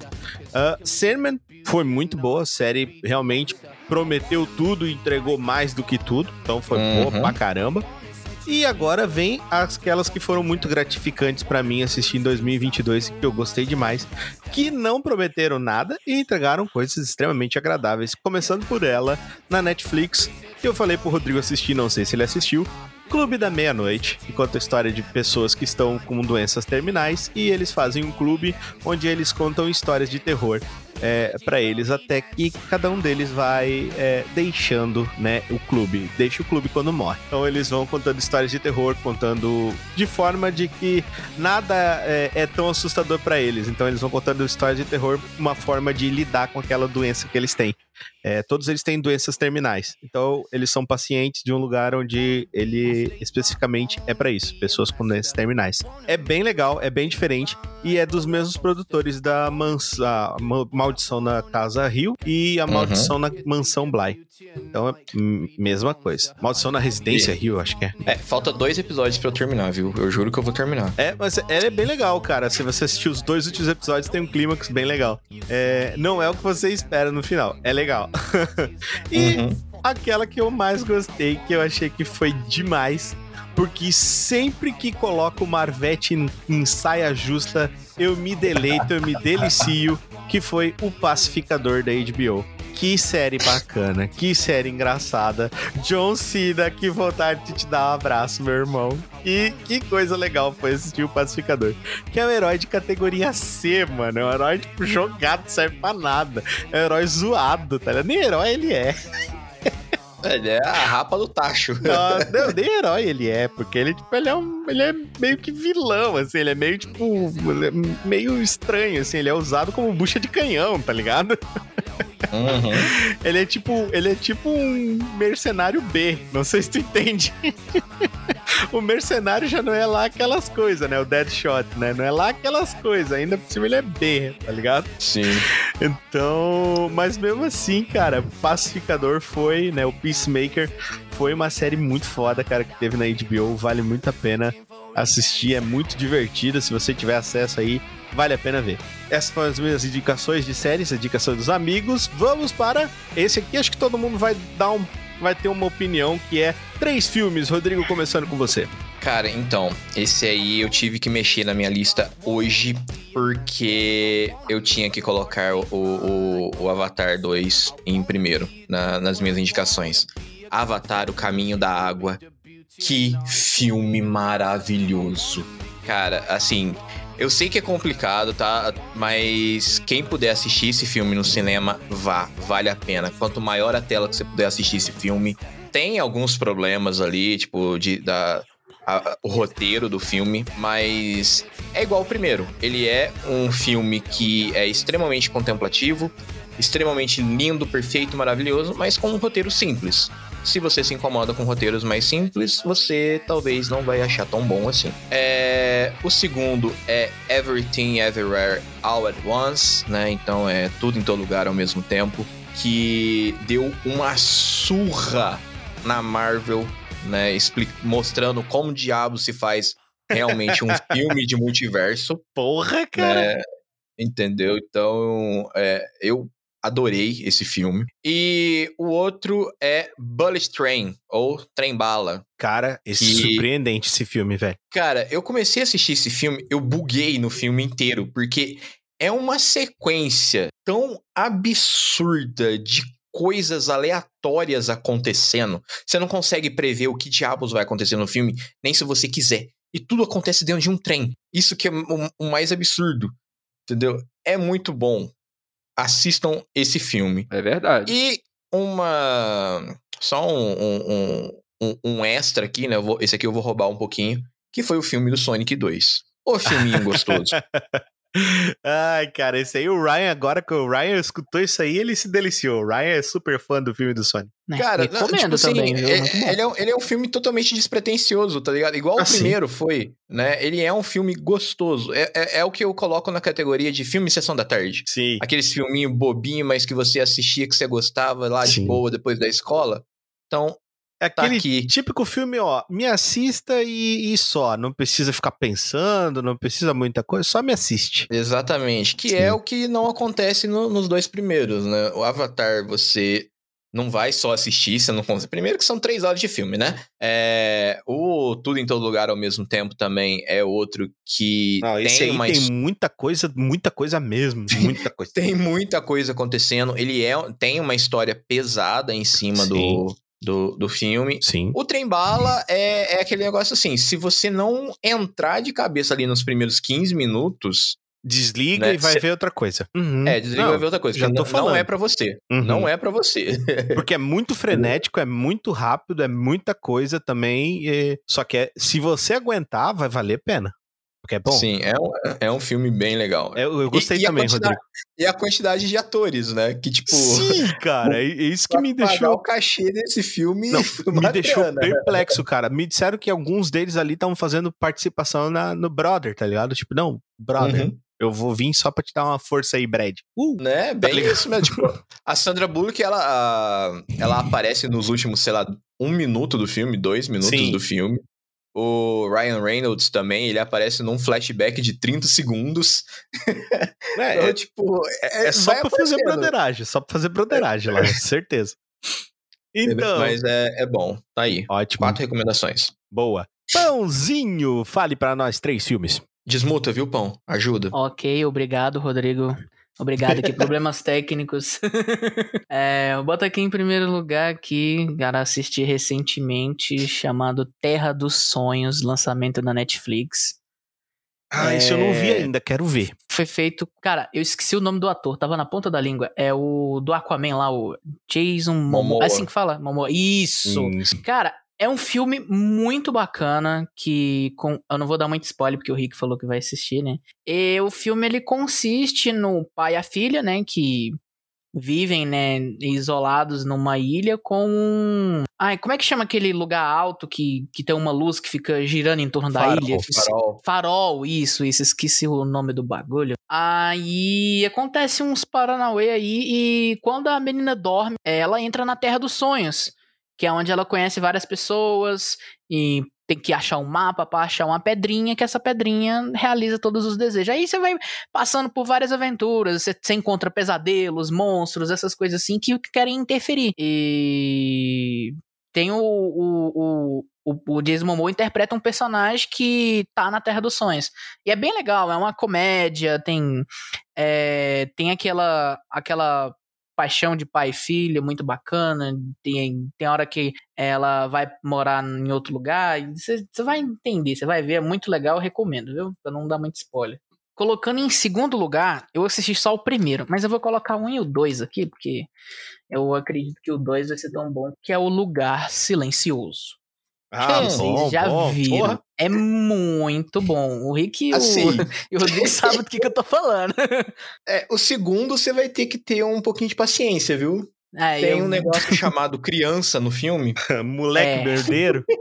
Uh, Sandman foi muito boa, a série realmente prometeu tudo e entregou mais do que tudo, então foi Uhum. boa pra caramba. E agora vem aquelas que foram muito gratificantes pra mim assistir em 2022 e que eu gostei demais, que não prometeram nada e entregaram coisas extremamente agradáveis. Começando por ela na Netflix, que eu falei pro Rodrigo assistir, não sei se ele assistiu. Clube da Meia-Noite, que conta a história de pessoas que estão com doenças terminais e eles fazem um clube onde eles contam histórias de terror é, para eles até que cada um deles vai é, deixando né, o clube, deixa o clube quando morre. Então eles vão contando histórias de terror, contando de forma de que nada é, é tão assustador para eles. Então eles vão contando histórias de terror, uma forma de lidar com aquela doença que eles têm. É, todos eles têm doenças terminais. Então, eles são pacientes de um lugar onde ele especificamente é para isso, pessoas com doenças terminais. É bem legal, é bem diferente e é dos mesmos produtores da mans a Ma- Maldição na Casa Rio e a Maldição na Mansão Bly. Então, é mesma coisa. Maldição na Residência Rio, acho que é. É, falta dois episódios pra eu terminar, viu? Eu juro que eu vou terminar. É, mas ela é bem legal, cara. Se você assistir os dois últimos episódios, tem um clímax bem legal. É, não é o que você espera no final. É legal. E Uhum. aquela que eu mais gostei, que eu achei que foi demais. Porque sempre que coloco o Marvete em, em saia justa, eu me deleito, eu me delicio, que foi o Pacificador da HBO. Que série bacana, que série engraçada. John Cena, que vontade de te dar um abraço, meu irmão. E que coisa legal foi assistir o Pacificador. Que é um herói de categoria C, mano. É um herói, tipo, jogado, serve pra nada. É um herói zoado, tá ligado? Nem herói ele é. Ele é a rapa do tacho. Ah, não, nem herói ele é, porque ele, tipo, ele é, um, ele é meio que vilão, assim, ele é meio, tipo, é meio estranho, assim, ele é usado como bucha de canhão, tá ligado? Uhum. Ele é tipo, ele é tipo um mercenário B, não sei se tu entende. o mercenário já não é lá aquelas coisas, né? O Deadshot, né? Não é lá aquelas coisas. Ainda por cima ele é B, tá ligado? Sim. Então, mas mesmo assim, cara, Pacificador foi, né? O Peacemaker foi uma série muito foda, cara, que teve na HBO. Vale muito a pena assistir, é muito divertida. Se você tiver acesso aí, vale a pena ver. Essas foram as minhas indicações de séries, indicações dos amigos. Vamos para esse aqui. Acho que todo mundo vai dar um, vai ter uma opinião que é três filmes. Rodrigo, começando com você. Cara, então, esse aí eu tive que mexer na minha lista hoje, porque eu tinha que colocar o, o, o Avatar 2 em primeiro, na- nas minhas indicações. Avatar, O Caminho da Água. Que filme maravilhoso. Cara, assim, eu sei que é complicado, tá? Mas quem puder assistir esse filme no cinema, vá, vale a pena. Quanto maior a tela que você puder assistir esse filme, tem alguns problemas ali, tipo, de, da, a- o roteiro do filme, mas é igual o primeiro. Ele é um filme que é extremamente contemplativo, extremamente lindo, perfeito, maravilhoso, mas com um roteiro simples. Se você se incomoda com roteiros mais simples, você talvez não vai achar tão bom assim. É, O segundo é Everything Everywhere All at Once, né? Então é tudo em todo lugar ao mesmo tempo. Que deu uma surra na Marvel né, expli- mostrando como diabo se faz realmente um filme de multiverso, Porra, cara. né? Entendeu? Então, é, eu adorei esse filme. E o outro é Bullet Train, ou Trem Bala. Cara, esse Que- surpreendente esse filme, velho. Cara, eu comecei a assistir esse filme, eu buguei no filme inteiro, porque é uma sequência tão absurda de coisas aleatórias acontecendo. Você não consegue prever o que diabos vai acontecer no filme, nem se você quiser. E tudo acontece dentro de um trem. Isso que é o, o mais absurdo. Entendeu? É muito bom. Assistam esse filme. É verdade. E uma. Só um, um, um- um, extra aqui, né? Eu vou- esse aqui eu vou roubar um pouquinho. Que foi o filme do Sonic 2. Ô filminho gostoso. Ai, cara, esse aí, o Ryan, agora que o Ryan escutou isso aí, ele se deliciou. O Ryan é super fã do filme do Sonic. Né? Cara, não, tipo assim, também, é- ele, é, um- ele é um filme totalmente despretensioso, tá ligado? Igual Ah, o primeiro foi, né? Ele é um filme gostoso. É, é, é o que eu coloco na categoria de filme Sessão da Tarde. Sim. Aqueles filminhos bobinho, mas que você assistia, que você gostava lá de Sim. boa depois da escola. Então, É tá aquele aqui. típico filme, ó, me assista e, e só. Não precisa ficar pensando, não precisa muita coisa, só me assiste. Exatamente. Que Sim. é o que não acontece no- nos dois primeiros, né? O Avatar, você não vai só assistir, você não consegue. Primeiro que são três horas de filme, né? É, o Tudo em Todo Lugar ao mesmo tempo também é outro que Não, tem uma tem muita coisa, muita coisa mesmo. Muita coisa. tem muita coisa acontecendo. Ele é, tem uma história pesada em cima Sim. do, do, do filme. Sim. O trem bala é, é aquele negócio assim: se você não entrar de cabeça ali nos primeiros 15 minutos, Desliga Né, e vai cê- ver outra coisa. Uhum. é, desliga Não, e vai ver outra coisa. já tô não- falando. não é pra você. uhum. Não é pra você. Porque é muito frenético, é muito rápido, é muita coisa também. e- Só que é- se você aguentar, vai valer a pena. Porque é bom. Sim, é um, é um filme bem legal. É, Eu, gostei E- e também, quantidade- Rodrigo. E a quantidade de atores, né? Que, tipo. Sim, cara, é é isso que me deixou. o cachê desse filme. Não, me deixou grana. perplexo, cara. Me disseram que alguns deles ali estavam fazendo participação na, no Brother, tá ligado? Tipo, não, Brother, Uhum. eu vou vir só pra te dar uma força aí, Brad. Uh, Né? Bem ligado? isso mesmo. Tipo, a Sandra Bullock, ela, ela aparece nos últimos, sei lá, um minuto do filme, dois minutos Sim. do filme. O Ryan Reynolds também, ele aparece num flashback de 30 segundos. é, Então, é, tipo, é só vai pra fazer broderagem, só pra fazer broderagem lá, certeza. Então, Mas é, é bom, tá aí. ótimo, Quatro recomendações. boa. Pãozinho, fale pra nós três filmes. Desmuta, viu, Pão? Ajuda. Ok, obrigado, Rodrigo. Obrigado aqui, problemas técnicos. é, eu boto aqui em primeiro lugar aqui, cara, assisti recentemente, chamado Terra dos Sonhos, lançamento na Netflix. Ah, isso eu não vi É. ainda, quero ver. Foi feito, cara, eu esqueci o nome do ator, tava na ponta da língua. É o do Aquaman lá, o Jason Momoa. Momoa. É assim que fala? Momoa. Isso. Hum, Cara, é um filme muito bacana que com, eu não vou dar muito spoiler porque o Rick falou que vai assistir, né? E o filme ele consiste no pai e a filha, né, que vivem, né, isolados numa ilha com um... Ai, como é que chama aquele lugar alto que, que tem uma luz que fica girando em torno da Farol, ilha? farol. Farol, isso, isso, esqueci o nome do bagulho. Aí acontece uns Paranauê aí e quando a menina dorme, ela entra na Terra dos Sonhos, que é onde ela conhece várias pessoas e tem que achar um mapa pra achar uma pedrinha, que essa pedrinha realiza todos os desejos. Aí você vai passando por várias aventuras, você, você encontra pesadelos, monstros, essas coisas assim que querem interferir. E tem o, o, o, o, o Jason Momoa interpreta um personagem que tá na Terra dos Sonhos. E é bem legal, é uma comédia, tem é, tem aquela aquela paixão de pai e filha muito bacana, tem, tem hora que ela vai morar em outro lugar, você vai entender, você vai ver, é muito legal, recomendo, viu? Pra não dar muito spoiler. Colocando em segundo lugar, eu assisti só o primeiro, mas eu vou colocar um e o dois aqui, porque eu acredito que o dois vai ser tão bom, que é o Lugar Silencioso. Ah, Vocês bom, já bom, viram. porra. É muito bom. O Rick e o, Assim. e o Rodrigo sabem do que, que eu tô falando. É, o segundo você vai ter que ter um pouquinho de paciência, viu? É, Tem eu- um negócio chamado criança no filme. Moleque É. merdeiro.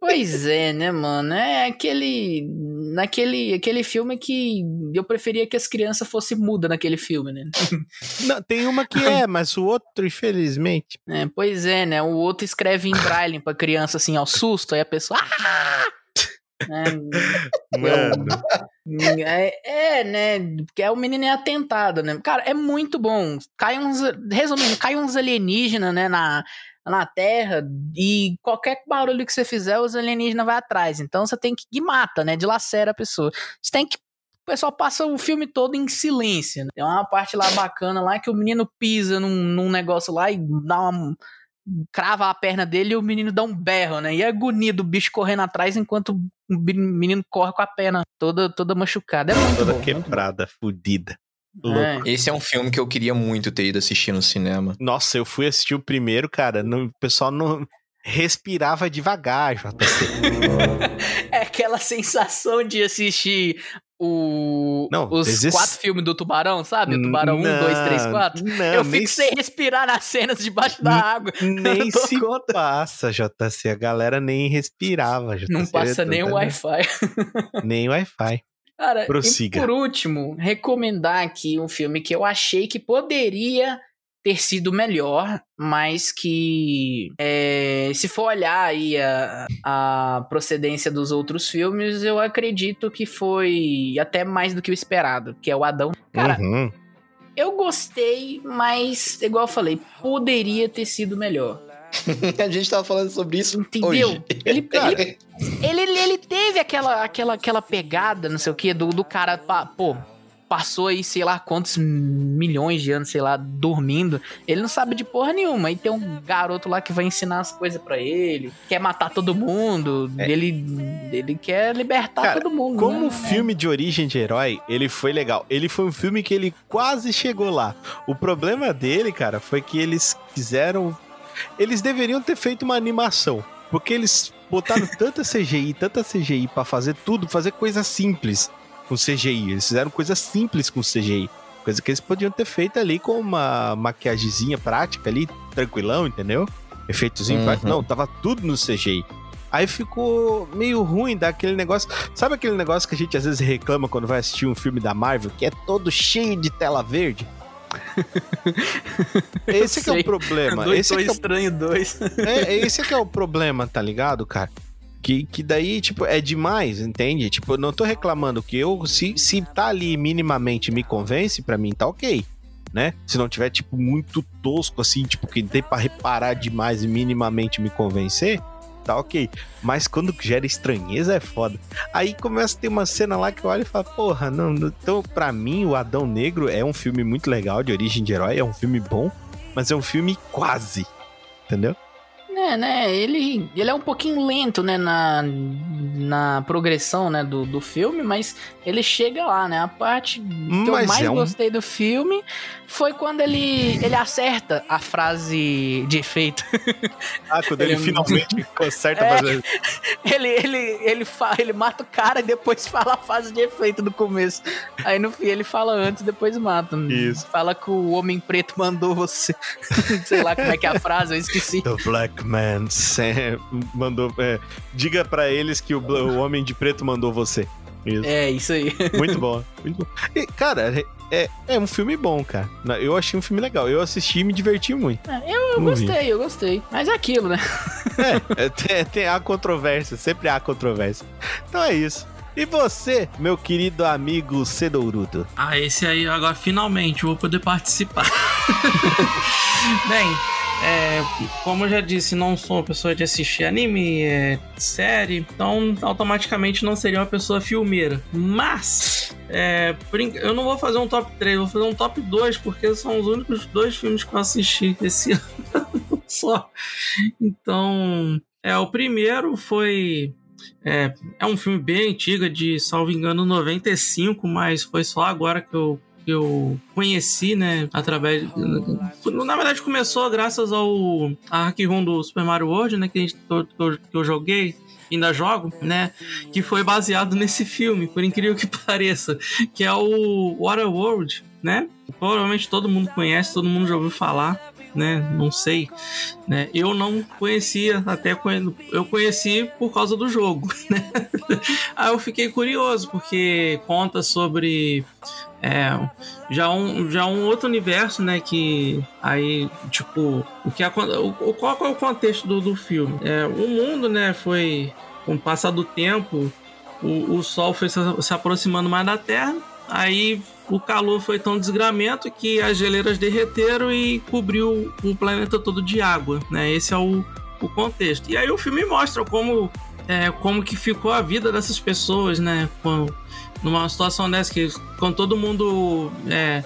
Pois é, né, mano? É aquele. Naquele aquele filme que eu preferia que as crianças fossem mudas naquele filme, né? Não, tem uma que é, mas o outro, infelizmente. É, pois é, né? O outro escreve em braille pra criança assim, ao susto, aí a pessoa. "Ah!" É, Mano. É, é, né? Porque é o menino é atentado, né? Cara, é muito bom. Cai uns. Resumindo, cai uns alienígenas, né? Na, na Terra. E qualquer barulho que você fizer, os alienígenas vai atrás. Então você tem que. E mata, né? Dilacera a pessoa. Você tem que. O pessoal passa o filme todo em silêncio. Né? Tem uma parte lá bacana lá que o menino pisa num, num negócio lá e dá uma. Crava a perna dele e o menino dá um berro, né? E a agonia do bicho correndo atrás enquanto o menino corre com a perna toda, toda machucada. É muito Toda bom. quebrada, fudida. Louco. É. Esse é um filme que eu queria muito ter ido assistir no cinema. Nossa, eu fui assistir o primeiro, cara. não- o pessoal não respirava devagar, JC. É aquela sensação de assistir o, Não, os existe- quatro filmes do Tubarão, sabe? O Tubarão 1, 2, 3, 4. Não, Eu fico sem respirar nas cenas debaixo da água. nem se conta. passa, JC. A galera nem respirava. JC. Não passa nem o Tá- Wi-Fi. Nem Wi-Fi. Cara, Prossiga. e por último, recomendar aqui um filme que eu achei que poderia ter sido melhor, mas que é, se for olhar aí a, a procedência dos outros filmes, eu acredito que foi até mais do que o esperado, que é o Adão. Cara, Uhum. eu gostei, mas, igual eu falei, poderia ter sido melhor. A gente tava falando sobre isso Entendeu? hoje. Ele, ele ele, ele, ele teve aquela, aquela, aquela pegada, não sei o que, do, do cara, pô, passou aí, sei lá, quantos milhões de anos, sei lá, dormindo. Ele não sabe de porra nenhuma. Aí tem um garoto lá que vai ensinar as coisas pra ele, quer matar todo mundo, ele, ele quer libertar Cara, todo mundo. Como né? filme de origem de herói, ele foi legal. Ele foi um filme que ele quase chegou lá. O problema dele, cara, foi que eles quiseram. Eles deveriam ter feito uma animação. Porque eles botaram tanta CGI, tanta CGI pra fazer tudo, fazer coisa simples com CGI. Eles fizeram coisa simples com CGI. Coisa que eles podiam ter feito ali com uma maquiagemzinha prática ali, tranquilão, entendeu? Efeitozinho Uhum. prático. Não, tava tudo no CGI. Aí ficou meio ruim daquele negócio. Sabe aquele negócio que a gente às vezes reclama quando vai assistir um filme da Marvel, que é todo cheio de tela verde? Esse que é o problema. Dois, Esse dois é o estranho dois. é, esse que é o problema, tá ligado, cara? Que, que daí, tipo, é demais, entende? Tipo, eu não tô reclamando que eu, se, se tá ali minimamente me convence, pra mim tá ok, né? Se não tiver, tipo, muito tosco, assim, tipo, que tem pra reparar demais e minimamente me convencer, tá ok. Mas quando gera estranheza é foda. Aí começa a ter uma cena lá que eu olho e falo, porra, não. não- Então, pra mim, o Adão Negro é um filme muito legal, de origem de herói, é um filme bom, mas é um filme quase, entendeu? É, né? Ele, ele é um pouquinho lento, né? Na, na progressão, né? Do, do filme, mas ele chega lá, né? A parte que eu Mas mais é um- gostei do filme foi quando ele, ele acerta a frase de efeito. Ah, quando ele, Ele é finalmente conserta É. fazer. ele, ele, ele, fa, ele mata o cara e depois fala a fase de efeito do começo. Aí no fim ele fala antes, depois mata. Isso. Fala que o homem preto mandou você. Sei lá como é que é a frase, eu esqueci. The Black Man Sam mandou. é, diga pra eles que o, o Homem de Preto mandou você. Isso. É, isso aí. Muito bom. Muito bom. E, cara, é, é um filme bom, cara. Eu achei um filme legal. Eu assisti e me diverti muito. É, Eu, eu Não vi. gostei, eu gostei. Mas é aquilo, né? É, é, tem, tem a controvérsia, sempre há controvérsia. Então é isso. E você, meu querido amigo Cedourudo? Ah, esse aí agora finalmente eu vou poder participar. Bem, é, como eu já disse, não sou uma pessoa de assistir anime, é, série, então automaticamente não seria uma pessoa filmeira. Mas, é, eu não vou fazer um top 3, vou fazer um top 2, porque são os únicos dois filmes que eu assisti esse ano só. Então, é, o primeiro foi é, é um filme bem antigo, é de, salvo engano, 95, mas foi só agora que eu, que eu conheci, né? Através. Na verdade, começou graças ao Ark Room do Super Mario World, né? Que, a gente, que, eu, que eu joguei. Ainda jogo, né? Que foi baseado nesse filme, por incrível que pareça, que é o Waterworld, né? Provavelmente todo mundo conhece, todo mundo já ouviu falar, né? Não sei, né? Eu não conhecia, até quando eu conheci por causa do jogo, né? Aí eu fiquei curioso porque conta sobre é, já um já um outro universo, né? Que aí tipo o que o, qual é o contexto do, do filme? É, o mundo, né? Foi com o passar do tempo o, o Sol foi se aproximando mais da Terra, aí o calor foi tão desgramento que as geleiras derreteram e cobriu o planeta todo de água, né? Esse é o, o contexto. E aí o filme mostra como, é, como que ficou a vida dessas pessoas, né? Com, numa situação dessa que com todo mundo é,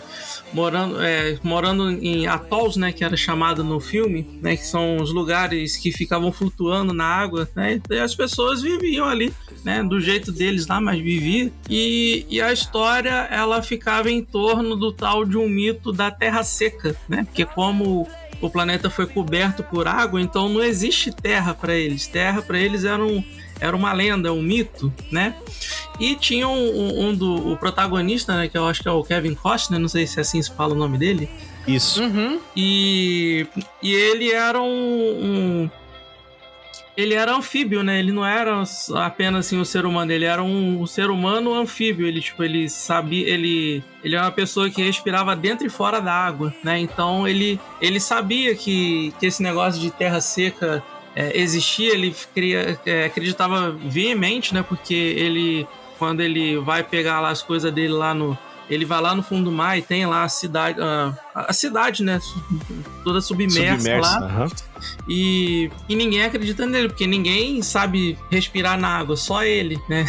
morando, é, morando em atolls, né, que era chamado no filme, né, que são os lugares que ficavam flutuando na água, né, e as pessoas viviam ali, né, do jeito deles lá, mas viviam. E, e a história ela ficava em torno do tal de um mito da terra seca, né, porque como o planeta foi coberto por água, então não existe terra para eles. Terra para eles era, um, era uma lenda, um mito, né? E tinha um, um- um do o protagonista, né, que eu acho que é o Kevin Costner, não sei se assim se fala o nome dele. Isso. Uhum. E, e ele era um, um- Ele era anfíbio, né? Ele não era apenas assim, um ser humano, ele era um, um ser humano anfíbio. Ele, tipo, ele sabia. Ele, ele era uma pessoa que respirava dentro e fora da água, né? Então ele, ele sabia que, que esse negócio de terra seca é, existia, ele queria, é, acreditava veemente, né? Porque ele, quando ele vai pegar lá as coisas dele lá no. Ele vai lá no fundo do mar e tem lá a cidade, a, a cidade, né? Toda submersa, Submerso. lá. E, e ninguém acredita nele, porque ninguém sabe respirar na água, só ele, né?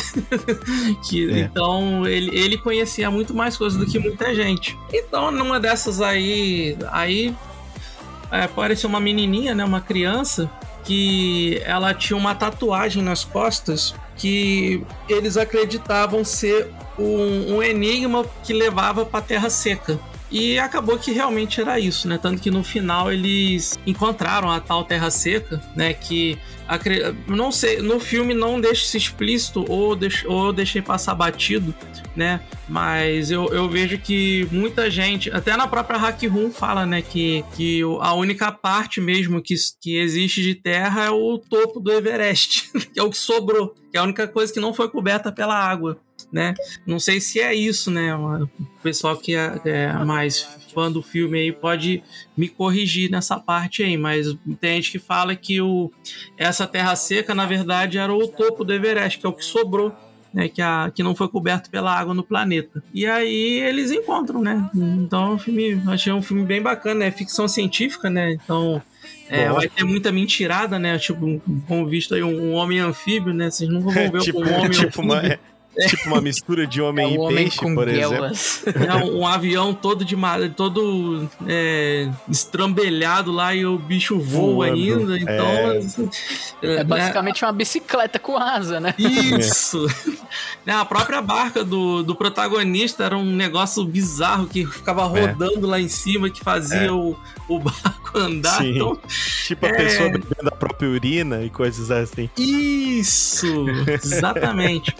que, É. Então ele, ele conhecia muito mais coisas do que muita gente. Então, numa dessas aí, aí é, apareceu uma menininha, né? Uma criança que ela tinha uma tatuagem nas costas que eles acreditavam ser um, um enigma que levava para Terra Seca. E acabou que realmente era isso, né? Tanto que no final eles encontraram a tal Terra Seca, né? Que não sei, no filme não deixa isso explícito ou, deix, ou deixei passar batido, né? Mas eu, eu vejo que muita gente, até na própria Hack Room fala, né? Que, que a única parte mesmo que, que existe de terra é o topo do Everest, que é o que sobrou, que é a única coisa que não foi coberta pela água. Né? Não sei se é isso, né? O pessoal que é, é mais fã do filme aí pode me corrigir nessa parte aí, mas tem gente que fala que o, essa terra seca, na verdade, era o topo do Everest, que é o que sobrou, né? Que, a, que não foi coberto pela água no planeta. E aí eles encontram, né? Então, o filme, achei um filme bem bacana, é ficção científica, né? Então. É, vai ter muita mentirada, né? Tipo, como visto aí, um, um homem anfíbio, né? Vocês nunca vão ver tipo, um homem tipo, anfíbio. É, Tipo uma mistura de É homem o e homem peixe, com por exemplo. guelras. É um, um avião todo de ma- todo é, estrambelhado lá e o bicho voa Voando, ainda. Então. é. assim, É basicamente uma bicicleta com asa, né? Isso! Né, A própria barca do, do protagonista era um negócio bizarro que ficava É. rodando lá em cima, que fazia É. o, o barco andar. Sim. Então, Tipo a É. pessoa bebendo a própria urina e coisas assim. isso! Exatamente.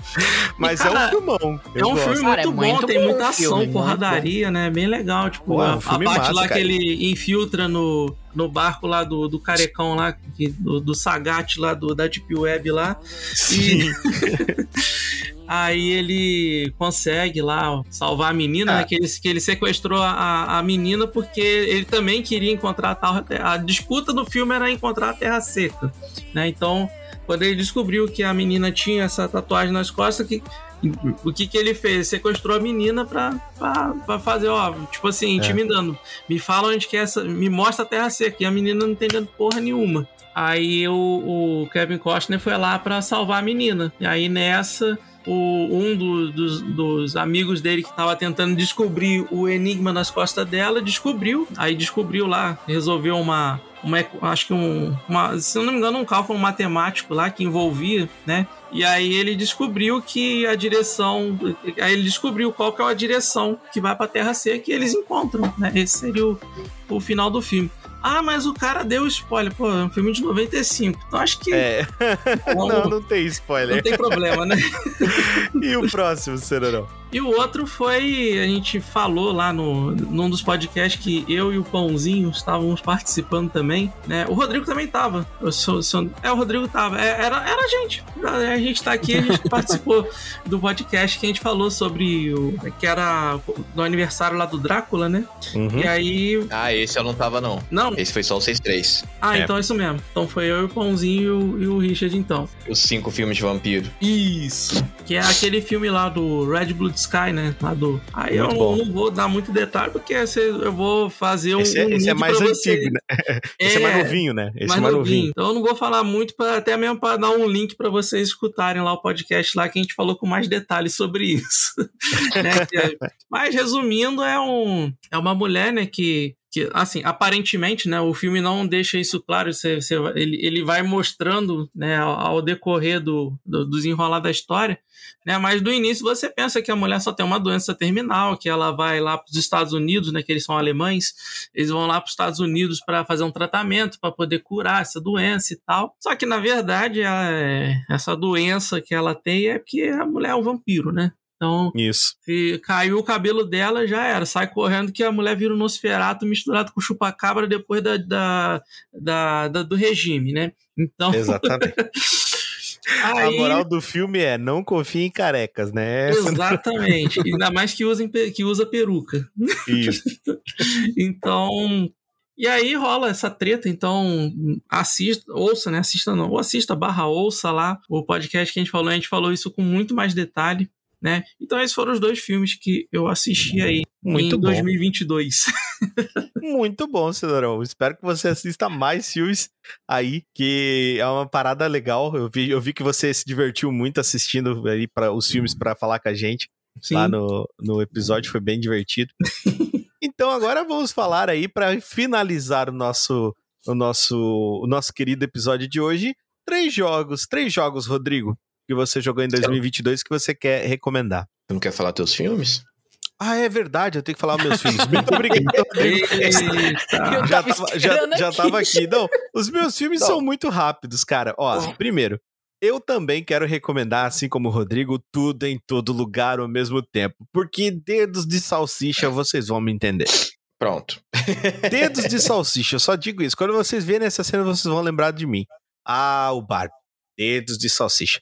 Mas cara, é um filmão. É um gosto. filme Cara, é muito bom, muito tem bom muita ação, filme, porradaria, né? Bem legal. Tipo, Pô, é um a, a parte massa, lá cara. que ele infiltra no, no barco lá do, do carecão lá, que- do, do Sagat lá, do, da Deep Web lá. Sim. Aí ele consegue lá salvar a menina, Ah. né? Que ele, que ele sequestrou a, a menina porque ele também queria encontrar a Terra. A disputa do filme era encontrar a Terra Seca, né? Então, quando ele descobriu que a menina tinha essa tatuagem nas costas, que, o que que ele fez? Sequestrou a menina pra, pra, pra fazer, ó, tipo assim, intimidando. Me fala onde que é essa. Me mostra a Terra Seca. E a menina não entendendo porra nenhuma. Aí o, o Kevin Costner foi lá pra salvar a menina. E aí nessa, o, um do- dos, dos amigos dele que tava tentando descobrir o enigma nas costas dela, descobriu. Aí descobriu lá, resolveu uma. Uma, acho que um, uma, se eu não me engano, um cálculo matemático lá que envolvia, né? E aí ele descobriu que a direção, aí ele descobriu qual que é a direção que vai para Terra Seca e eles encontram, né? Esse seria o, o final do filme. Ah, mas o cara deu spoiler. Pô, é um filme de 95. Então acho que É. não, Não, não tem não spoiler. tem problema, né? E o próximo, Cenarão? E o outro foi, a gente falou lá no, num dos podcasts que eu e o Pãozinho estávamos participando também, né? O Rodrigo também tava. Eu sou- sou- é, o Rodrigo tava. É, era, era a gente. A gente tá aqui, a gente participou do podcast que a gente falou sobre o. que era do aniversário lá do Drácula, né? Uhum. E aí. Ah, esse eu não tava, não. Não, Esse foi só o 6-3. ah, É. então é isso mesmo. Então foi eu e o Pãozinho e o, e o Richard, então. Os cinco filmes de vampiro. Isso. Que é aquele filme lá do Red Blood Sky, né? Lá do. Aí eu Muito bom. não vou dar muito detalhe, porque esse- eu vou fazer um. Esse é, um esse é mais pra você. antigo, né? Esse é mais novinho, né? Esse mais é mais novinho. novinho. Então eu não vou falar muito, pra, até mesmo para dar um link para vocês escutarem lá o podcast lá que a gente falou com mais detalhes sobre isso. Né? É- Mas resumindo, é, um, é uma mulher, né, que. Que, assim, aparentemente, né, o filme não deixa isso claro, você, você- ele, ele vai mostrando, né, ao, decorrer do, do desenrolar da história, né, mas do início você pensa que a mulher só tem uma doença terminal, que ela vai lá para os Estados Unidos, né, que eles são alemães, eles vão lá para os Estados Unidos para fazer um tratamento para poder curar essa doença e tal. Só que na verdade essa doença que ela tem é porque a mulher é um vampiro, né? Então, Isso. se caiu o cabelo dela, já era. Sai correndo que a mulher vira um Nosferato misturado com chupacabra depois da, da, da- da- do regime, né? Então, Exatamente. A aí, moral do filme é não confie em carecas, né? Essa- exatamente. Ainda mais que, pe- que usa peruca. Isso. Então. E aí rola essa treta, então assista, ouça, né? Assista não, ou assista barra ouça lá o podcast que a gente falou, a gente falou isso com muito mais detalhe, né? Então esses foram os dois filmes que eu assisti aí Muito em bom. 2022. Muito bom, Cenarão. Espero que você assista mais filmes aí, que é uma parada legal. Eu vi, eu vi que você se divertiu muito assistindo aí para os filmes para falar com a gente Sim. lá no, no episódio, foi bem divertido. então agora vamos falar aí para finalizar o nosso o nosso o nosso querido episódio de hoje, três jogos, três jogos, Rodrigo, que você jogou em 2022 que você quer recomendar. Tu não quer falar teus filmes? Ah, é verdade, eu tenho que falar os meus filmes. Muito obrigado. Eita. Já tava já, já aqui. tava aqui. Não, os meus filmes Não. são muito rápidos, cara. Ó, primeiro, eu também quero recomendar, assim como o Rodrigo, tudo em todo lugar ao mesmo tempo. Porque dedos de salsicha, vocês vão me entender. Pronto. Dedos de salsicha, eu só digo isso. Quando vocês verem essa cena, vocês vão lembrar de mim. Ah, o Barbie. Dedos de salsicha.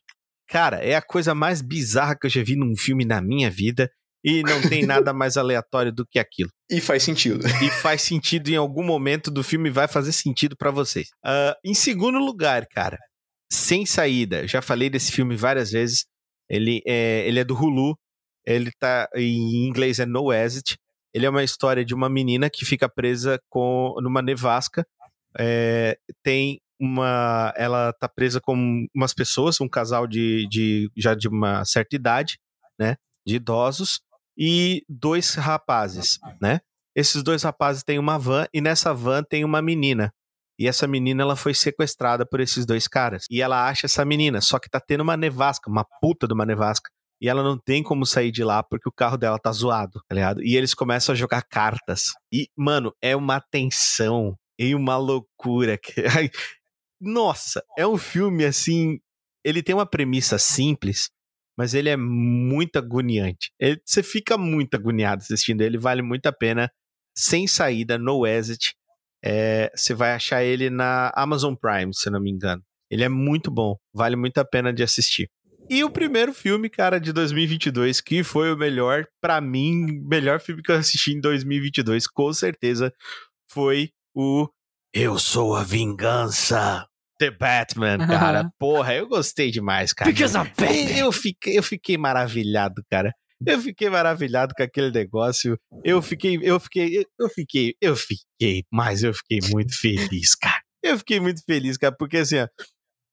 Cara, é a coisa mais bizarra que eu já vi num filme na minha vida. E não tem nada mais aleatório do que aquilo E faz sentido. e faz sentido em algum momento do filme, vai fazer sentido pra vocês. Ah, em segundo lugar, cara, Sem Saída. Já falei desse filme várias vezes. Ele é, ele é do Hulu. Ele tá em inglês é No Exit. Ele é uma história de uma menina que fica presa com numa nevasca. É, tem uma. Ela tá presa com umas pessoas, um casal de, de já de uma certa idade, né? De idosos, e dois rapazes, né? Esses dois rapazes têm uma van e nessa van tem uma menina. E essa menina ela foi sequestrada por esses dois caras. E ela acha essa menina, só que tá tendo uma nevasca, uma puta de uma nevasca. E ela não tem como sair de lá porque o carro dela tá zoado, tá ligado? E eles começam a jogar cartas. E, mano, é uma tensão e uma loucura. que- Nossa, é um filme assim. Ele tem uma premissa simples, mas ele é muito agoniante. Ele- você fica muito agoniado assistindo ele, vale muito a pena. Sem saída, no exit. É, você vai achar ele na Amazon Prime, se não me engano. Ele é muito bom, vale muito a pena de assistir. E o primeiro filme, cara, de 2022, que foi o melhor, pra mim, melhor filme que eu assisti em 2022, com certeza, foi o Eu Sou a Vingança. The Batman, cara. Porra, eu gostei demais, cara. Because I'm Batman. Eu fiquei, eu fiquei maravilhado, cara. Eu fiquei maravilhado com aquele negócio. Eu fiquei, eu fiquei, eu fiquei, eu fiquei, mas eu fiquei muito feliz, cara. Eu fiquei muito feliz, cara, porque assim, ó,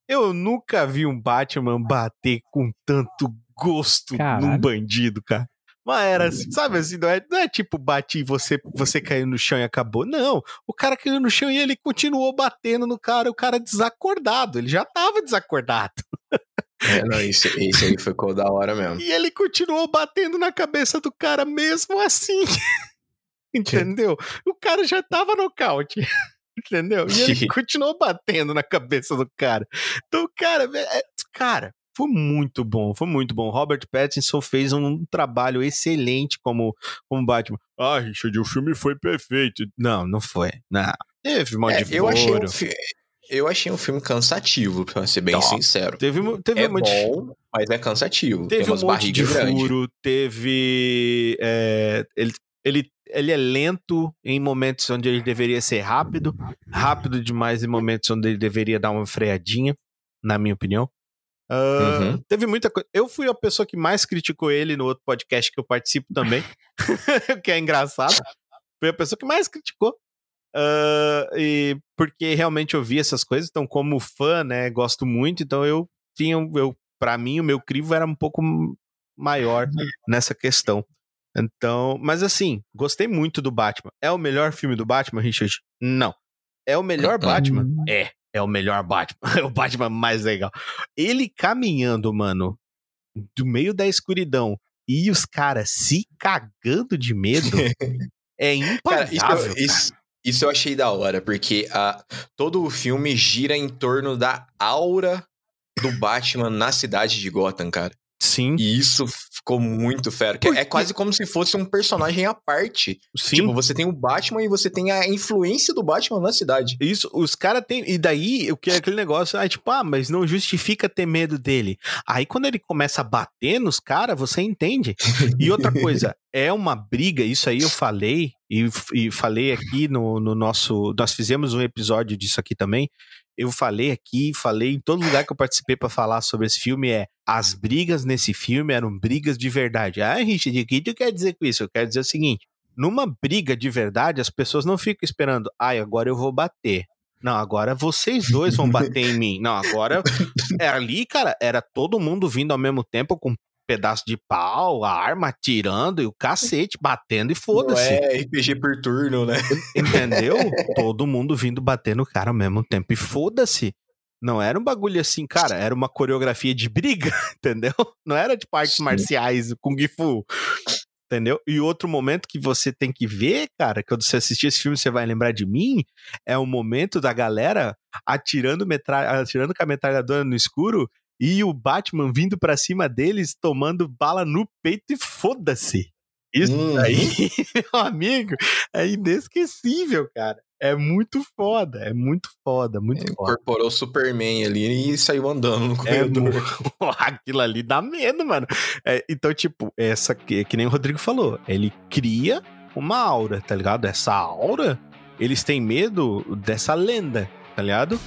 eu nunca vi um Batman bater com tanto gosto num Caralho. bandido, cara. Mas era, assim, sabe assim, não é, não é tipo bati e você, você caiu no chão e acabou. Não, o cara caiu no chão e ele continuou batendo no cara, o cara desacordado. Ele já tava desacordado. É, não, isso, isso aí ficou da hora mesmo. E ele continuou batendo na cabeça do cara mesmo assim. Entendeu? O cara já tava nocaute. Entendeu? E ele continuou batendo na cabeça do cara. Então, cara, é- cara, foi muito bom, foi muito bom. Robert Pattinson fez um trabalho excelente como, como Batman. Ah, Richard, o filme foi perfeito. Não, não foi. Não. Teve um É, de eu, achei furo. um fi- eu achei um filme cansativo, pra ser bem Tá. sincero. Teve, teve É um monte- bom, mas é cansativo. Teve Tem um umas monte de furo, teve. é, ele, ele, ele é lento em momentos onde ele deveria ser rápido, rápido demais em momentos onde ele deveria dar uma freadinha, na minha opinião. Ah, Uhum. Teve muita coisa. Eu fui a pessoa que mais criticou ele no outro podcast que eu participo também, que é engraçado. Fui a pessoa que mais criticou. Ah, e porque realmente eu vi essas coisas, então como fã, né, gosto muito, então eu tinha, eu para mim o meu crivo era um pouco maior nessa questão. Então, mas assim, gostei muito do Batman. É o melhor filme do Batman, Richard? Não. É o melhor Uh-uh. Batman? É, é o melhor Batman. É o Batman mais legal. Ele caminhando, mano, do meio da escuridão e os caras se cagando de medo é Cara, isso, impagável. eu, isso, isso eu achei da hora, porque a, todo o filme gira em torno da aura do Batman na cidade de Gotham, cara. Sim, E isso ficou muito Por É quase como se fosse um personagem à parte. sim. Tipo, você tem o Batman e você tem a influência do Batman na cidade. Isso, os caras têm. E daí, o que é aquele negócio? Ah, tipo, ah, mas não justifica ter medo dele. Aí, quando ele começa a bater nos caras, você entende. E outra coisa, é uma briga, isso aí eu falei, e, e falei aqui no, no nosso. Nós fizemos um episódio disso aqui também. Eu falei aqui, falei em todo lugar que eu participei pra falar sobre esse filme é as brigas nesse filme eram brigas de verdade. Ah, Richard, o que tu quer dizer com isso? Eu quero dizer o seguinte: numa briga de verdade, as pessoas não ficam esperando, ai, agora eu vou bater. Não, agora vocês dois vão bater em mim. Não, agora. É, ali, cara, era todo mundo vindo ao mesmo tempo com pedaço de pau, a arma atirando e o cacete batendo e foda-se. é RPG por turno, né? Entendeu? Todo mundo vindo bater no cara ao mesmo tempo e foda-se. Não era um bagulho assim, cara, era uma coreografia de briga, entendeu? Não era de artes Sim. marciais, Kung Fu. Entendeu? E outro momento que você tem que ver, cara, quando você assistir esse filme, você vai lembrar de mim, é o momento da galera atirando, metra... atirando com a metralhadora no escuro e o Batman vindo pra cima deles, tomando bala no peito e foda-se. Isso Uhum. aí, meu amigo, é inesquecível, cara. É muito foda, é muito foda, muito foda. Incorporou o Superman ali e saiu andando no É, corredor. mu- aquilo ali dá medo, mano. É, então, tipo, essa que, que nem o Rodrigo falou, ele cria uma aura, tá ligado? Essa aura, eles têm medo dessa lenda, tá ligado?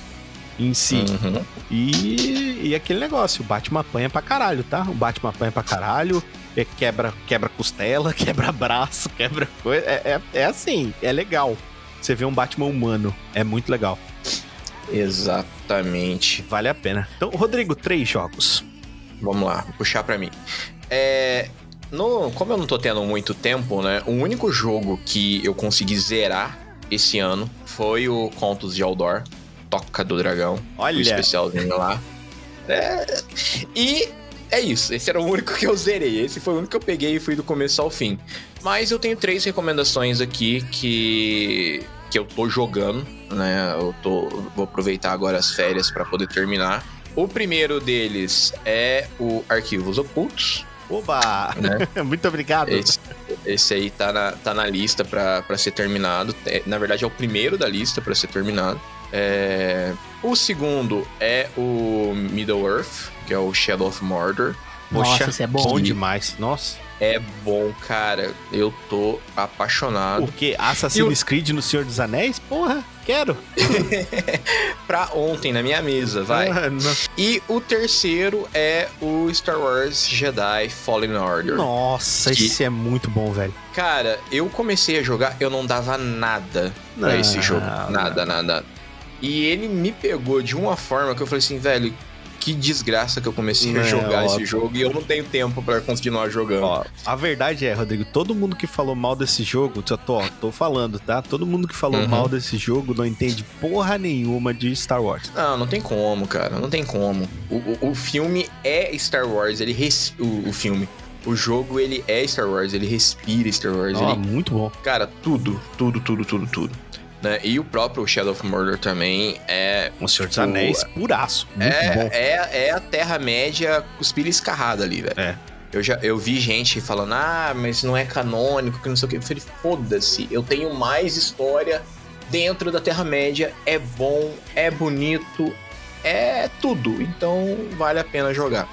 Em si. Uhum. E, e aquele negócio, o Batman apanha pra caralho, tá? O Batman apanha pra caralho, é, quebra, quebra costela, quebra braço, quebra coisa. É, é, é assim, é legal. Você vê um Batman humano, é muito legal. Exatamente. Vale a pena. Então, Rodrigo, três jogos. Vamos lá, vou puxar pra mim. É, no, como eu não tô tendo muito tempo, né? O único jogo que eu consegui zerar esse ano foi o Contos de Aldor, Toca do Dragão, o Olha, especialzinho lá. É, e é isso, esse era o único que eu zerei. Esse foi o único que eu peguei e fui do começo ao fim. Mas eu tenho três recomendações aqui que que eu tô jogando, né? Eu tô vou aproveitar agora as férias pra poder terminar. O primeiro deles é o Arquivos Ocultos, oba! né? Muito obrigado. Esse, esse aí tá na, tá na lista pra, pra ser terminado. É, na verdade, é o primeiro da lista pra ser terminado. É, o segundo é o Middle Earth, que é o Shadow of Mordor. Nossa, esse é bom. Bom demais. Nossa. É bom, cara. Eu tô apaixonado. O quê? Assassin's Creed no Senhor dos Anéis? Porra, quero. pra ontem na minha mesa, vai. Não. E o terceiro é o Star Wars Jedi Fallen Order. Nossa, Que- esse é muito bom, velho. Cara, eu comecei a jogar, eu não dava nada pra Não, esse jogo. não. Nada, nada. E ele me pegou de uma forma que eu falei assim, velho, que desgraça que eu comecei a É, jogar ó. esse jogo e eu não tenho tempo pra continuar jogando. Ó, a verdade é, Rodrigo, todo mundo que falou mal desse jogo, tô, ó, tô falando, tá? Todo mundo que falou Uhum. mal desse jogo não entende porra nenhuma de Star Wars. Não, não tem como, cara. Não tem como. O, o, o filme é Star Wars, ele res... o, o filme. O jogo, ele é Star Wars, ele respira Star Wars. Ó, ele muito bom. Cara, tudo, tudo, tudo, tudo, tudo. Né? E o próprio Shadow of Mordor também é. O Senhor dos Anéis, puraço. É, é, é a Terra-média cuspida e escarrada ali, velho. É. Eu já eu vi gente falando, ah, mas não é canônico, que não sei o que. Eu falei, foda-se, eu tenho mais história dentro da Terra-média. É bom, é bonito, é tudo. Então vale a pena jogar.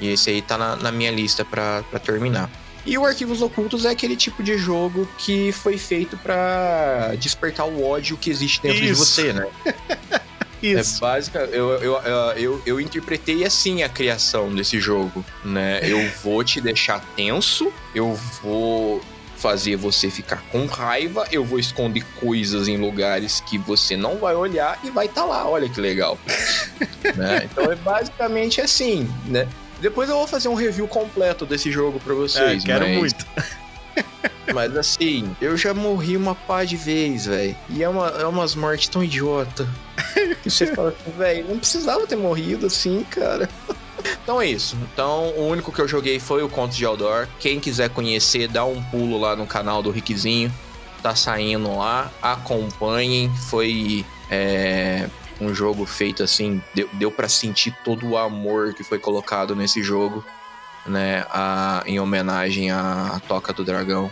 E esse aí tá na, na minha lista pra terminar. E o Arquivos Ocultos é aquele tipo de jogo que foi feito pra despertar o ódio que existe dentro de Isso. você, né? Isso. É básica, eu, eu, eu, eu, interpretei assim a criação desse jogo, né? Eu vou te deixar tenso, eu vou fazer você ficar com raiva, eu vou esconder coisas em lugares que você não vai olhar e vai estar lá, olha que legal. né? Então é basicamente assim, né? Depois eu vou fazer um review completo desse jogo pra É, vocês. quero mas- muito. Mas assim, eu já morri uma pá de vez, velho. E é, uma, é umas mortes tão idiota. Que você fala assim, velho, não precisava ter morrido assim, cara. Então é isso. Então, o único que eu joguei foi o Conto de Aldor. Quem quiser conhecer, dá um pulo lá no canal do Rickzinho. Tá saindo lá. Acompanhem. Foi é, um jogo feito assim. Deu, deu para sentir todo o amor que foi colocado nesse jogo. Né, a- em homenagem à Toca do Dragão.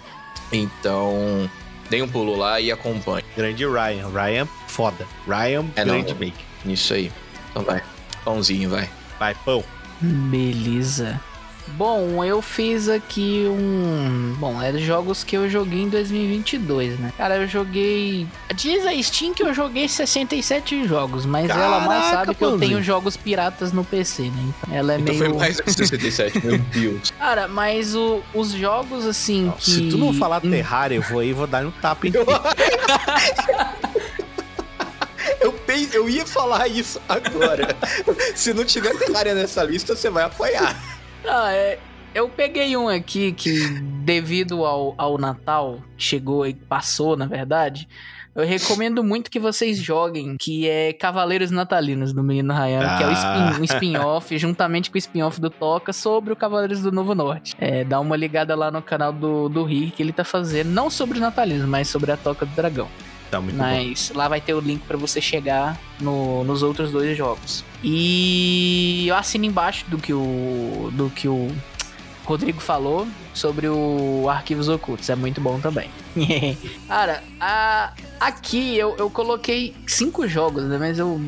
Então, dê um pulo lá e acompanhe. Grande Ryan. Ryan, foda. Ryan, É, não. grande make. Isso aí. Então vai. Pãozinho, vai. Vai, pão. Beleza. Bom, eu fiz aqui um. Bom, é jogos que eu joguei em 2022, né? Cara, eu joguei. Diz a Steam que eu joguei 67 jogos, mas ela mais Caraca, sabe que eu tenho jogos piratas no PC, né? Então ela é Então meio. foi mais do que 67, meu Deus. Cara, mas o- os jogos assim Não, que. Se tu não falar Terraria, eu vou aí e vou dar um tapa em. Eu, eu ia falar isso agora. Se não tiver Terraria nessa lista, você vai apoiar. Ah, é. Eu peguei um aqui que, devido ao, ao Natal, chegou e passou, na verdade. Eu recomendo muito que vocês joguem, que é Cavaleiros Natalinos do Menino Ryan, que é o Ah. spin- um spin-off, juntamente com o spin-off do Toca, sobre o Cavaleiros do Novo Norte. É, dá uma ligada lá no canal do, do Rick, que ele tá fazendo, não sobre o Natalismo, mas sobre a Toca do Dragão. Tá muito bom. Mas lá vai ter o link pra você chegar no- nos outros dois jogos. E eu assino embaixo do que o do que o Rodrigo falou sobre o Arquivos Ocultos. É muito bom também. Cara, a- aqui eu, eu coloquei cinco jogos, né? Mas eu,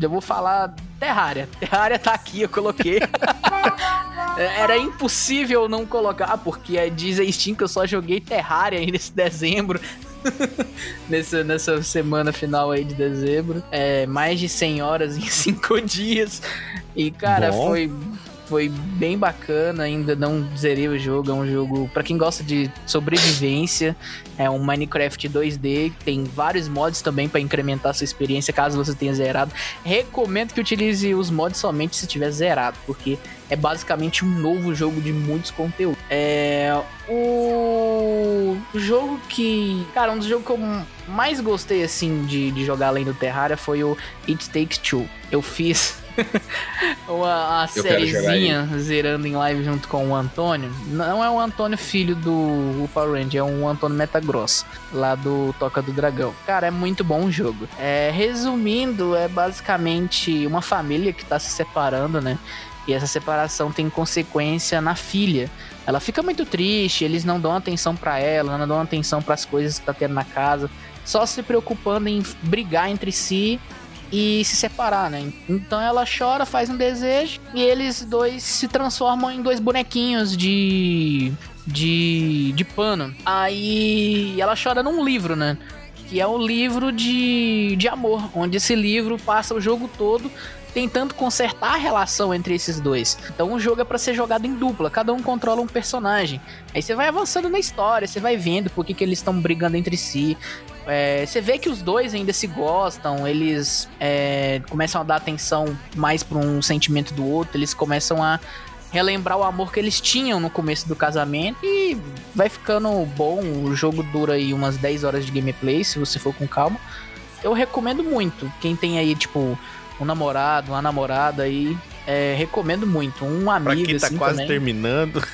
eu vou falar Terraria. Terraria tá aqui, eu coloquei. Era impossível não colocar, porque é- diz a Steam que eu só joguei Terraria aí nesse dezembro. nessa, nessa semana final aí de dezembro. É, mais de 100 horas em 5 dias. E, cara, Bom. foi. Foi bem bacana, ainda não zerei o jogo, é um jogo para quem gosta de sobrevivência, é um Minecraft 2D, tem vários mods também para incrementar sua experiência, caso você tenha zerado. Recomendo que utilize os mods somente se tiver zerado, porque é basicamente um novo jogo de muitos conteúdos. É o jogo que, cara, um dos jogos que eu mais gostei assim de, de jogar além do Terraria foi o It Takes Two. Eu fiz Eu quero jogar sériezinha zerando em live junto com o Antônio. Não é o Antônio filho do Power Ranger, é um Antônio Metagross, lá do Toca do Dragão. Cara, é muito bom o jogo. É, resumindo, é basicamente uma família que tá se separando, né? E essa separação tem consequência na filha. Ela fica muito triste, eles não dão atenção pra ela, não dão atenção pras coisas que tá tendo na casa, só se preocupando em brigar entre si e se separar, né? Então ela chora, faz um desejo e eles dois se transformam em dois bonequinhos de de de pano. Aí ela chora num livro, né? Que é um livro de, de amor, onde esse livro passa o jogo todo tentando consertar a relação entre esses dois. Então o jogo é pra ser jogado em dupla, cada um controla um personagem. Aí você vai avançando na história, você vai vendo por que, que eles estão brigando entre si. É, você vê que os dois ainda se gostam, eles é, começam a dar atenção mais pra um sentimento do outro, eles começam a relembrar o amor que eles tinham no começo do casamento e vai ficando bom. O jogo dura aí umas 10 horas de gameplay, se você for com calma. Eu recomendo muito. Quem tem aí, tipo, um namorado, uma namorada aí, é, recomendo muito. Um Pra amigo, quem tá assim, quase também. terminando.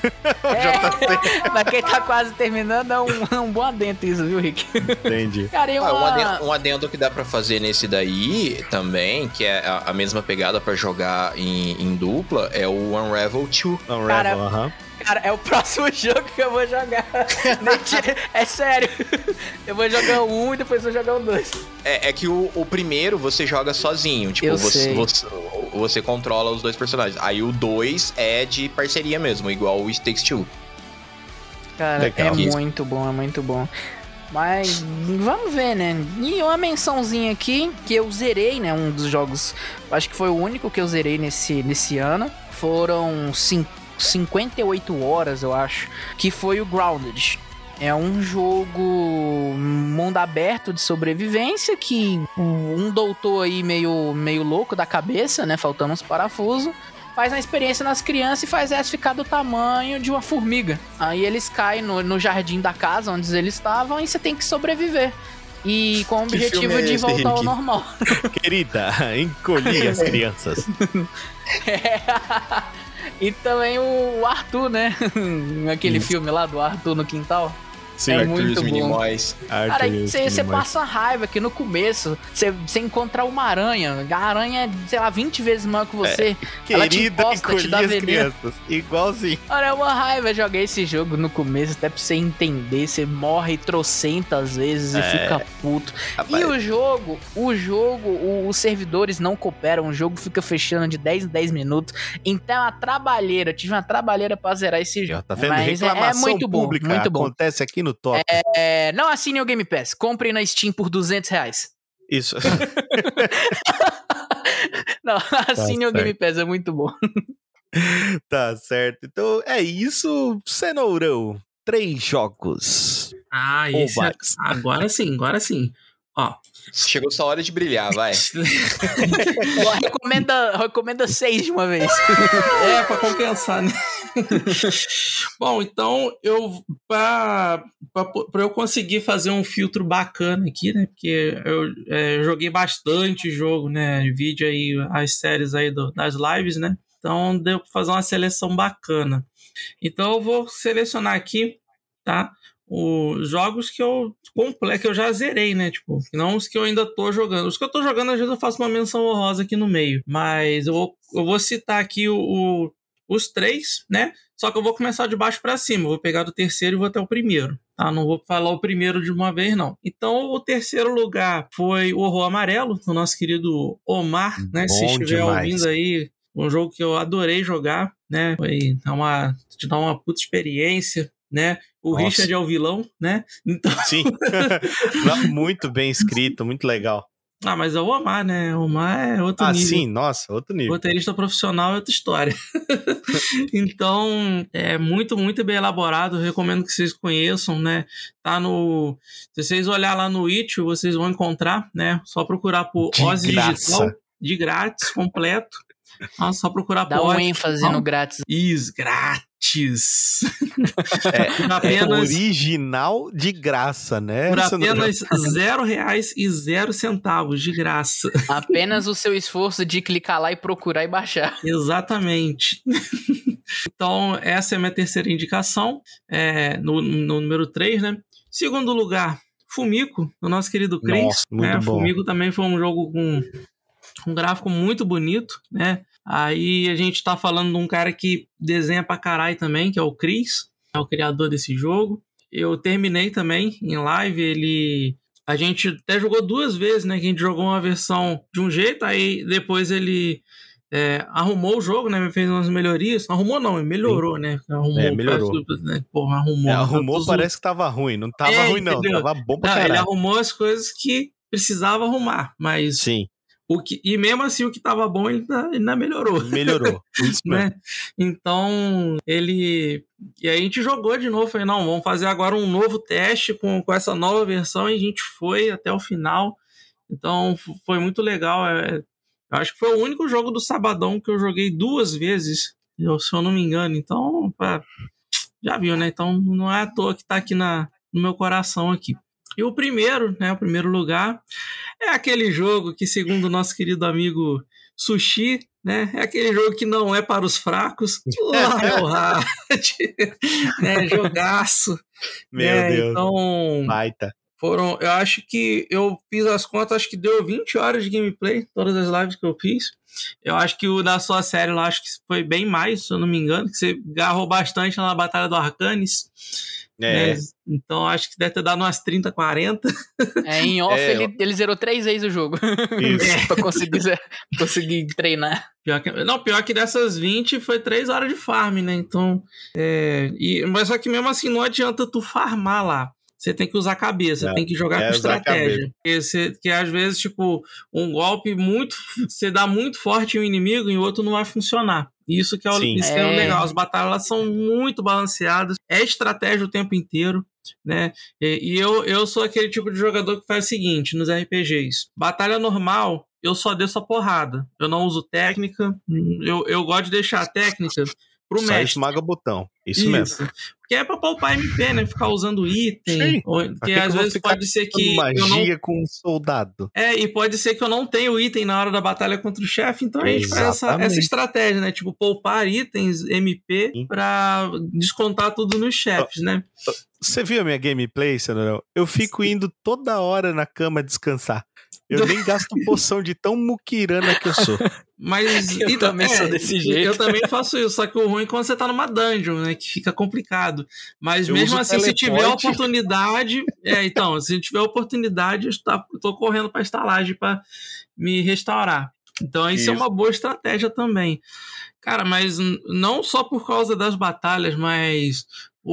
É, pra quem tá quase terminando, é um, é um bom adento isso, viu, Rick? Entendi. Cara, e Ah, um, uma... adendo, um adendo que dá pra fazer nesse daí também, que é a, a mesma pegada pra jogar em, em dupla, é o Unravel 2. Unravel, aham. Cara, é o próximo jogo que eu vou jogar. É sério. Eu vou jogar um e depois vou jogar o dois. É, é que o, o primeiro você joga sozinho, tipo, Eu você, sei. você, você controla os dois personagens. Aí o 2 é de parceria mesmo, igual o It Takes Two. Cara, Legal. é muito bom, é muito bom. Mas vamos ver, né? E uma mençãozinha aqui que eu zerei, né? Um dos jogos, acho que foi o único que eu zerei nesse, nesse ano. Foram cin- 58 horas, eu acho, que foi o Grounded. É um jogo mundo aberto de sobrevivência que um doutor aí meio, meio louco da cabeça, né? Faltando uns parafusos faz uma experiência nas crianças e faz elas ficar do tamanho de uma formiga. Aí eles caem no, no jardim da casa onde eles estavam e você tem que sobreviver. E com o objetivo é de voltar ao Rick? normal. Querida, encolhi as crianças. E também o Arthur, né? Aquele filme lá do Arthur no quintal. Sim, É Arthur muito e os bom. Cara, e você passa uma raiva que no começo você você encontra uma aranha. A aranha é, sei lá, 20 vezes maior que você. Ela te Querida, encosta, te dá veneno. crianças. Igualzinho. Olha, é uma raiva jogar esse jogo no começo, até pra você entender. Você morre trocentas vezes e É. fica puto. Rapaz, E o jogo, o jogo, o- os servidores não cooperam, o jogo fica fechando de 10 em 10 minutos. Então é uma trabalheira, eu tive uma trabalheira pra zerar esse jogo. Tá vendo? Mas é- Reclamação é muito bom, pública muito bom. acontece aqui no top. É, não assine o Game Pass, compre na Steam por 200 reais. Isso. Não, assine o certo. Game Pass, é muito bom. tá certo. Então é isso, Cenourão. Três jogos. Ah, Ou esse. mais. Agora sim, agora sim. Ó. Chegou sua hora de brilhar, vai. Recomenda, recomenda seis de uma vez. É, pra compensar, né? Bom, então eu pra eu conseguir fazer um filtro bacana aqui, né? Porque eu é, joguei bastante jogo, né? Vídeo aí, as séries aí do- das lives, né? Então deu pra fazer uma seleção bacana. Então eu vou selecionar aqui, tá? Os jogos que eu completo, que eu já zerei, né? Tipo, não os que eu ainda tô jogando. Os que eu tô jogando, às vezes eu faço uma menção honrosa aqui no meio. Mas eu vou, eu vou citar aqui o- os três, né? Só que eu vou começar de baixo para cima. Vou pegar do terceiro e vou até o primeiro. Tá? Não vou falar o primeiro de uma vez, não. Então, o terceiro lugar foi o Horror Amarelo, do nosso querido Omar, né? Se Bom estiver demais. ouvindo aí, um jogo que eu adorei jogar, né? Foi dar uma, te dar uma puta experiência, né? O Nossa. Richard é o vilão, né? Então, Sim. Muito bem escrito, muito legal. Ah, mas é o Omar, né? O Omar é outro Ah, nível. sim, nossa, outro nível. Roteirista profissional é outra história. então, é muito, muito bem elaborado. Recomendo que vocês conheçam, né? Tá no. Se vocês olhar lá no Itch, vocês vão encontrar, né? Só procurar por De Oz graça. Digital. De grátis, completo. Ah, só procurar Dá por um Oz ênfase no grátis. Is grátis. É, É apenas, original de graça, né? por Você não- apenas zero reais e zero centavos de graça. Apenas o seu esforço de clicar lá e procurar e baixar. Exatamente. então, essa é a minha terceira indicação, é, no, no número 3, né? Segundo lugar, Fumico, o nosso querido Chris. Nossa, muito né? bom. Fumico também foi um jogo com um gráfico muito bonito, né? Aí a gente tá falando de um cara que desenha pra caralho também, que é o Chris, é o criador desse jogo. Eu terminei também em live, ele a gente até jogou duas vezes, né? Que a gente jogou uma versão de um jeito, aí depois ele é, arrumou o jogo, né? Fez umas melhorias. Arrumou não, ele melhorou, né? Arrumou, É, melhorou. parece- né, Porra, arrumou. É, arrumou, parece que tava ruim. Não tava É, ruim, não. entendeu? Tava bom pra Não, ele caralho. arrumou as coisas que precisava arrumar, mas Sim, o que e mesmo assim o que tava bom ele ainda, melhorou, melhorou. Isso né? Então ele e aí a gente jogou de novo, falei não, vamos fazer agora um novo teste com, com essa nova versão e a gente foi até o final. Então foi muito legal. é, eu acho que foi o único jogo do Sabadão que eu joguei duas vezes, se eu não me engano. Então, já viu, né? Então não é à toa que tá aqui na, no meu coração aqui. E o primeiro, né? O primeiro lugar é aquele jogo que, segundo o nosso querido amigo Sushi, né? É aquele jogo que não é para os fracos. Lionheart, né? Jogaço. Meu né? Deus. Então, Baita. foram, eu acho que eu fiz as contas, acho que deu 20 horas de gameplay, todas as lives que eu fiz. Eu acho que o da sua série lá, acho que foi bem mais, se eu não me engano, que você garrou bastante lá na Batalha do Arcanis. É. né? Então acho que deve ter dado umas 30, 40. É, em off É, ele, ele zerou três vezes o jogo. Isso. pra conseguir, conseguir treinar. Pior que- não, pior que dessas 20 foi 3 horas de farm, né? Então. É, e, mas só que mesmo assim não adianta tu farmar lá. Você tem que usar a cabeça, É, tem que jogar é com estratégia. Porque, você, que às vezes, tipo, um golpe muito. Você dá muito forte em um inimigo e o outro não vai funcionar. Isso que é o, isso que é o É. legal. As batalhas elas são muito balanceadas. É estratégia o tempo inteiro. Né? E, e eu, eu sou aquele tipo de jogador que faz o seguinte nos RPGs: batalha normal, eu só desço a porrada. Eu não uso técnica. Eu, eu gosto de deixar a técnica pro Só mestre. esmaga o botão. Isso, mesmo. Porque é pra poupar MP, né? Ficar usando item. Sim. Ou, porque que que às vezes pode ser que magia eu não. com um soldado. É, e pode ser que eu não tenha o item na hora da batalha contra o chefe, então a gente faz essa, essa estratégia, né? Tipo, poupar itens MP Sim. pra descontar tudo nos chefes, né? Você viu a minha gameplay, Senhorão? Eu fico indo toda hora na cama descansar. Eu nem gasto poção de tão muquirana que eu sou. Mas Eu também sou desse jeito. Eu também faço isso, só que o ruim é quando você tá numa dungeon, né? Que fica complicado. Mas Eu mesmo assim, se tiver a teleporte. oportunidade. É, então, se tiver a oportunidade, eu, tá, eu tô correndo pra estalagem pra me restaurar. Então, isso, é Isso. uma boa estratégia também. Cara, mas não só por causa das batalhas, mas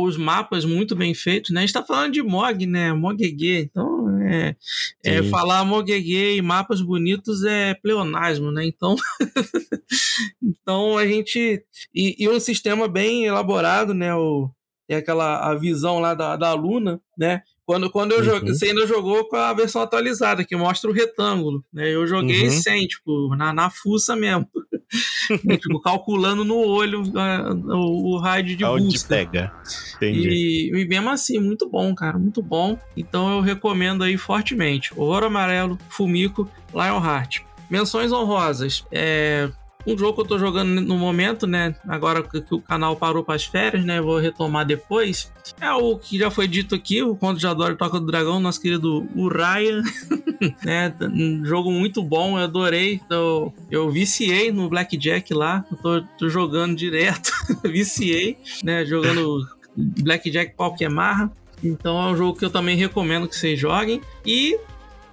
os mapas muito bem feitos, né? A gente tá falando de Mog, né? Mogegê. Então, é, é, falar Mogegê e mapas bonitos é pleonasmo, né? Então, então a gente. E, e um sistema bem elaborado, né? O, tem aquela a visão lá da, da Luna, né? Quando, quando eu Uhum. joguei, você ainda jogou com a versão atualizada, que mostra o retângulo, né? Eu joguei Uhum. sem, tipo, na, na fuça mesmo. tipo, calculando no olho ah, o, o raio de Aonde busca. pega. Entendi. E, e mesmo assim, muito bom, cara, muito bom. Então eu recomendo aí fortemente. Ouro Amarelo, Fumico, Lionheart. Menções honrosas. É um jogo que eu tô jogando no momento, né? Agora que o canal parou para as férias, né? Vou retomar depois. É o que já foi dito aqui, o Conto de Adoro Toca do Dragão, nosso querido Uraya. né? Um jogo muito bom, eu adorei. Eu, eu viciei no Blackjack lá. Eu tô, tô jogando direto. viciei, né? Jogando Blackjack pau que amarra. Então é um jogo que eu também recomendo que vocês joguem. E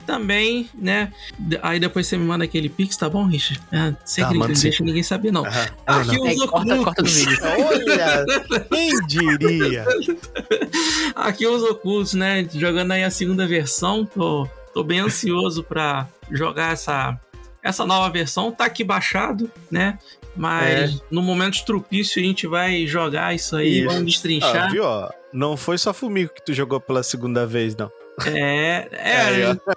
também, né? de- Aí depois você me manda aquele pix, tá bom, Richard? É, sem Tá, que sim. deixa ninguém saber, não. Aham. Ah, Aqui não. os É, corta, ocultos. corta do vídeo. Olha, quem diria? Aqui os ocultos, né? Jogando aí a segunda versão. Tô, tô bem ansioso pra jogar essa, essa nova versão. Tá aqui baixado, né? Mas no momento estrupício a gente vai jogar isso aí, Isso. vamos Ah, destrinchar. viu, ó? Não foi só Fumico que tu jogou pela segunda vez, não. É, é. Ó.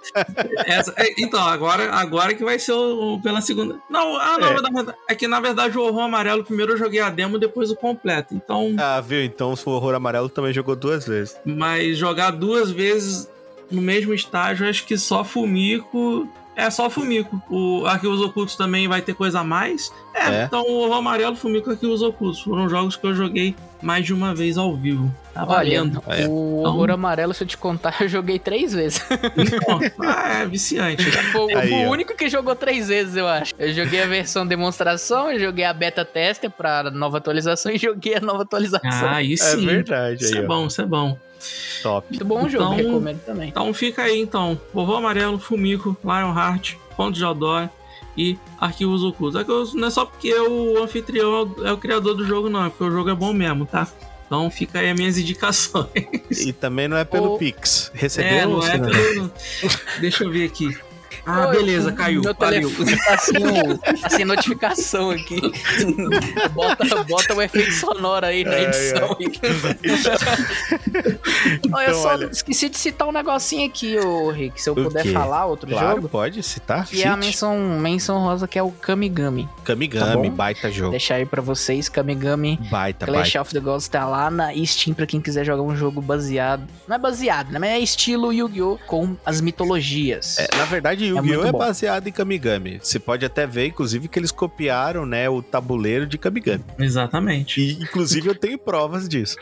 essa- é, então, agora, agora que vai ser o, o- pela segunda. Não, ah, não, É. é que na verdade o horror amarelo primeiro eu joguei a demo, depois o completo. Então, Ah, viu? Então o Horror Amarelo também jogou duas vezes. mas jogar duas vezes no mesmo estágio, acho que só Fumico. É só Fumico. O Arquivos Ocultos também vai ter coisa a mais. É, É. então o Horror Amarelo, Fumico e Arquivos Ocultos. Foram jogos que eu joguei mais de uma vez ao vivo. Tá Olha. É. o Então- horror amarelo, se eu te contar, eu joguei três vezes. Ah, é viciante. Foi Aí, o ó. único que jogou três vezes, eu acho. Eu joguei a versão demonstração, eu joguei a beta tester pra nova atualização e joguei a nova atualização. Ah, aí É sim. verdade, Isso aí, é ó. bom, isso é bom. Top. Muito bom o jogo, Então- recomendo também. Então fica aí, então. Vovô Amarelo, Fumico, Lionheart, Ponto de Aldor e Arquivos Ocultos. Arquivos- Não é só porque o anfitrião é o criador do jogo, não. É porque o jogo é bom mesmo, tá? Então fica aí as minhas indicações. E também não é pelo O- Pix. Recebeu É, não ou é pelo... Deixa eu ver aqui. Ah, beleza, caiu. Meu telefone tá sem, o- tá sem notificação aqui. bota, bota o efeito sonoro aí na Ai, edição. Olha, eu Então, só olha- esqueci de citar um negocinho aqui, ô Rick. Se eu O puder quê? falar outro Claro, jogo. pode citar. Que é a menção, menção rosa, que é o Kamigami. Kamigami, tá bom? baita jogo. Deixar aí pra vocês, Kamigami. Baita, Clash baita. of the Gods tá lá na Steam pra quem quiser jogar um jogo baseado. Não é baseado, né? Mas é estilo Yu-Gi-Oh! com as mitologias. É, na verdade, Yu-Gi-Oh! muito é, bom. baseado em Kamigami. Você pode até ver, inclusive, que eles copiaram, né, o tabuleiro de Kamigami. Exatamente. E, inclusive, eu tenho provas disso.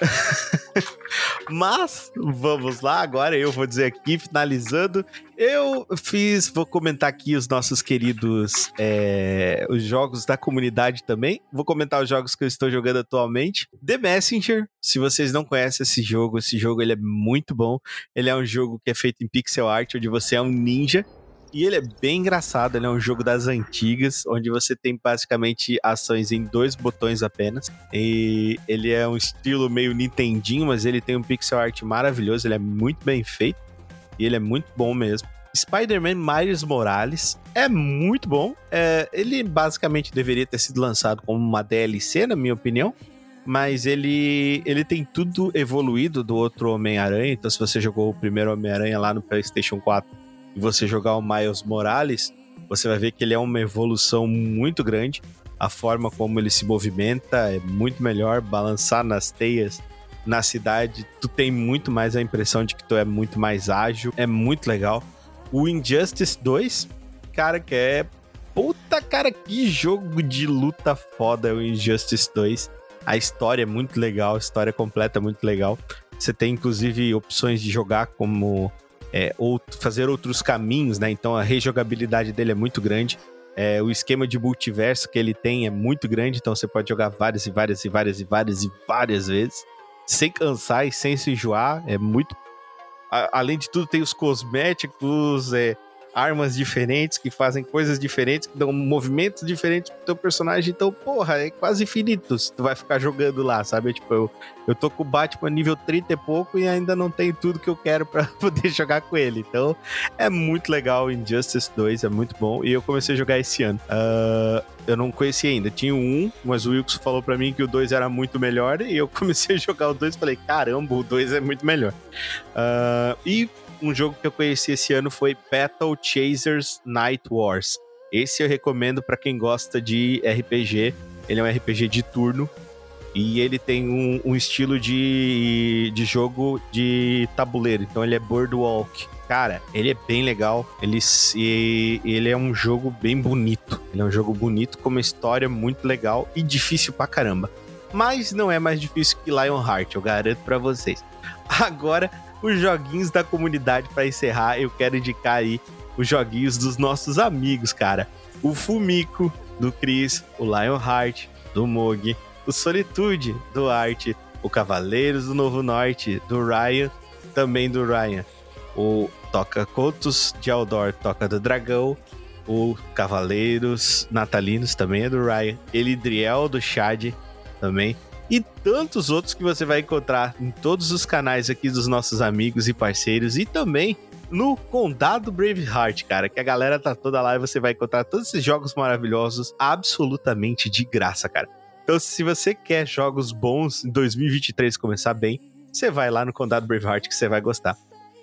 Mas, vamos lá, agora eu vou dizer aqui, finalizando. Eu fiz, vou comentar aqui os nossos queridos é, os jogos da comunidade também. Vou comentar os jogos que eu estou jogando atualmente. The Messenger, se vocês não conhecem esse jogo, esse jogo ele é muito bom. Ele é um jogo que é feito em pixel art, onde você é um ninja. E ele é bem engraçado, ele é um jogo das antigas, onde você tem basicamente ações em dois botões apenas. E ele é um estilo meio Nintendinho, mas ele tem um pixel art maravilhoso, ele é muito bem feito. E ele é muito bom mesmo. Spider-Man Miles Morales é muito bom. É, ele basicamente deveria ter sido lançado como uma DLC, na minha opinião. Mas ele, ele tem tudo evoluído do outro Homem-Aranha. Então, se você jogou o primeiro Homem-Aranha lá no PlayStation 4 e você jogar o Miles Morales, você vai ver que ele é uma evolução muito grande. A forma como ele se movimenta é muito melhor. Balançar nas teias na cidade, tu tem muito mais a impressão de que tu é muito mais ágil. É muito legal. O Injustice 2, cara, que é. Puta, cara, que jogo de luta foda o Injustice 2. A história é muito legal, a história completa é muito legal. Você tem, inclusive, opções de jogar como é, ou fazer outros caminhos, né? Então a rejogabilidade dele é muito grande. É, o esquema de multiverso que ele tem é muito grande, então você pode jogar várias e várias e várias e várias e várias vezes, sem cansar e sem se enjoar. É muito. A- além de tudo, tem os cosméticos, é, armas diferentes que fazem coisas diferentes, que dão movimentos diferentes pro teu personagem. Então, porra, é quase infinito se tu vai ficar jogando lá, sabe? Tipo, eu, eu tô com o Batman nível 30 e pouco e ainda não tenho tudo que eu quero pra poder jogar com ele. Então, é muito legal o Injustice 2, é muito bom. E eu comecei a jogar esse ano. Ah, eu não conhecia ainda. Tinha 1, mas o Wilkes falou pra mim que o 2 era muito melhor. E eu comecei a jogar o 2 e falei, caramba, o 2 é muito melhor. Ah, e um jogo que eu conheci esse ano foi Battle Chasers Night Wars. Esse eu recomendo pra quem gosta de RPG. Ele é um RPG de turno. E ele tem um, um estilo de, de jogo de tabuleiro. Então ele é Boardwalk. Cara, ele é bem legal. Ele, ele é um jogo bem bonito. Ele é um jogo bonito, com uma história muito legal e difícil pra caramba. Mas não é mais difícil que Lionheart, eu garanto pra vocês. Agora, os joguinhos da comunidade pra encerrar, eu quero indicar aí os joguinhos dos nossos amigos, cara. O Fumico, do Chris, o Lionheart, do Mog, o Solitude, do Art, o Cavaleiros do Novo Norte, do Ryan, também do Ryan. O Toca Cotos de Aldor, Toca do Dragão, o Cavaleiros Natalinos também é do Ryan, Elidriel do Chad também. E tantos outros que você vai encontrar em todos os canais aqui dos nossos amigos e parceiros. E também no Condado Braveheart, cara, que a galera tá toda lá e você vai encontrar todos esses jogos maravilhosos absolutamente de graça, cara. Então, se você quer jogos bons em 2023 começar bem, você vai lá no Condado Braveheart que você vai gostar.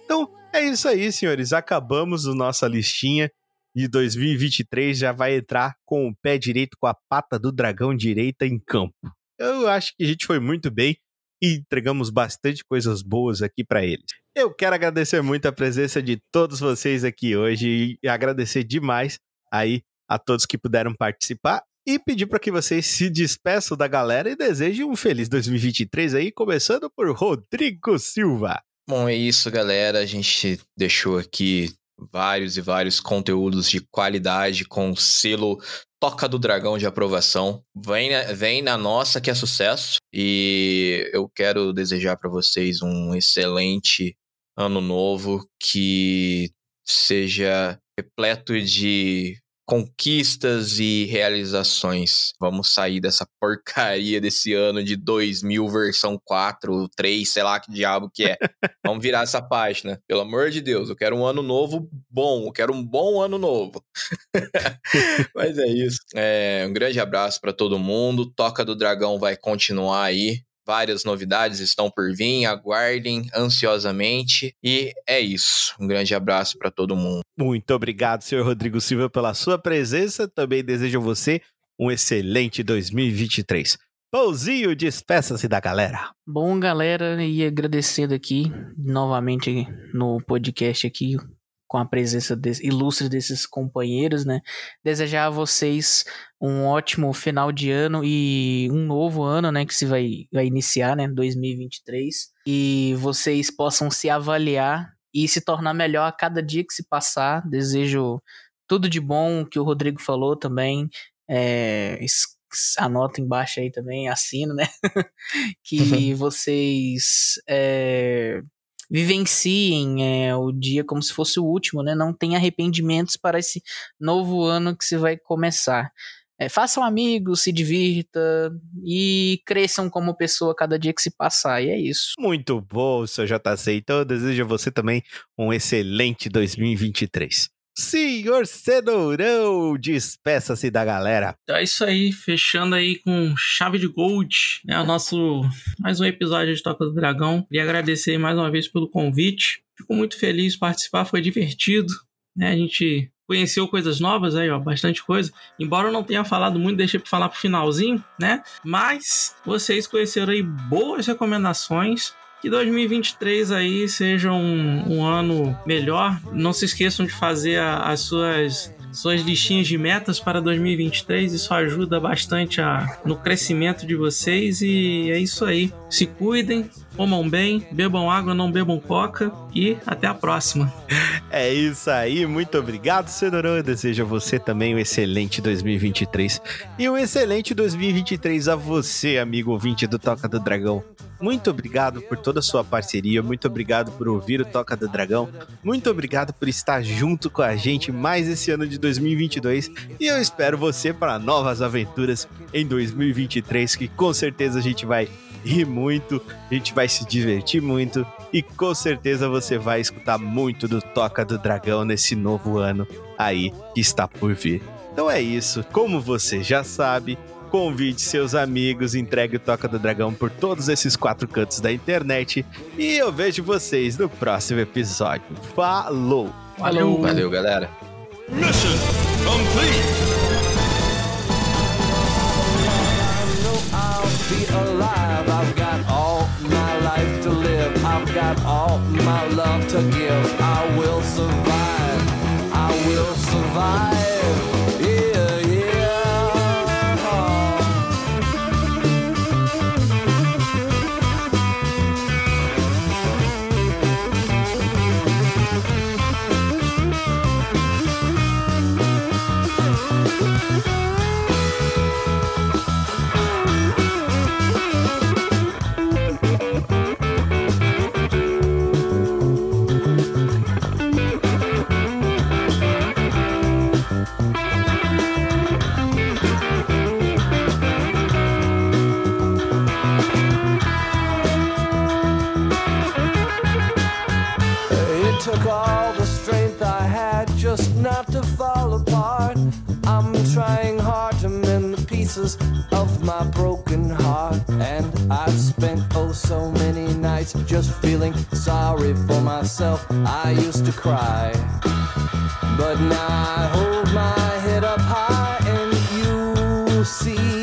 Então, é isso aí, senhores. Acabamos a nossa listinha e 2023 já vai entrar com o pé direito, com a pata do dragão direita em campo. Eu acho que a gente foi muito bem e entregamos bastante coisas boas aqui para eles. Eu quero agradecer muito a presença de todos vocês aqui hoje e agradecer demais aí a todos que puderam participar e pedir para que vocês se despeçam da galera e desejem um feliz 2023 aí, começando por Rodrigo Silva. Bom, é isso, galera. A gente deixou aqui vários e vários conteúdos de qualidade com selo Toca do Dragão de aprovação. Vem, vem na nossa que é sucesso. E eu quero desejar para vocês um excelente ano novo que seja repleto de conquistas e realizações. Vamos sair dessa porcaria desse ano de 2000 versão 4, 3, sei lá que diabo que é. Vamos virar essa página. Pelo amor de Deus, eu quero um ano novo bom. Eu quero um bom ano novo. Mas é isso. É, um grande abraço para todo mundo. Toca do Dragão vai continuar aí. Várias novidades estão por vir, aguardem ansiosamente. E é isso. Um grande abraço para todo mundo. Muito obrigado, senhor Rodrigo Silva, pela sua presença. Também desejo a você um excelente 2023. Pãozinho, despeça-se da galera. Bom, galera, e agradecendo aqui novamente no podcast aqui com a presença desse, ilustre desses companheiros, né? Desejar a vocês um ótimo final de ano e um novo ano, né, que se vai, vai iniciar, né, 2023, e vocês possam se avaliar e se tornar melhor a cada dia que se passar. Desejo tudo de bom que o Rodrigo falou também. É, anota embaixo aí também, assino, né? que vocês é, vivenciem é, o dia como se fosse o último, né? Não tenha arrependimentos para esse novo ano que se vai começar. É, façam amigos, se divirta e cresçam como pessoa cada dia que se passar. E é isso. Muito bom, seu JC. Então eu desejo a você também um excelente 2023. Senhor Cenourão, despeça-se da galera. Então é isso aí, fechando aí com chave de gold, né? O nosso mais um episódio de Toca do Dragão. Queria agradecer mais uma vez pelo convite. Fico muito feliz participar, foi divertido, né? A gente conheceu coisas novas aí, ó, bastante coisa. Embora eu não tenha falado muito, deixei para falar pro finalzinho, né? Mas vocês conheceram aí boas recomendações. Que 2023 aí seja um, um ano melhor. Não se esqueçam de fazer a- as suas suas listinhas de metas para 2023. Isso ajuda bastante a, no crescimento de vocês. E é isso aí. Se cuidem, comam bem, bebam água, não bebam coca. E até a próxima. É isso aí, muito obrigado, Cenourão. Eu desejo a você também um excelente 2023 e um excelente 2023 a você, amigo ouvinte do Toca do Dragão. Muito obrigado por toda a sua parceria, muito obrigado por ouvir o Toca do Dragão, muito obrigado por estar junto com a gente mais esse ano de 2022 e eu espero você para novas aventuras em 2023, que com certeza a gente vai rir muito, a gente vai se divertir muito e com certeza você vai escutar muito do Toca do Dragão nesse novo ano aí que está por vir. Então é isso, como você já sabe, convide seus amigos, entregue o Toca do Dragão por todos esses quatro cantos da internet e eu vejo vocês no próximo episódio. Falou! Falou. Valeu, galera. Mission complete. Be alive. I've got all my life to live. I've got all my love to give. I will survive. I will survive. All the just not to fall apart. I'm trying hard to mend the pieces of my broken heart. And I've spent oh so many nights just feeling sorry for myself. I used to cry. But now I hold my head up high and you see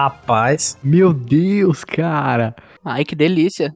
Rapaz. Meu Deus, cara. Ai, que delícia.